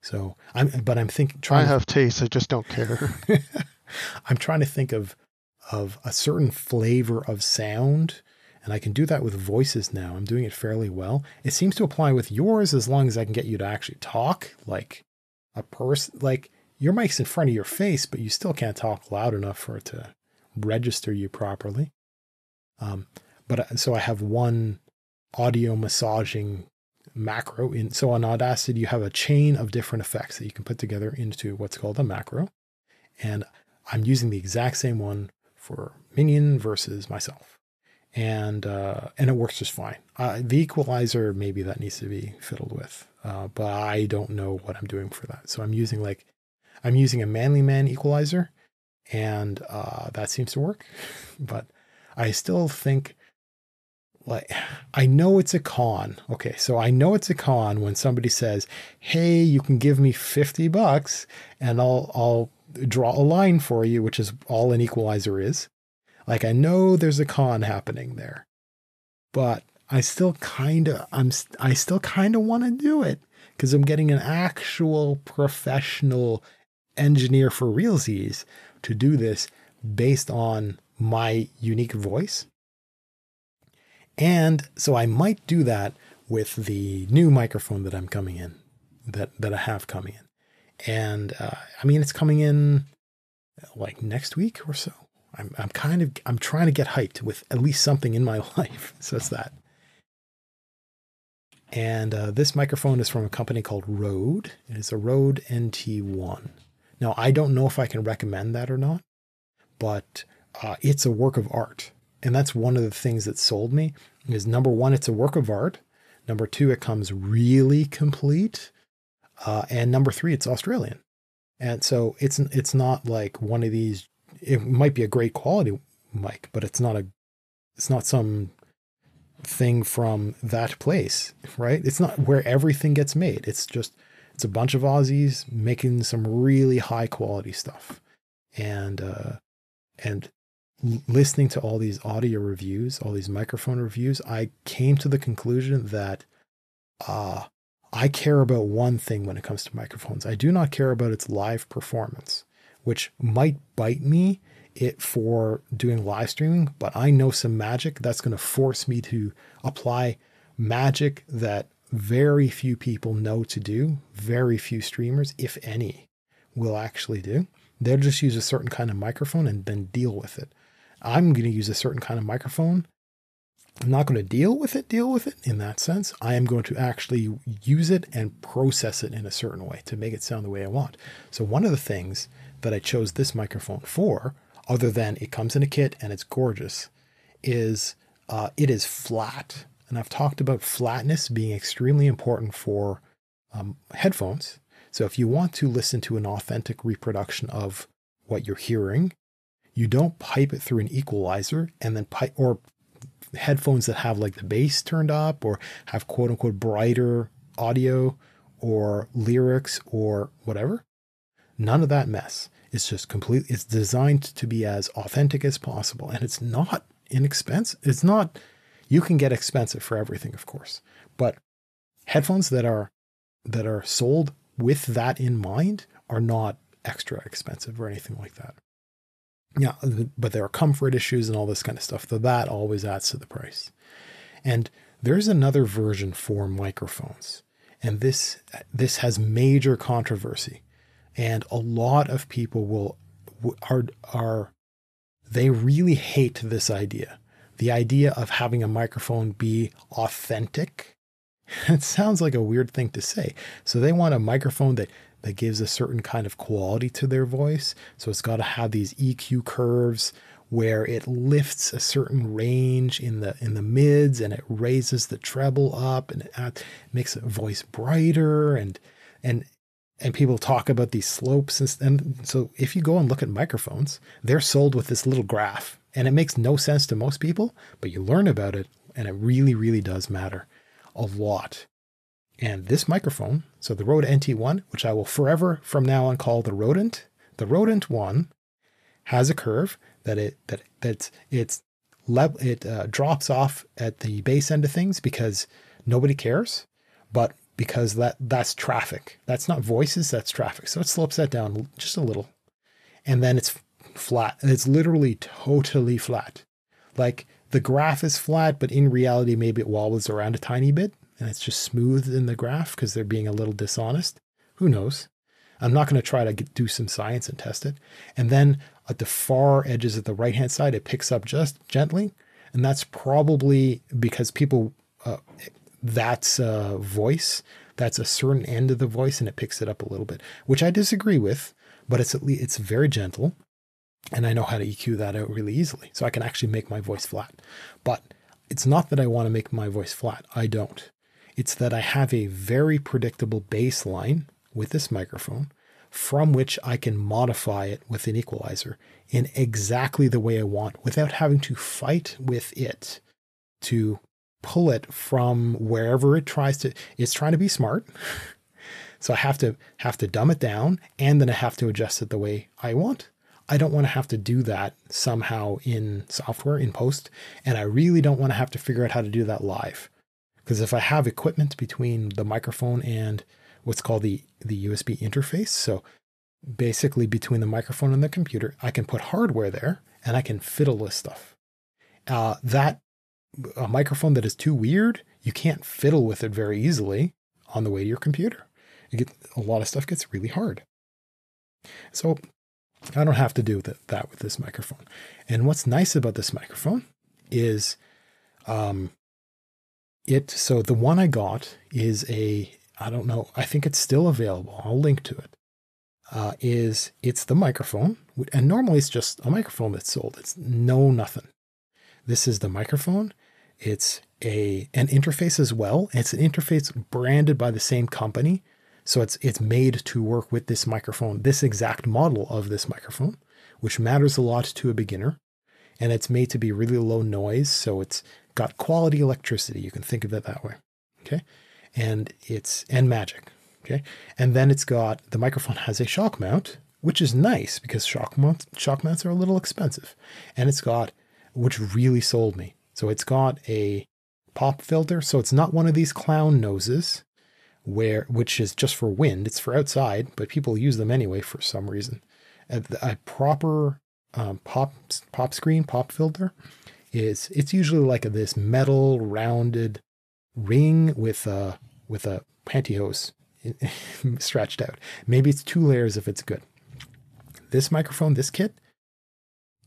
So I'm, but I'm thinking. Trying I have taste. I just don't care. I'm trying to think of of a certain flavor of sound, and I can do that with voices now. I'm doing it fairly well. It seems to apply with yours as long as I can get you to actually talk like a person. Like your mic's in front of your face, but you still can't talk loud enough for it to register you properly. Um, but uh, so I have one audio massaging macro in so on Audacity you have a chain of different effects that you can put together into what's called a macro. And I'm using the exact same one for Minion versus myself. And uh, and it works just fine. Uh, the equalizer maybe that needs to be fiddled with, uh, but I don't know what I'm doing for that. So I'm using like I'm using a Manly Man equalizer, and uh, that seems to work. But I still think, like, I know it's a con. Okay, so I know it's a con when somebody says, "Hey, you can give me fifty bucks, and I'll I'll draw a line for you," which is all an equalizer is. Like, I know there's a con happening there, but I still kind of I'm I still kind of want to do it because I'm getting an actual professional engineer for realsies to do this based on my unique voice. And so I might do that with the new microphone that I'm coming in, that, that I have coming in. And uh, I mean, it's coming in like next week or so. I'm, I'm kind of, I'm trying to get hyped with at least something in my life. So it's that. And uh, this microphone is from a company called Rode. It's a Rode NT1. Now, I don't know if I can recommend that or not, but uh, it's a work of art. And that's one of the things that sold me is number one, it's a work of art. Number two, it comes really complete. Uh, and number three, it's Australian. And so it's it's not like one of these. It might be a great quality mic, but it's not a it's not some thing from that place, right? It's not where everything gets made. It's just it's a bunch of Aussies making some really high quality stuff, and uh, and listening to all these audio reviews, all these microphone reviews, I came to the conclusion that uh, I care about one thing when it comes to microphones. I do not care about its live performance, which might bite me it for doing live streaming, but I know some magic that's going to force me to apply magic that very few people know to do. Very few streamers, if any, will actually do. They'll just use a certain kind of microphone and then deal with it. I'm going to use a certain kind of microphone. I'm not going to deal with it, deal with it in that sense. I am going to actually use it and process it in a certain way to make it sound the way I want. So, one of the things that I chose this microphone for, other than it comes in a kit and it's gorgeous, is uh, it is flat. And I've talked about flatness being extremely important for um, headphones. So if you want to listen to an authentic reproduction of what you're hearing, you don't pipe it through an equalizer and then pipe or headphones that have like the bass turned up or have quote unquote brighter audio or lyrics or whatever. None of that mess. It's just complete. It's designed to be as authentic as possible, and it's not inexpensive. It's not you can get expensive for everything, of course, but headphones that are that are sold with that in mind are not extra expensive or anything like that. Yeah, but there are comfort issues and all this kind of stuff. So that always adds to the price. And there's another version for microphones. And this this has major controversy. And a lot of people will are are they really hate this idea. The idea of having a microphone be authentic. It sounds like a weird thing to say. So they want a microphone that that gives a certain kind of quality to their voice. So it's got to have these EQ curves where it lifts a certain range in the in the mids and it raises the treble up and it makes a voice brighter and and and people talk about these slopes and, and so if you go and look at microphones they're sold with this little graph and it makes no sense to most people but you learn about it and it really really does matter a lot and this microphone, so the Rode NT1, which I will forever from now on call the Rodent, the Rodent one has a curve that it that that's it's it uh, drops off at the bass end of things because nobody cares, but because that that's traffic. That's not voices, that's traffic. So it slopes that down just a little. And then it's flat. And it's literally totally flat. Like the graph is flat, but in reality, maybe it wobbles around a tiny bit and it's just smoothed in the graph because they're being a little dishonest. Who knows? I'm not going to try to get, do some science and test it. And then at the far edges of the right hand side, it picks up just gently. And that's probably because people, uh, that's a voice, that's a certain end of the voice, and it picks it up a little bit, which I disagree with, but it's at least, it's very gentle. And I know how to EQ that out really easily. So I can actually make my voice flat. But it's not that I want to make my voice flat. I don't. It's that I have a very predictable baseline with this microphone from which I can modify it with an equalizer in exactly the way I want without having to fight with it to pull it from wherever it tries to it's trying to be smart. So I have to have to dumb it down and then I have to adjust it the way I want. I don't want to have to do that somehow in software in post and I really don't want to have to figure out how to do that live. Because if I have equipment between the microphone and what's called the, the USB interface, so basically between the microphone and the computer, I can put hardware there and I can fiddle with stuff. Uh, that a microphone that is too weird, you can't fiddle with it very easily on the way to your computer. Get a lot of stuff gets really hard. So I don't have to do that, that with this microphone. And what's nice about this microphone is um, it so the one I got is a I don't know I think it's still available. I'll link to it. Uh, is it's the microphone and normally it's just a microphone that's sold. It's no nothing. This is the microphone. It's a an interface as well. It's an interface branded by the same company. So it's it's made to work with this microphone, this exact model of this microphone, which matters a lot to a beginner. And it's made to be really low noise, so it's got quality electricity. You can think of it that way. Okay. And it's, and magic. Okay. And then it's got, the microphone has a shock mount, which is nice because shock mounts, shock mounts are a little expensive. And it's got, which really sold me. So it's got a pop filter. So it's not one of these clown noses where, which is just for wind. It's for outside, but people use them anyway for some reason. A, a proper um, pop, pop screen, pop filter is it's usually like this metal rounded ring with a with a pantyhose stretched out. Maybe it's two layers if it's good. This microphone, this kit,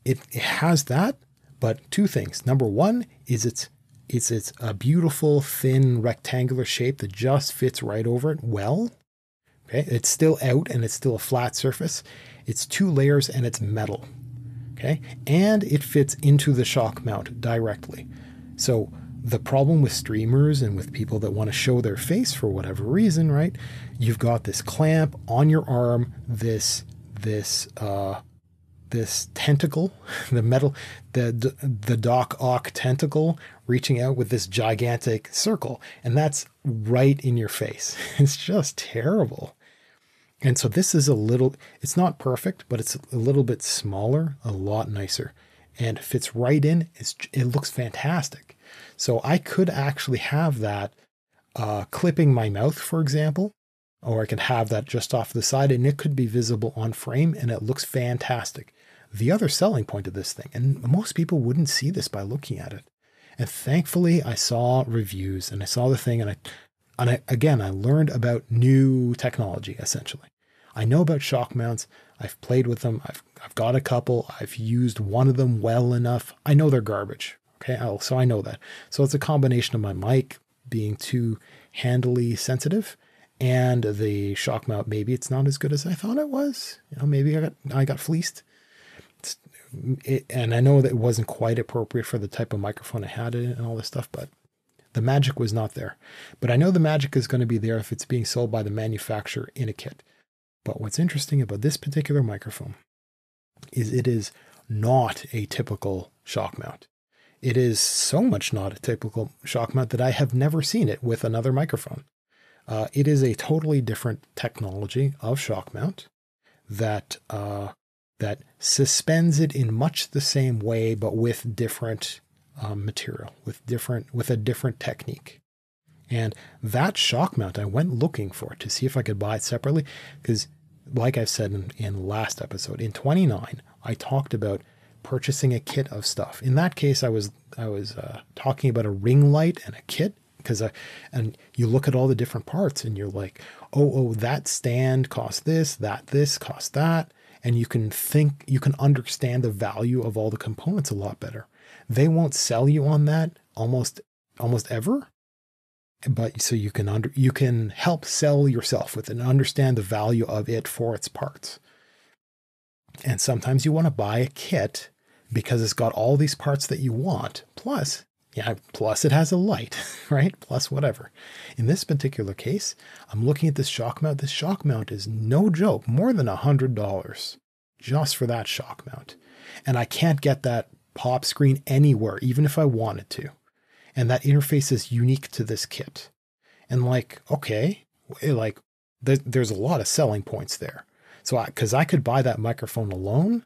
it, it has that, but two things. Number one is it's it's it's a beautiful thin rectangular shape that just fits right over it well. Okay, it's still out and it's still a flat surface. It's two layers and it's metal. Okay. And it fits into the shock mount directly. So the problem with streamers and with people that want to show their face for whatever reason, right? You've got this clamp on your arm, this, this, uh, this tentacle, the metal, the the Doc Ock tentacle reaching out with this gigantic circle, and that's right in your face. It's just terrible. And so this is a little, it's not perfect, but it's a little bit smaller, a lot nicer, and fits right in. It looks fantastic. So I could actually have that uh, clipping my mouth, for example, or I could have that just off the side and it could be visible on frame and it looks fantastic. The other selling point of this thing, and most people wouldn't see this by looking at it. And thankfully, I saw reviews and I saw the thing, and I, and I, again, I learned about new technology essentially. I know about shock mounts. I've played with them. I've, I've got a couple. I've used one of them well enough. I know they're garbage. Okay. Oh, so I know that. So it's a combination of my mic being too handily sensitive and the shock mount. Maybe it's not as good as I thought it was. You know, maybe I got, I got fleeced. It, and I know that it wasn't quite appropriate for the type of microphone I had in it and all this stuff, but the magic was not there. But I know the magic is going to be there if it's being sold by the manufacturer in a kit. But what's interesting about this particular microphone is it is not a typical shock mount. It is so much not a typical shock mount that I have never seen it with another microphone. Uh, it is a totally different technology of shock mount that uh, that suspends it in much the same way, but with different um, material, with different with a different technique. And that shock mount, I went looking for to see if I could buy it separately. Because, like I said in, in last episode, in 29, I talked about purchasing a kit of stuff. In that case, I was I was uh, talking about a ring light and a kit because I and you look at all the different parts and you're like, oh oh that stand costs this, that this costs that, and you can think you can understand the value of all the components a lot better. They won't sell you on that almost almost ever but so you can under you can help sell yourself with it and understand the value of it for its parts. And sometimes you want to buy a kit because it's got all these parts that you want. Plus, yeah, plus it has a light, right? Plus whatever. In this particular case, I'm looking at this shock mount. This shock mount is no joke, more than a hundred dollars just for that shock mount. And I can't get that pop screen anywhere, even if I wanted to and that interface is unique to this kit. And like, okay, eh, like there's a lot of selling points there. So, because I, I could buy that microphone alone,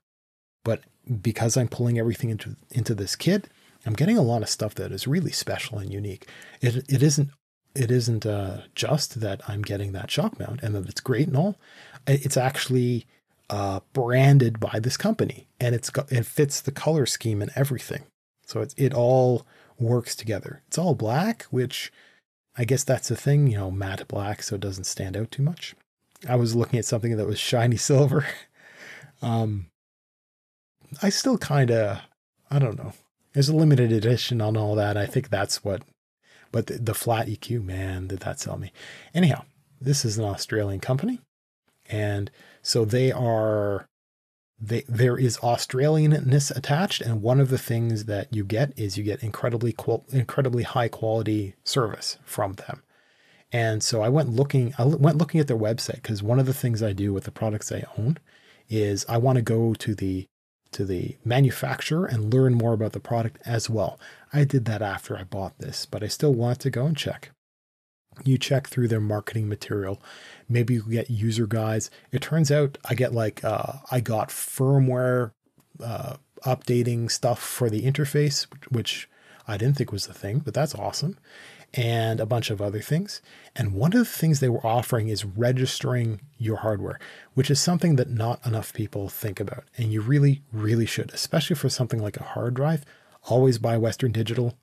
but because I'm pulling everything into into this kit, I'm getting a lot of stuff that is really special and unique. It it isn't it isn't uh, just that I'm getting that shock mount and that it's great and all. It's actually uh, branded by this company, and it's got it fits the color scheme and everything. So it's it all works together. It's all black, which I guess that's the thing, you know, matte black, so it doesn't stand out too much. I was looking at something that was shiny silver. um, I still kind of, I don't know. There's a limited edition on all that. I think that's what, but the, the flat EQ, man, did that sell me? Anyhow, this is an Australian company. And so they are they, there is Australianness attached, and one of the things that you get is you get incredibly incredibly high quality service from them. And so I went looking I went looking at their website because one of the things I do with the products I own is I want to go to the to the manufacturer and learn more about the product as well. I did that after I bought this, but I still want to go and check you check through their marketing material. Maybe you get user guides. It turns out I get like, uh, I got firmware uh, updating stuff for the interface, which I didn't think was the thing, but that's awesome. And a bunch of other things. And one of the things they were offering is registering your hardware, which is something that not enough people think about. And you really, really should, especially for something like a hard drive. Always buy Western Digital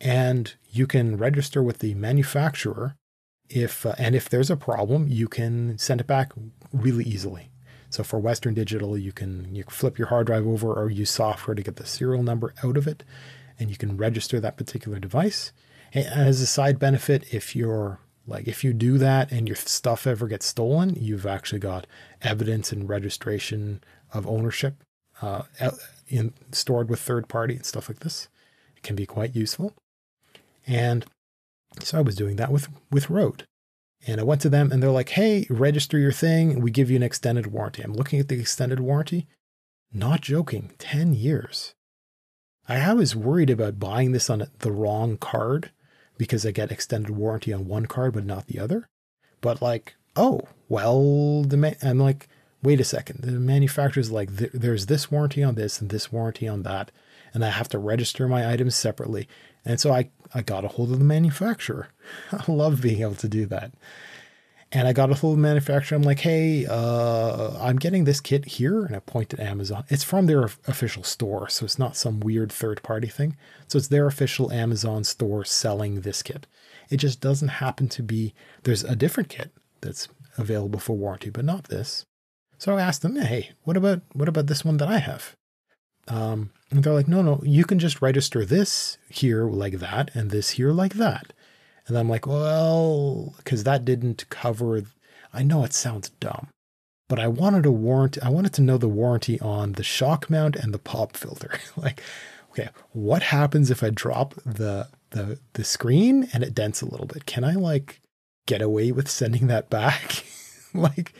and you can register with the manufacturer if uh, and if there's a problem you can send it back really easily so for western digital you can you flip your hard drive over or use software to get the serial number out of it and you can register that particular device as a side benefit if you're like if you do that and your stuff ever gets stolen you've actually got evidence and registration of ownership uh, in, stored with third party and stuff like this it can be quite useful and so I was doing that with, with Rode. And I went to them and they're like, hey, register your thing. We give you an extended warranty. I'm looking at the extended warranty. Not joking, 10 years. I was worried about buying this on the wrong card because I get extended warranty on one card but not the other. But like, oh, well, the ma- I'm like, wait a second. The manufacturer's like, there's this warranty on this and this warranty on that. And I have to register my items separately. And so I, I got a hold of the manufacturer. I love being able to do that. And I got a full manufacturer. I'm like, hey, uh, I'm getting this kit here. And I point at Amazon. It's from their official store. So it's not some weird third party thing. So it's their official Amazon store selling this kit. It just doesn't happen to be, there's a different kit that's available for warranty, but not this. So I asked them, hey, what about what about this one that I have? Um, and they're like, no, no, you can just register this here like that and this here like that. And I'm like, well, because that didn't cover. I know it sounds dumb, but I wanted a warrant. I wanted to know the warranty on the shock mount and the pop filter. like, okay, what happens if I drop the the the screen and it dents a little bit? Can I like get away with sending that back? like,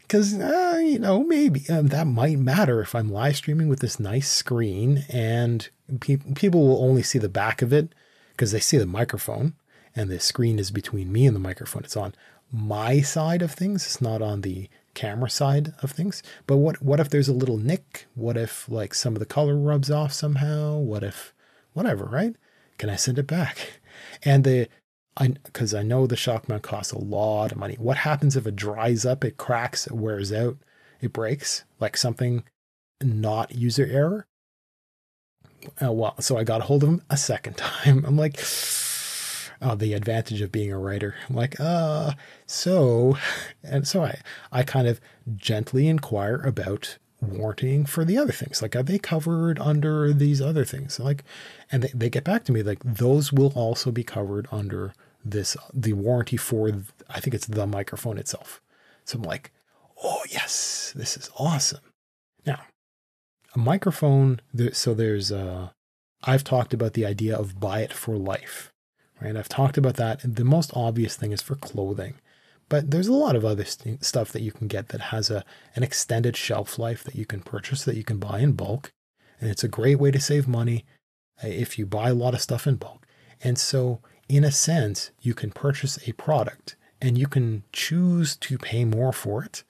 because uh, you know maybe um, that might matter if I'm live streaming with this nice screen and pe- people will only see the back of it because they see the microphone and the screen is between me and the microphone. It's on my side of things. It's not on the camera side of things. But what what if there's a little nick? What if like some of the color rubs off somehow? What if whatever, right? Can I send it back? And the I because I know the shock mount costs a lot of money. What happens if it dries up, it cracks, it wears out, it breaks, like something not user error? Uh, well, so I got a hold of him a second time. I'm like, oh, the advantage of being a writer. I'm like, uh, so, and so I, I kind of gently inquire about warranting for the other things. Like, are they covered under these other things? Like, and they, they get back to me like those will also be covered under this, the warranty for, I think it's the microphone itself. So I'm like, oh yes, this is awesome. Now, a microphone. So there's, uh, I've talked about the idea of buy it for life right? I've talked about that. And the most obvious thing is for clothing. But there's a lot of other st- stuff that you can get that has a an extended shelf life that you can purchase that you can buy in bulk. And it's a great way to save money uh, if you buy a lot of stuff in bulk. And so, in a sense, you can purchase a product and you can choose to pay more for it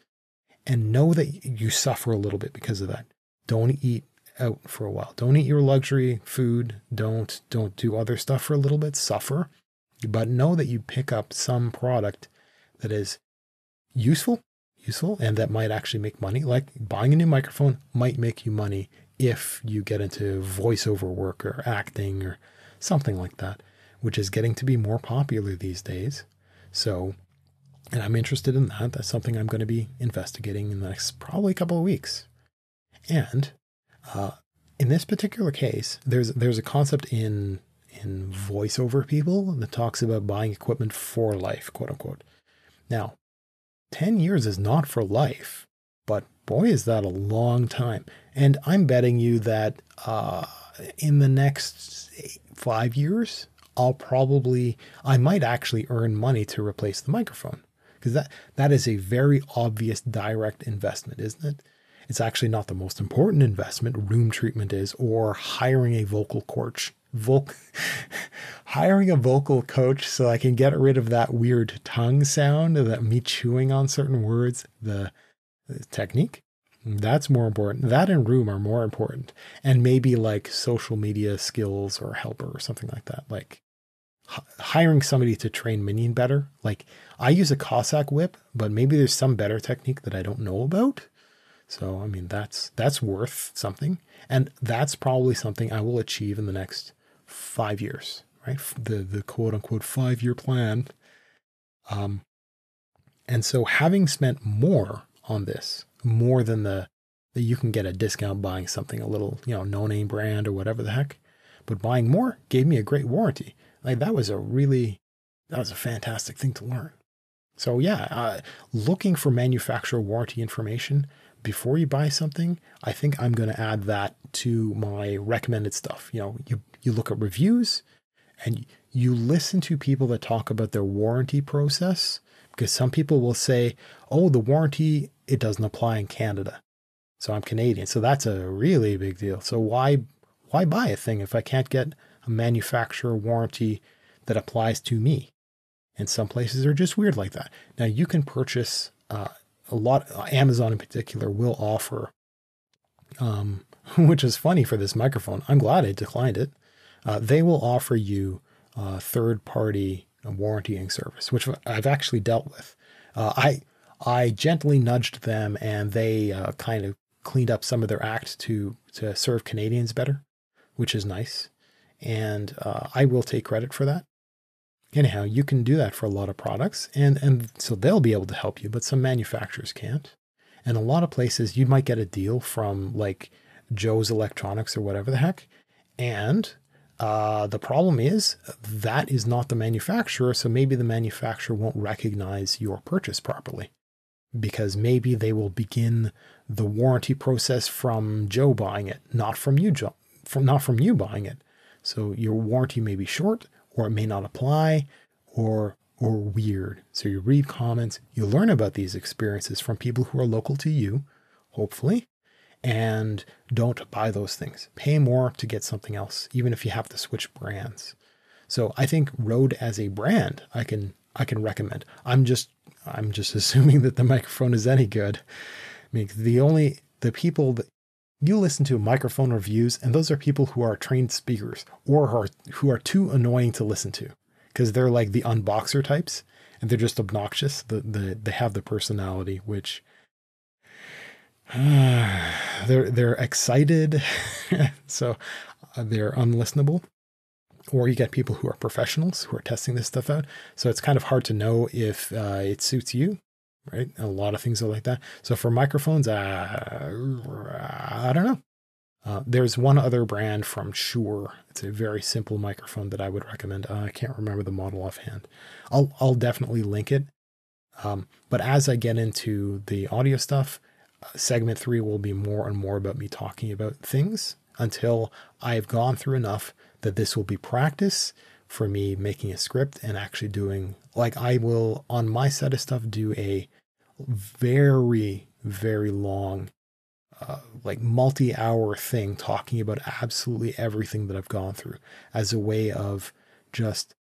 and know that you suffer a little bit because of that. Don't eat out for a while. Don't eat your luxury food. Don't don't do other stuff for a little bit. Suffer, but know that you pick up some product that is useful, useful, and that might actually make money. Like buying a new microphone might make you money if you get into voiceover work or acting or something like that, which is getting to be more popular these days. So, and I'm interested in that. That's something I'm going to be investigating in the next probably couple of weeks. And uh, in this particular case, there's there's a concept in in voiceover people that talks about buying equipment for life, quote unquote. Now, 10 years is not for life, but boy, is that a long time. And I'm betting you that uh, in the next five years, I'll probably, I might actually earn money to replace the microphone because that, that is a very obvious direct investment, isn't it? It's actually not the most important investment, room treatment is, or hiring a vocal coach. Voc- hiring a vocal coach so I can get rid of that weird tongue sound, that me chewing on certain words, the, the technique. That's more important. That and room are more important. And maybe like social media skills or helper or something like that. Like h- hiring somebody to train minion better. Like I use a Cossack whip, but maybe there's some better technique that I don't know about. So I mean that's that's worth something, and that's probably something I will achieve in the next five years, right? The the quote unquote five year plan. Um, and so having spent more on this, more than the that you can get a discount buying something a little you know no name brand or whatever the heck, but buying more gave me a great warranty. Like that was a really that was a fantastic thing to learn. So yeah, uh, looking for manufacturer warranty information before you buy something, I think I'm going to add that to my recommended stuff. You know, you you look at reviews and you listen to people that talk about their warranty process because some people will say, "Oh, the warranty it doesn't apply in Canada." So I'm Canadian. So that's a really big deal. So why why buy a thing if I can't get a manufacturer warranty that applies to me? And some places are just weird like that. Now you can purchase uh, a lot, Amazon in particular, will offer, um, which is funny for this microphone. I'm glad I declined it. Uh, they will offer you a third party warrantying service, which I've actually dealt with. Uh, I I gently nudged them, and they uh, kind of cleaned up some of their act to to serve Canadians better, which is nice. And uh, I will take credit for that. Anyhow, you can do that for a lot of products, and and so they'll be able to help you, but some manufacturers can't. And a lot of places you might get a deal from like Joe's Electronics or whatever the heck, and uh, the problem is that is not the manufacturer, so maybe the manufacturer won't recognize your purchase properly because maybe they will begin the warranty process from Joe buying it, not from you, Joe, from not from you buying it. So your warranty may be short, or it may not apply, or or weird. So you read comments, you learn about these experiences from people who are local to you, hopefully, and don't buy those things. Pay more to get something else, even if you have to switch brands. So I think Rode as a brand, I can I can recommend. I'm just I'm just assuming that the microphone is any good. I mean, the only the people that you listen to microphone reviews, and those are people who are trained speakers or are, who are too annoying to listen to because they're like the unboxer types and they're just obnoxious. The, the, they have the personality, which they're they're excited, so uh, they're unlistenable. Or you get people who are professionals who are testing this stuff out. So it's kind of hard to know if uh, it suits you, right? A lot of things are like that. So for microphones, uh, I don't know. Uh, there's one other brand from Shure. It's a very simple microphone that I would recommend. Uh, I can't remember the model offhand. I'll I'll definitely link it. Um, but as I get into the audio stuff, segment three will be more and more about me talking about things until I've gone through enough that this will be practice for me making a script and actually doing like I will on my set of stuff do a very very long uh, like multi-hour thing talking about absolutely everything that I've gone through as a way of just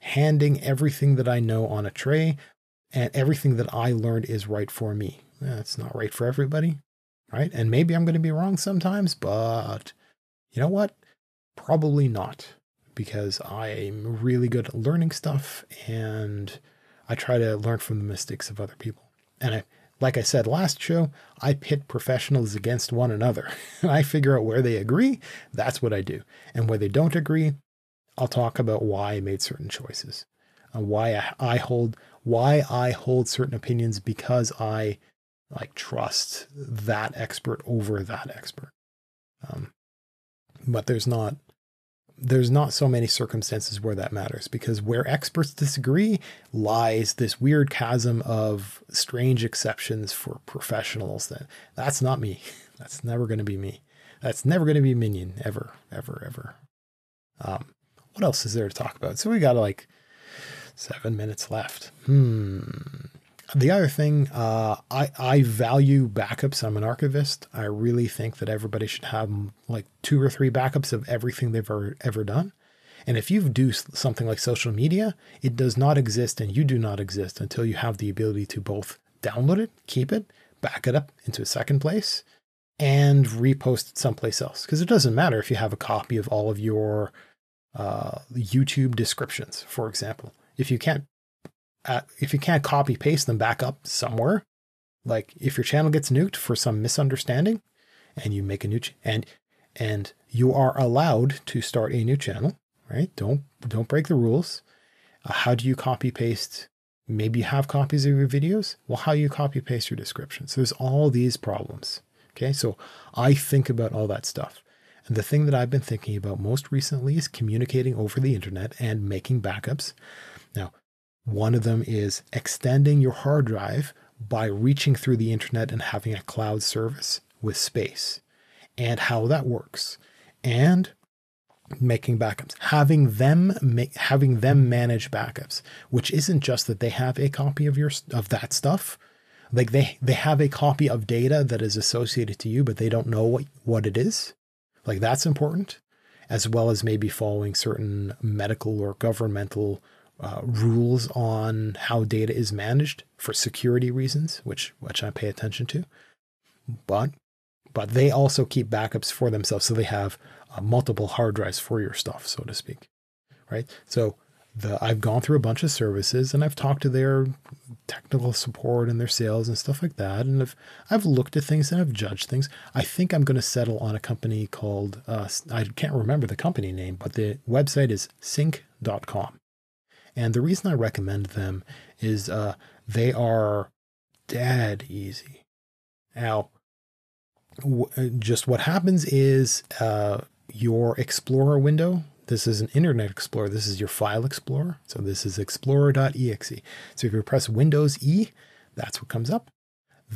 handing everything that I know on a tray and everything that I learned is right for me that's not right for everybody, right? And maybe I'm going to be wrong sometimes, but you know what? Probably not because I'm really good at learning stuff and I try to learn from the mistakes of other people. And I, like I said last show, I pit professionals against one another. I figure out where they agree. That's what I do. And where they don't agree, I'll talk about why I made certain choices, uh, why I, hold why I hold certain opinions because I like trust that expert over that expert. Um, but there's not there's not so many circumstances where that matters because where experts disagree lies this weird chasm of strange exceptions for professionals that that's not me. That's never going to be me. That's never going to be minion ever ever ever. Um, what else is there to talk about? So we got like seven minutes left. Hmm the other thing, uh, I, I value backups. I'm an archivist. I really think that everybody should have like two or three backups of everything they've ever, ever done. And if you do something like social media, it does not exist and you do not exist until you have the ability to both download it, keep it, back it up into a second place, and repost it someplace else. Because it doesn't matter if you have a copy of all of your uh, YouTube descriptions, for example. If you can't uh, if you can't copy paste them back up somewhere, like if your channel gets nuked for some misunderstanding, and you make a new ch- and and you are allowed to start a new channel, right? Don't don't break the rules. Uh, how do you copy paste? Maybe you have copies of your videos. Well, how you copy paste your descriptions? So there's all these problems. Okay, so I think about all that stuff. And the thing that I've been thinking about most recently is communicating over the internet and making backups. Now, one of them is extending your hard drive by reaching through the internet and having a cloud service with space and how that works. And making backups, having them make, having them manage backups, which isn't just that they have a copy of your of that stuff, like they they have a copy of data that is associated to you, but they don't know what what it is. Like that's important, as well as maybe following certain medical or governmental uh, rules on how data is managed for security reasons, which which I pay attention to. But but they also keep backups for themselves, so they have uh, multiple hard drives for your stuff, so to speak, right? So the I've gone through a bunch of services and I've talked to their technical support and their sales and stuff like that. And I've I've looked at things and I've judged things. I think I'm going to settle on a company called uh, I can't remember the company name, but the website is sync.com. And the reason I recommend them is uh, they are dead easy. Now, w- just what happens is uh, your Explorer window this is an Internet Explorer. This is your File Explorer. So this is explorer.exe. So if you press Windows E, that's what comes up.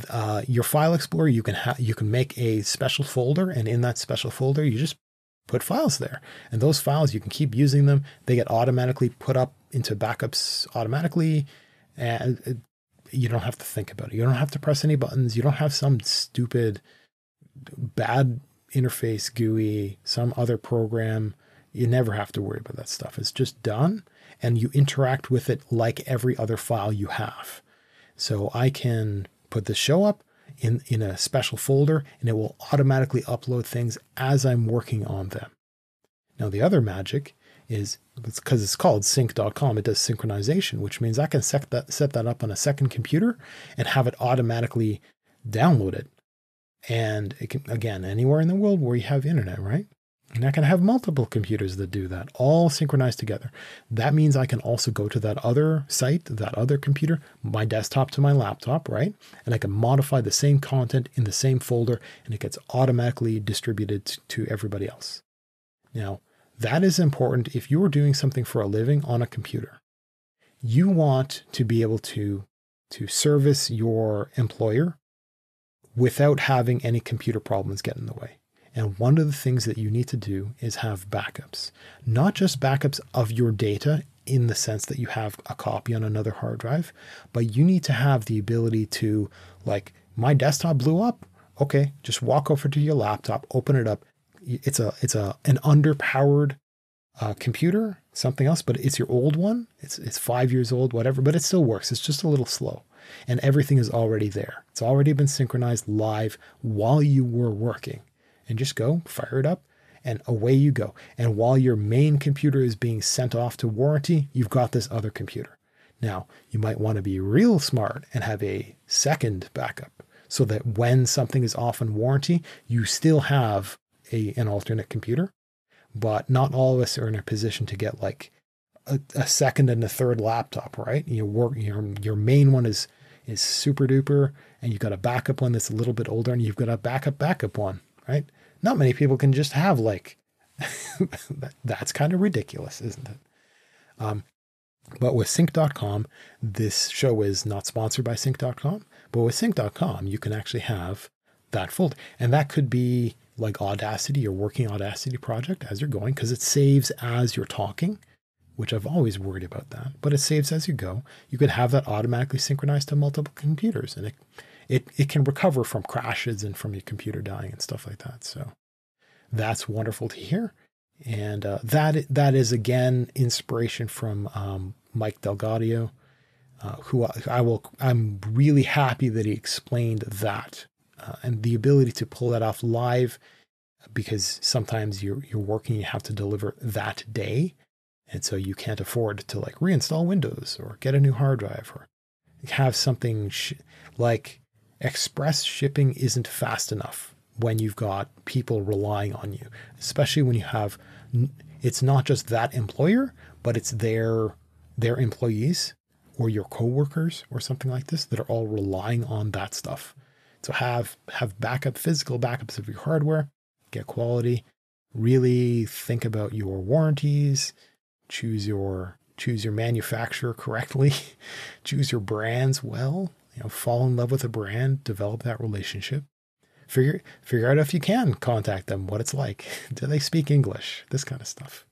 Uh, your File Explorer, you can ha- you can make a special folder, and in that special folder, you just put files there. And those files, you can keep using them. They get automatically put up into backups automatically, and you don't have to think about it. You don't have to press any buttons. You don't have some stupid, bad interface GUI, some other program you never have to worry about that stuff. It's just done and you interact with it like every other file you have. So I can put the show up in, in a special folder and it will automatically upload things as I'm working on them. Now, the other magic is because it's, called sync.com, it does synchronization, which means I can set that, set that up on a second computer and have it automatically download it. And it can, again, anywhere in the world where you have internet, right? And I can have multiple computers that do that, all synchronized together. That means I can also go to that other site, that other computer, my desktop to my laptop, right? And I can modify the same content in the same folder and it gets automatically distributed to everybody else. Now, that is important if you are doing something for a living on a computer. You want to be able to, to service your employer without having any computer problems get in the way. And one of the things that you need to do is have backups, not just backups of your data in the sense that you have a copy on another hard drive, but you need to have the ability to, like, my desktop blew up. Okay, just walk over to your laptop, open it up. It's a it's a an underpowered uh, computer, something else, but it's your old one. It's it's five years old, whatever, but it still works. It's just a little slow, and everything is already there. It's already been synchronized live while you were working and just go fire it up and away you go. And while your main computer is being sent off to warranty, you've got this other computer. Now, you might want to be real smart and have a second backup so that when something is off in warranty, you still have a, an alternate computer. But not all of us are in a position to get like a, a second and a third laptop, right? Your work, your your main one is is super duper, and you've got a backup one that's a little bit older, and you've got a backup backup one right? Not many people can just have like that's kind of ridiculous, isn't it? Um, but with sync.com, this show is not sponsored by sync.com, but with sync.com, you can actually have that folder. And that could be like Audacity, your working Audacity project as you're going, because it saves as you're talking, which I've always worried about that, but it saves as you go. You could have that automatically synchronized to multiple computers and it it, it can recover from crashes and from your computer dying and stuff like that. So that's wonderful to hear. And uh, that that is again inspiration from um, Mike DelGaudio, uh, who I, I, will. I'm really happy that he explained that uh, and the ability to pull that off live, because sometimes you're you're working, you have to deliver that day, and so you can't afford to like reinstall Windows or get a new hard drive or have something sh- like express shipping isn't fast enough when you've got people relying on you, especially when you have it's not just that employer, but it's their their employees or your coworkers or something like this that are all relying on that stuff. So have have backup physical backups of your hardware, get quality, really think about your warranties, choose your choose your manufacturer correctly, choose your brands well, you know, fall in love with a brand, develop that relationship. Figure figure out if you can contact them, what it's like. Do they speak English? This kind of stuff.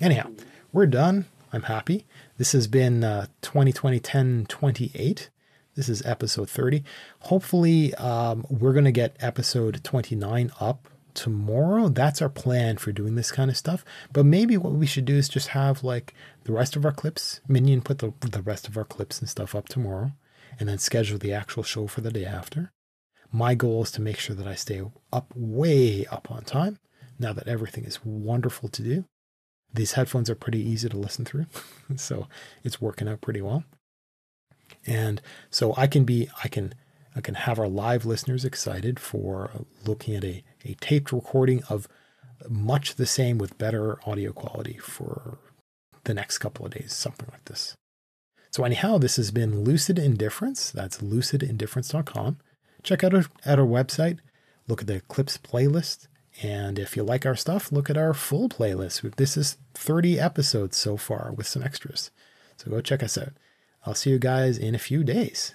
Anyhow, we're done. I'm happy. This has been uh, 2020 10 28. This is episode 30. Hopefully, um, we're going to get episode 29 up tomorrow. That's our plan for doing this kind of stuff. But maybe what we should do is just have like the rest of our clips. Minion put the, the rest of our clips and stuff up tomorrow and then schedule the actual show for the day after. My goal is to make sure that I stay up way up on time now that everything is wonderful to do. these headphones are pretty easy to listen through. so it's working out pretty well. And so I can be, I can, I can have our live listeners excited for looking at a, a taped recording of much the same with better audio quality for the next couple of days, something like this. So, anyhow, this has been Lucid Indifference. That's lucidindifference.com. Check out our, at our website, look at the clips playlist. And if you like our stuff, look at our full playlist. This is 30 episodes so far with some extras. So go check us out. I'll see you guys in a few days.